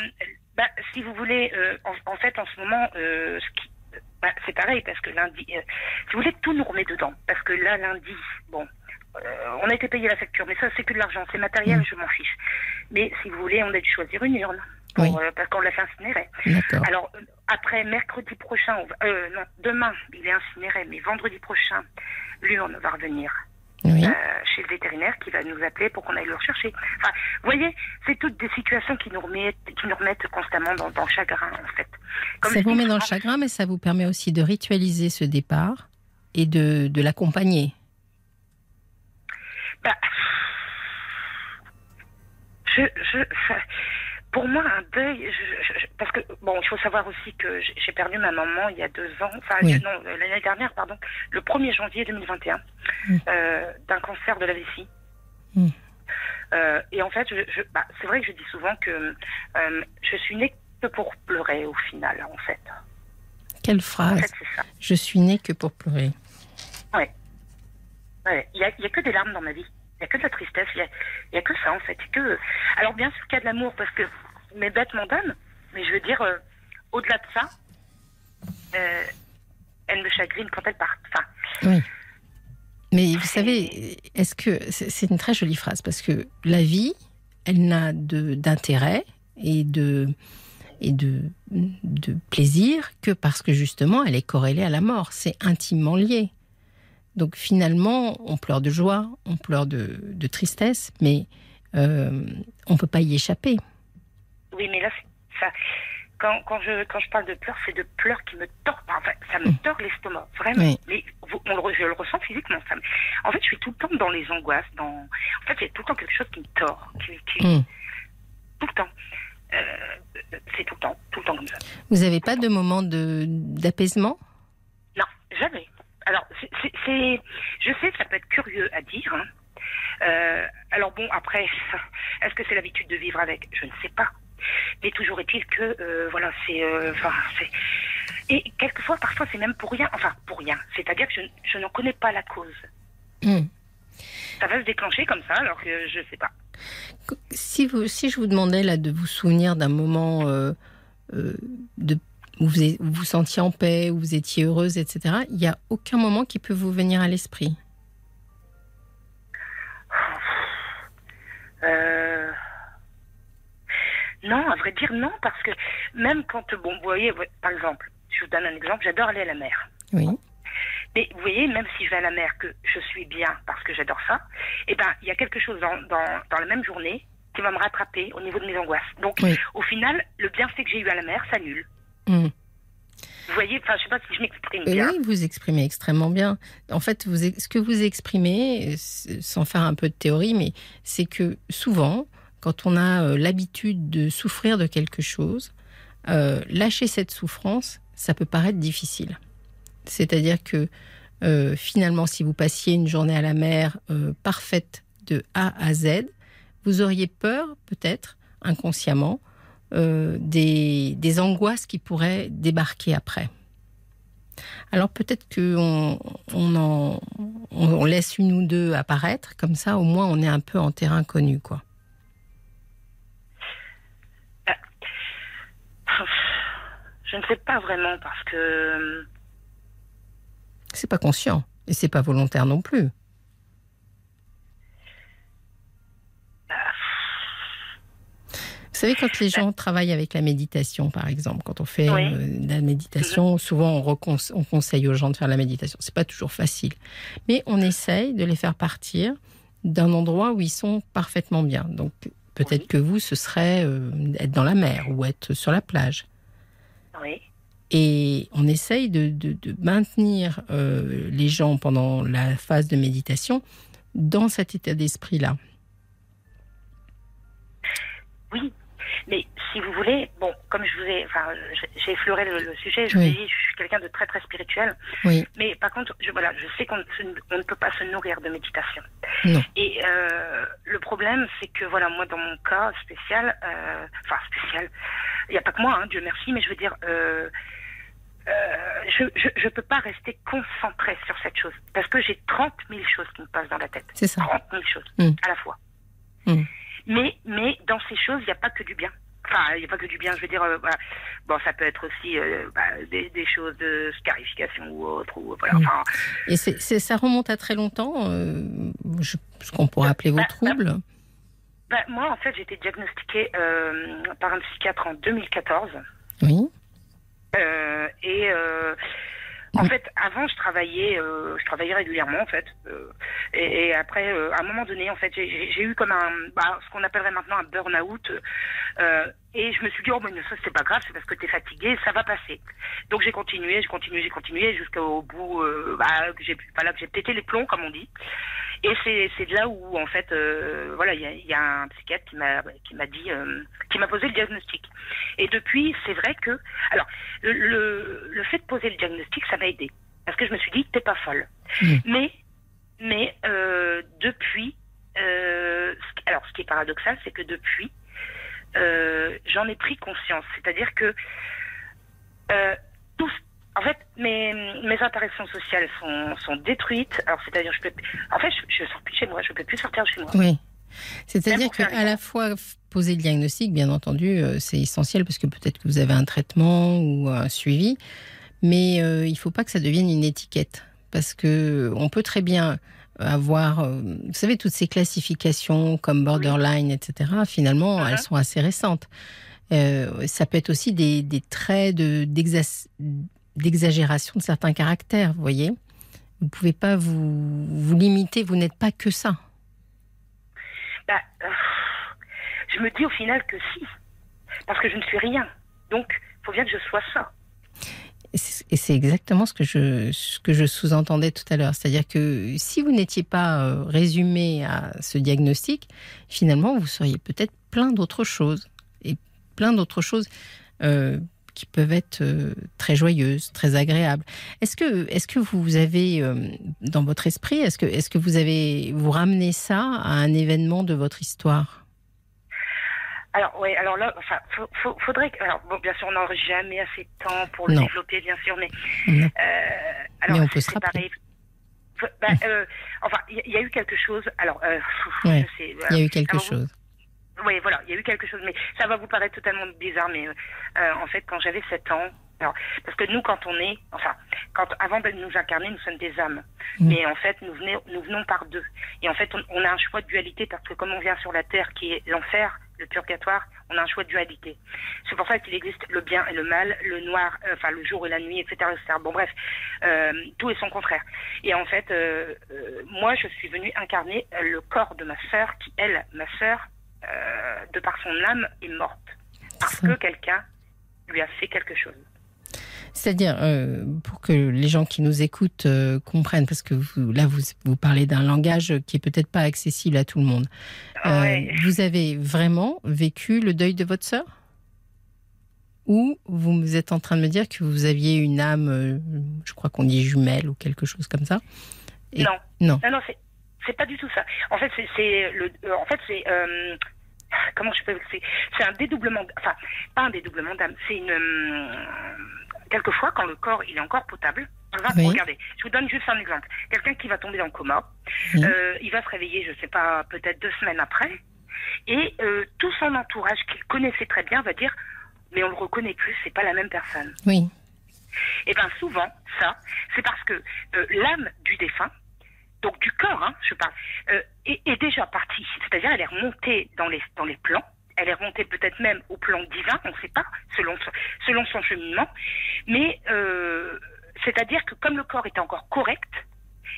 bah, si vous voulez, en, en fait, en ce moment, ce qui- bah, c'est pareil parce que lundi, si vous voulez, tout nous remet dedans. Parce que là, lundi, bon, euh, on a été payé la facture, mais ça, c'est que de l'argent, c'est matériel, Mm. je m'en fiche. Mais si vous voulez, on a dû choisir une urne. Pour, Oui. euh, parce qu'on l'a fait incinérer. Alors, euh, après, mercredi prochain, va- euh, non, demain, il est incinéré, mais vendredi prochain, l'urne va revenir Oui. euh, chez le vétérinaire qui va nous appeler pour qu'on aille le rechercher. Enfin, vous voyez, c'est toutes des situations qui nous remettent, qui nous remettent constamment dans, dans le chagrin, en fait. Comme ça vous dis met dans le chagrin, mais ça vous permet aussi de ritualiser ce départ et de, de l'accompagner. bah, je, pour moi, un deuil, je- je- je- parce que, bon, il faut savoir aussi que j'ai perdu ma maman il y a deux ans, enfin, Oui. non, euh, l'année dernière, pardon, le 1er janvier 2021, Mm. euh, d'un cancer de la vessie. Euh, et en fait, je, bah, c'est vrai que je dis souvent que euh, je suis née que pour pleurer au final, en fait. Quelle En phrase fait, c'est ça. Je suis née que pour pleurer. Ouais, Il n'y a, il y a que des larmes dans ma vie. Il n'y a que de la tristesse. Il n'y a que ça, en fait. Que... Alors, bien sûr qu'il y a de l'amour, parce que mes bêtes m'en donnent. Mais je veux dire, euh, au-delà de ça, euh, elles me chagrinent quand elles partent. Enfin, Oui. Mais vous savez, est-ce que c'est une très jolie phrase parce que la vie, elle n'a de- d'intérêt et de et de, de plaisir que parce que justement elle est corrélée à la mort. C'est intimement lié. Donc finalement, on pleure de joie, on pleure de, de tristesse, mais euh, on ne peut pas y échapper. Oui, mais là, ça. Quand, quand, je, quand je parle de pleurs, c'est de pleurs qui me tordent. Enfin, ça me tord l'estomac, vraiment. Oui. Mais on le je le ressens physiquement. Ça me- En fait, je suis tout le temps dans les angoisses. Dans... En fait, il y a tout le temps quelque chose qui me tord. Qui, qui- Hum. Tout le temps. Euh, c'est tout le temps. Tout le temps comme ça. Vous n'avez pas de moment de- d'apaisement? Non, jamais. Alors, c'est- c'est, c'est- je sais que ça peut être curieux à dire. hein. Euh, alors bon, après, est-ce que c'est l'habitude de vivre avec? Je ne sais pas. Mais toujours est-il que, euh, voilà, c'est, euh, enfin, c'est. Et quelquefois, parfois, c'est même pour rien. Enfin, pour rien. C'est-à-dire que je, je n'en connais pas la cause. Hum. Ça va se déclencher comme ça, alors que je ne sais pas. Si, vous, si je vous demandais là de vous souvenir d'un moment euh, euh, de, où vous, où vous sentiez en paix, où vous étiez heureuse, etc., il n'y a aucun moment qui peut vous venir à l'esprit? Euh... Non, à vrai dire, non, parce que même quand, bon, vous voyez, par exemple, je vous donne un exemple, j'adore aller à la mer. Oui. Mais vous voyez, même si je vais à la mer, que je suis bien parce que j'adore ça, eh ben, il y a quelque chose dans, dans, dans la même journée qui va me rattraper au niveau de mes angoisses. Donc, Oui. au final, le bienfait que j'ai eu à la mer s'annule. Hum. Vous voyez, enfin, je sais pas si je m'exprime bien. Oui, vous exprimez extrêmement bien. En fait, vous, ce que vous exprimez, sans faire un peu de théorie, mais c'est que souvent, quand on a euh, l'habitude de souffrir de quelque chose, euh, lâcher cette souffrance, ça peut paraître difficile. C'est-à-dire que euh, finalement, si vous passiez une journée à la mer parfaite de A à Z, vous auriez peur, peut-être, inconsciemment, des, angoisses qui pourraient débarquer après. Alors peut-être qu'on on laisse une ou deux apparaître, comme ça au moins on est un peu en terrain connu. quoi. Je ne sais pas vraiment parce que. euh, C'est pas conscient et c'est pas volontaire non plus. Vous savez, quand les gens travaillent avec la méditation, par exemple, quand on fait Oui. euh, de la méditation, souvent on, on conseille aux gens de faire la méditation. C'est pas toujours facile, mais on essaye de les faire partir d'un endroit où ils sont parfaitement bien. Donc peut-être Oui. que vous, ce serait euh, être dans la mer ou être sur la plage. Oui. Et on essaye de, de- de maintenir euh, les gens pendant la phase de méditation dans cet état d'esprit-là. Oui, mais si vous voulez, bon, comme je vous ai, enfin, j'ai- effleuré le, le sujet, je Oui. vous ai dit, je suis quelqu'un de très très spirituel, Oui, mais par contre, je, voilà, je sais qu'on ne, ne peut pas se nourrir de méditation. Non. Et euh, le problème, c'est que voilà, moi, dans mon cas spécial, euh, enfin spécial, il n'y a pas que moi, hein, Dieu merci, mais je veux dire. Euh, euh, je je je peux pas rester concentrée sur cette chose parce que j'ai 30 000 choses qui me passent dans la tête. c'est ça. 30 000 choses Mm. à la fois. Mm. Mais, mais dans ces choses, il n'y a pas que du bien. Enfin, il n'y a pas que du bien, je veux dire, euh, voilà. bon, ça peut être aussi euh, bah, des, des choses de scarification ou autre, ou voilà, Mm. enfin, Et ça remonte à très longtemps, euh, je- ce qu'on pourrait appeler vos Bah, troubles. bah, moi, en fait, j'ai été diagnostiquée par un psychiatre en 2014. Oui, et en fait, avant, je travaillais, euh, je travaillais régulièrement, en fait. Euh, et, après, euh, à un moment donné, en fait, j'ai eu comme un, bah, ce qu'on appellerait maintenant un burn-out. Et je me suis dit, oh, mais ça, c'est pas grave, c'est parce que tu es fatigué, ça va passer. Donc, j'ai continué, j'ai continué, j'ai continué jusqu'au bout, euh, bah, que j'ai, pas là, que j'ai pété les plombs, comme on dit. Et c'est, c'est de là où, en fait, euh, voilà, il y a, il y a un psychiatre qui m'a, qui m'a dit, euh, qui m'a posé le diagnostic. Et depuis, c'est vrai que, alors, le, le, le fait de poser le diagnostic, ça m'a aidé. Parce que je me suis dit, t'es pas folle. Mm. Mais, mais euh, depuis, euh, alors ce qui est paradoxal, c'est que depuis, euh, j'en ai pris conscience. C'est-à-dire que, euh, tous, en fait, mes, mes interactions sociales sont, sont détruites. Alors, c'est-à-dire, je peux, en fait, je, je sors plus de chez moi, je peux plus sortir de chez moi. oui. C'est-à-dire qu'à la fois poser le diagnostic, bien entendu, euh, c'est essentiel parce que peut-être que vous avez un traitement ou un suivi, mais euh, il ne faut pas que ça devienne une étiquette parce que on peut très bien avoir, euh, vous savez, toutes ces classifications comme borderline, etc. Finalement, Mhm. elles sont assez récentes. Euh, ça peut être aussi des, des traits de, d'exa- d'exagération de certains caractères, vous voyez. Vous pouvez pas vous, vous limiter, vous n'êtes pas que ça. Bah, euh, je me dis au final que si. Parce que je ne suis rien. Donc, il faut bien que je sois ça. Et c'est exactement ce que je, que je sous-entendais tout à l'heure. C'est-à-dire que si vous n'étiez pas euh, résumé à ce diagnostic, finalement, vous seriez peut-être plein d'autres choses. Et plein d'autres choses euh, qui peuvent être euh, très joyeuses, très agréables. Est-ce que, est-ce que vous avez, dans votre esprit, est-ce que, est-ce que vous avez, vous ramenez ça à un événement de votre histoire? Alors, ouais, alors là, enfin, faut- faudrait que. Alors, bon, bien sûr, on n'aura jamais assez de temps pour le Non. développer, bien sûr, mais. Euh, alors, Mais on peut se rappeler. bah, euh, enfin, il y, a eu quelque chose. Alors, euh, Ouais. je sais, Il y a eu quelque Alors, chose. Oui, voilà, il y a eu quelque chose, mais ça va vous paraître totalement bizarre, mais euh, en fait, quand j'avais 7 ans, alors, parce que nous, quand on est, enfin, quand avant de nous incarner, nous sommes des âmes, Mm. mais en fait, nous, venons, nous venons par deux. Et en fait, on, on a un choix de dualité, parce que comme on vient sur la terre, qui est l'enfer, le purgatoire, on a un choix de dualité. C'est pour ça qu'il existe le bien et le mal, le noir, euh, enfin, le jour et la nuit, etc. etc. Bon, bref, euh, tout est son contraire. Et en fait, euh, euh, moi, je suis venue incarner le corps de ma sœur, qui, elle, ma sœur, euh, de par son âme, est morte. Parce que quelqu'un lui a fait quelque chose. C'est-à-dire, euh, pour que les gens qui nous écoutent euh, comprennent, parce que vous, là, vous, vous parlez d'un langage qui est peut-être pas accessible à tout le monde. Euh, Ouais. Vous avez vraiment vécu le deuil de votre sœur? Ou vous êtes en train de me dire que vous aviez une âme, je crois qu'on dit jumelle ou quelque chose comme ça? Et- Non. Non. Non, non, c'est, pas du tout ça. En fait, c'est, c'est le, en fait, c'est, euh, comment je peux, c'est, un dédoublement, enfin, pas un dédoublement d'âme, c'est une, euh, quelquefois, quand le corps, il est encore potable, Oui. regardez, je vous donne juste un exemple. Quelqu'un qui va tomber dans le coma, Oui. euh, il va se réveiller, je sais pas, peut-être deux semaines après, et euh, tout son entourage qu'il connaissait très bien va dire, mais on le reconnaît plus, c'est pas la même personne. Oui. Et bien souvent, ça, c'est parce que euh, l'âme du défunt, donc du corps, hein, je parle, euh, est, est déjà partie. C'est-à-dire, elle est remontée dans les, dans les plans elle est remontée peut-être même au plan divin, on ne sait pas, selon, selon son cheminement. Mais euh, c'est-à-dire que comme le corps était encore correct,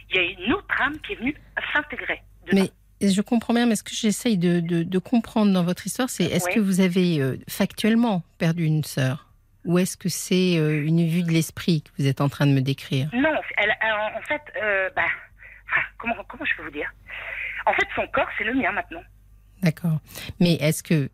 il y a une autre âme qui est venue s'intégrer. Mais je comprends bien, mais ce que j'essaye de, de, comprendre dans votre histoire, c'est est-ce que vous avez euh, factuellement perdu une sœur? Ou est-ce que c'est euh, une vue de l'esprit que vous êtes en train de me décrire? Non, elle, en fait, bah, comment, comment je peux vous dire? En fait, son corps, c'est le mien maintenant. D'accord. Mais est-ce que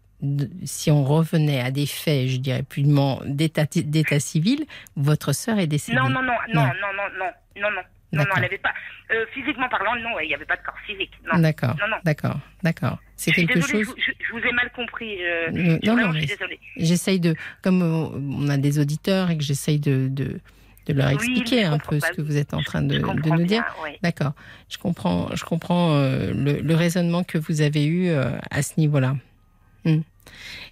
si on revenait à des faits, je dirais plus d'état civil, votre sœur est décédée? Non, non, non, non, non, non, non, non, non. Non, non, elle n'avait pas. Euh, physiquement parlant, non, il n'y avait pas de corps physique. D'accord. D'accord, d'accord. C'est quelque désolée, chose. Je, je, vous ai mal compris. Euh, non, non, je suis désolée. J'essaye de, comme on a des auditeurs et que j'essaye de, de, de leur expliquer un peu ce que vous êtes en train de, de nous dire. D'accord. Je comprends, je comprends euh, le, raisonnement que vous avez eu euh, à ce niveau-là. Hmm.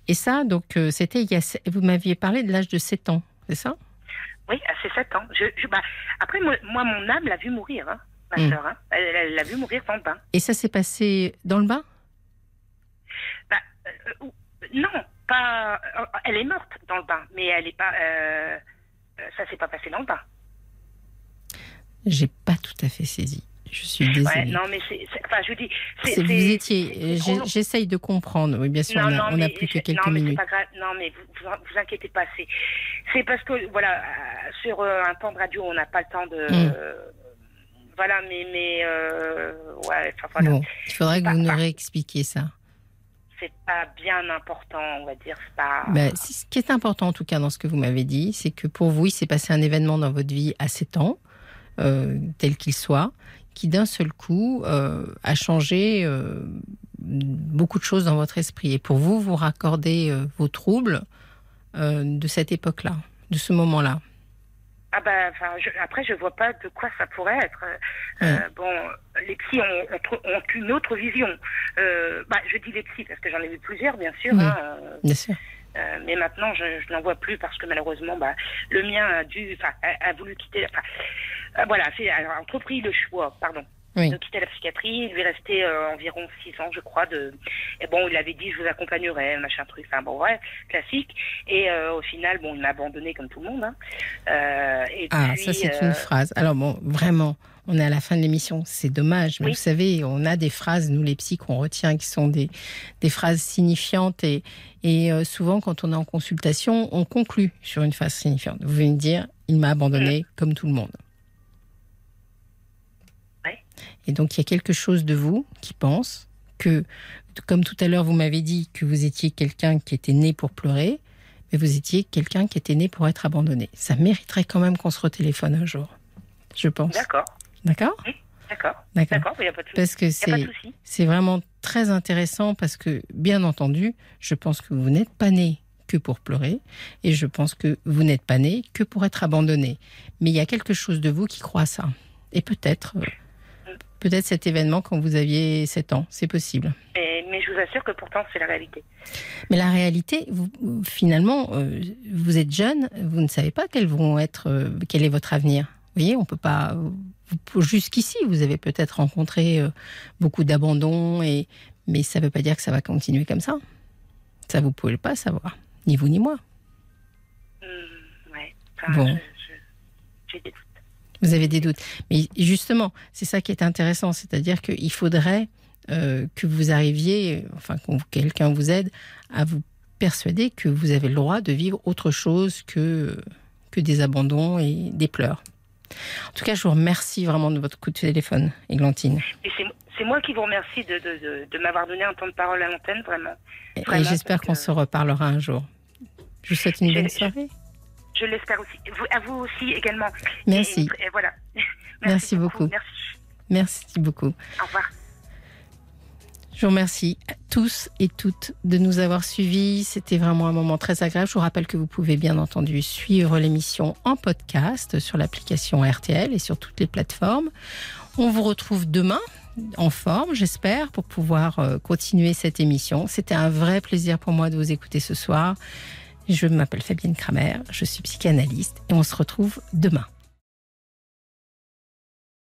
Et ça, donc, euh, c'était il y a. Vous m'aviez parlé de l'âge de 7 ans, c'est ça? Oui, à ses 7 ans. Je, bah, après, moi, mon âme l'a vu mourir, hein, ma hmm. soeur. Hein. Elle l'a vu mourir dans le bain. Et ça s'est passé dans le bain? Bah, Non, pas. Elle est morte dans le bain, mais elle n'est pas ça s'est pas passé dans le bain. J'ai pas tout à fait saisi. Je suis désolée. non, mais c'est, enfin, je dis, vous étiez, j'essaye de comprendre. Oui, bien sûr, on a, plus que quelques non, minutes. Mais pas grave, non, mais vous, vous, inquiétez pas. C'est, c'est parce que voilà, euh, sur euh, un temps de radio, on n'a pas le temps de. Hmm. voilà, mais mais ouais, enfin, voilà. Bon, il faudrait que vous nous réexpliquiez ça c'est pas bien important, on va dire. Ben, ce qui est important, en tout cas, dans ce que vous m'avez dit, c'est que pour vous, il s'est passé un événement dans votre vie à 7 ans, euh, tel qu'il soit, qui d'un seul coup euh, a changé euh, beaucoup de choses dans votre esprit. Et pour vous, vous raccordez vos troubles de cette époque-là, de ce moment-là. Ah bah, enfin, je, après, je vois pas de quoi ça pourrait être. Euh, bon, les psys ont, ont, une autre vision. Euh, bah, je dis les psys parce que j'en ai vu plusieurs, bien sûr. Hein, euh, bien sûr. Euh, mais maintenant, je, je n'en vois plus parce que malheureusement, bah, le mien a dû, enfin, a, a, voulu quitter. Enfin, euh, voilà, c'est entrepris le choix, pardon, oui. de quitter la psychiatrie. Il lui restait euh, environ six ans, je crois. De... Et bon, il avait dit je vous accompagnerai, machin truc. Enfin bon, ouais, classique. Et euh, au final, bon, il m'a abandonné comme tout le monde. Hein. Euh, et ah, puis, ça c'est une phrase. Alors bon, vraiment. On est à la fin de l'émission, c'est dommage, mais vous savez, on a des phrases, nous les psys, qu'on retient, qui sont des, des phrases signifiantes et, et souvent, quand on est en consultation, on conclut sur une phrase signifiante. Vous venez de dire, il m'a abandonné mm. comme tout le monde. Et donc il y a quelque chose de vous qui pense que, comme tout à l'heure vous m'avez dit que vous étiez quelqu'un qui était né pour pleurer, mais vous étiez quelqu'un qui était né pour être abandonné. Ça mériterait quand même qu'on se retéléphone un jour, je pense. D'accord. D'accord D'accord. D'accord. Il n'y a pas de Parce que c'est vraiment très intéressant parce que, bien entendu, je pense que vous n'êtes pas né que pour pleurer et je pense que vous n'êtes pas né que pour être abandonné. Mais il y a quelque chose de vous qui croit à ça. Et peut-être euh, peut-être cet événement quand vous aviez 7 ans. C'est possible. mais je vous assure que pourtant, c'est la réalité. Mais la réalité, vous, finalement, euh, vous êtes jeune, vous ne savez pas quels vont être, euh, quel est votre avenir. Vous voyez, on peut pas. Jusqu'ici, vous avez peut-être rencontré euh, beaucoup d'abandon, et mais ça ne veut pas dire que ça va continuer comme ça. Ça, vous pouvez pas savoir, ni vous ni moi. Mmh, ouais. bon. J'ai des vous avez des doutes. Mais justement, c'est ça qui est intéressant, c'est-à-dire qu'il faudrait euh, que vous arriviez, enfin, que quelqu'un vous aide à vous persuader que vous avez le droit de vivre autre chose que, que des abandons et des pleurs. En tout cas, je vous remercie vraiment de votre coup de téléphone, Églantine. C'est moi qui vous remercie de, de, de, m'avoir donné un temps de parole à l'antenne, vraiment. Et, j'espère qu'on se reparlera un jour. Je vous souhaite une bonne soirée. Je l'espère aussi. à vous aussi également. Merci. Et, voilà. Merci, beaucoup. Merci. Merci beaucoup. Au revoir. Je vous remercie tous et toutes de nous avoir suivis. C'était vraiment un moment très agréable. Je vous rappelle que vous pouvez bien entendu suivre l'émission en podcast sur l'application RTL et sur toutes les plateformes. On vous retrouve demain en forme, j'espère, pour pouvoir euh, continuer cette émission. C'était un vrai plaisir pour moi de vous écouter ce soir. Je m'appelle Fabienne Kramer, je suis psychanalyste et on se retrouve demain.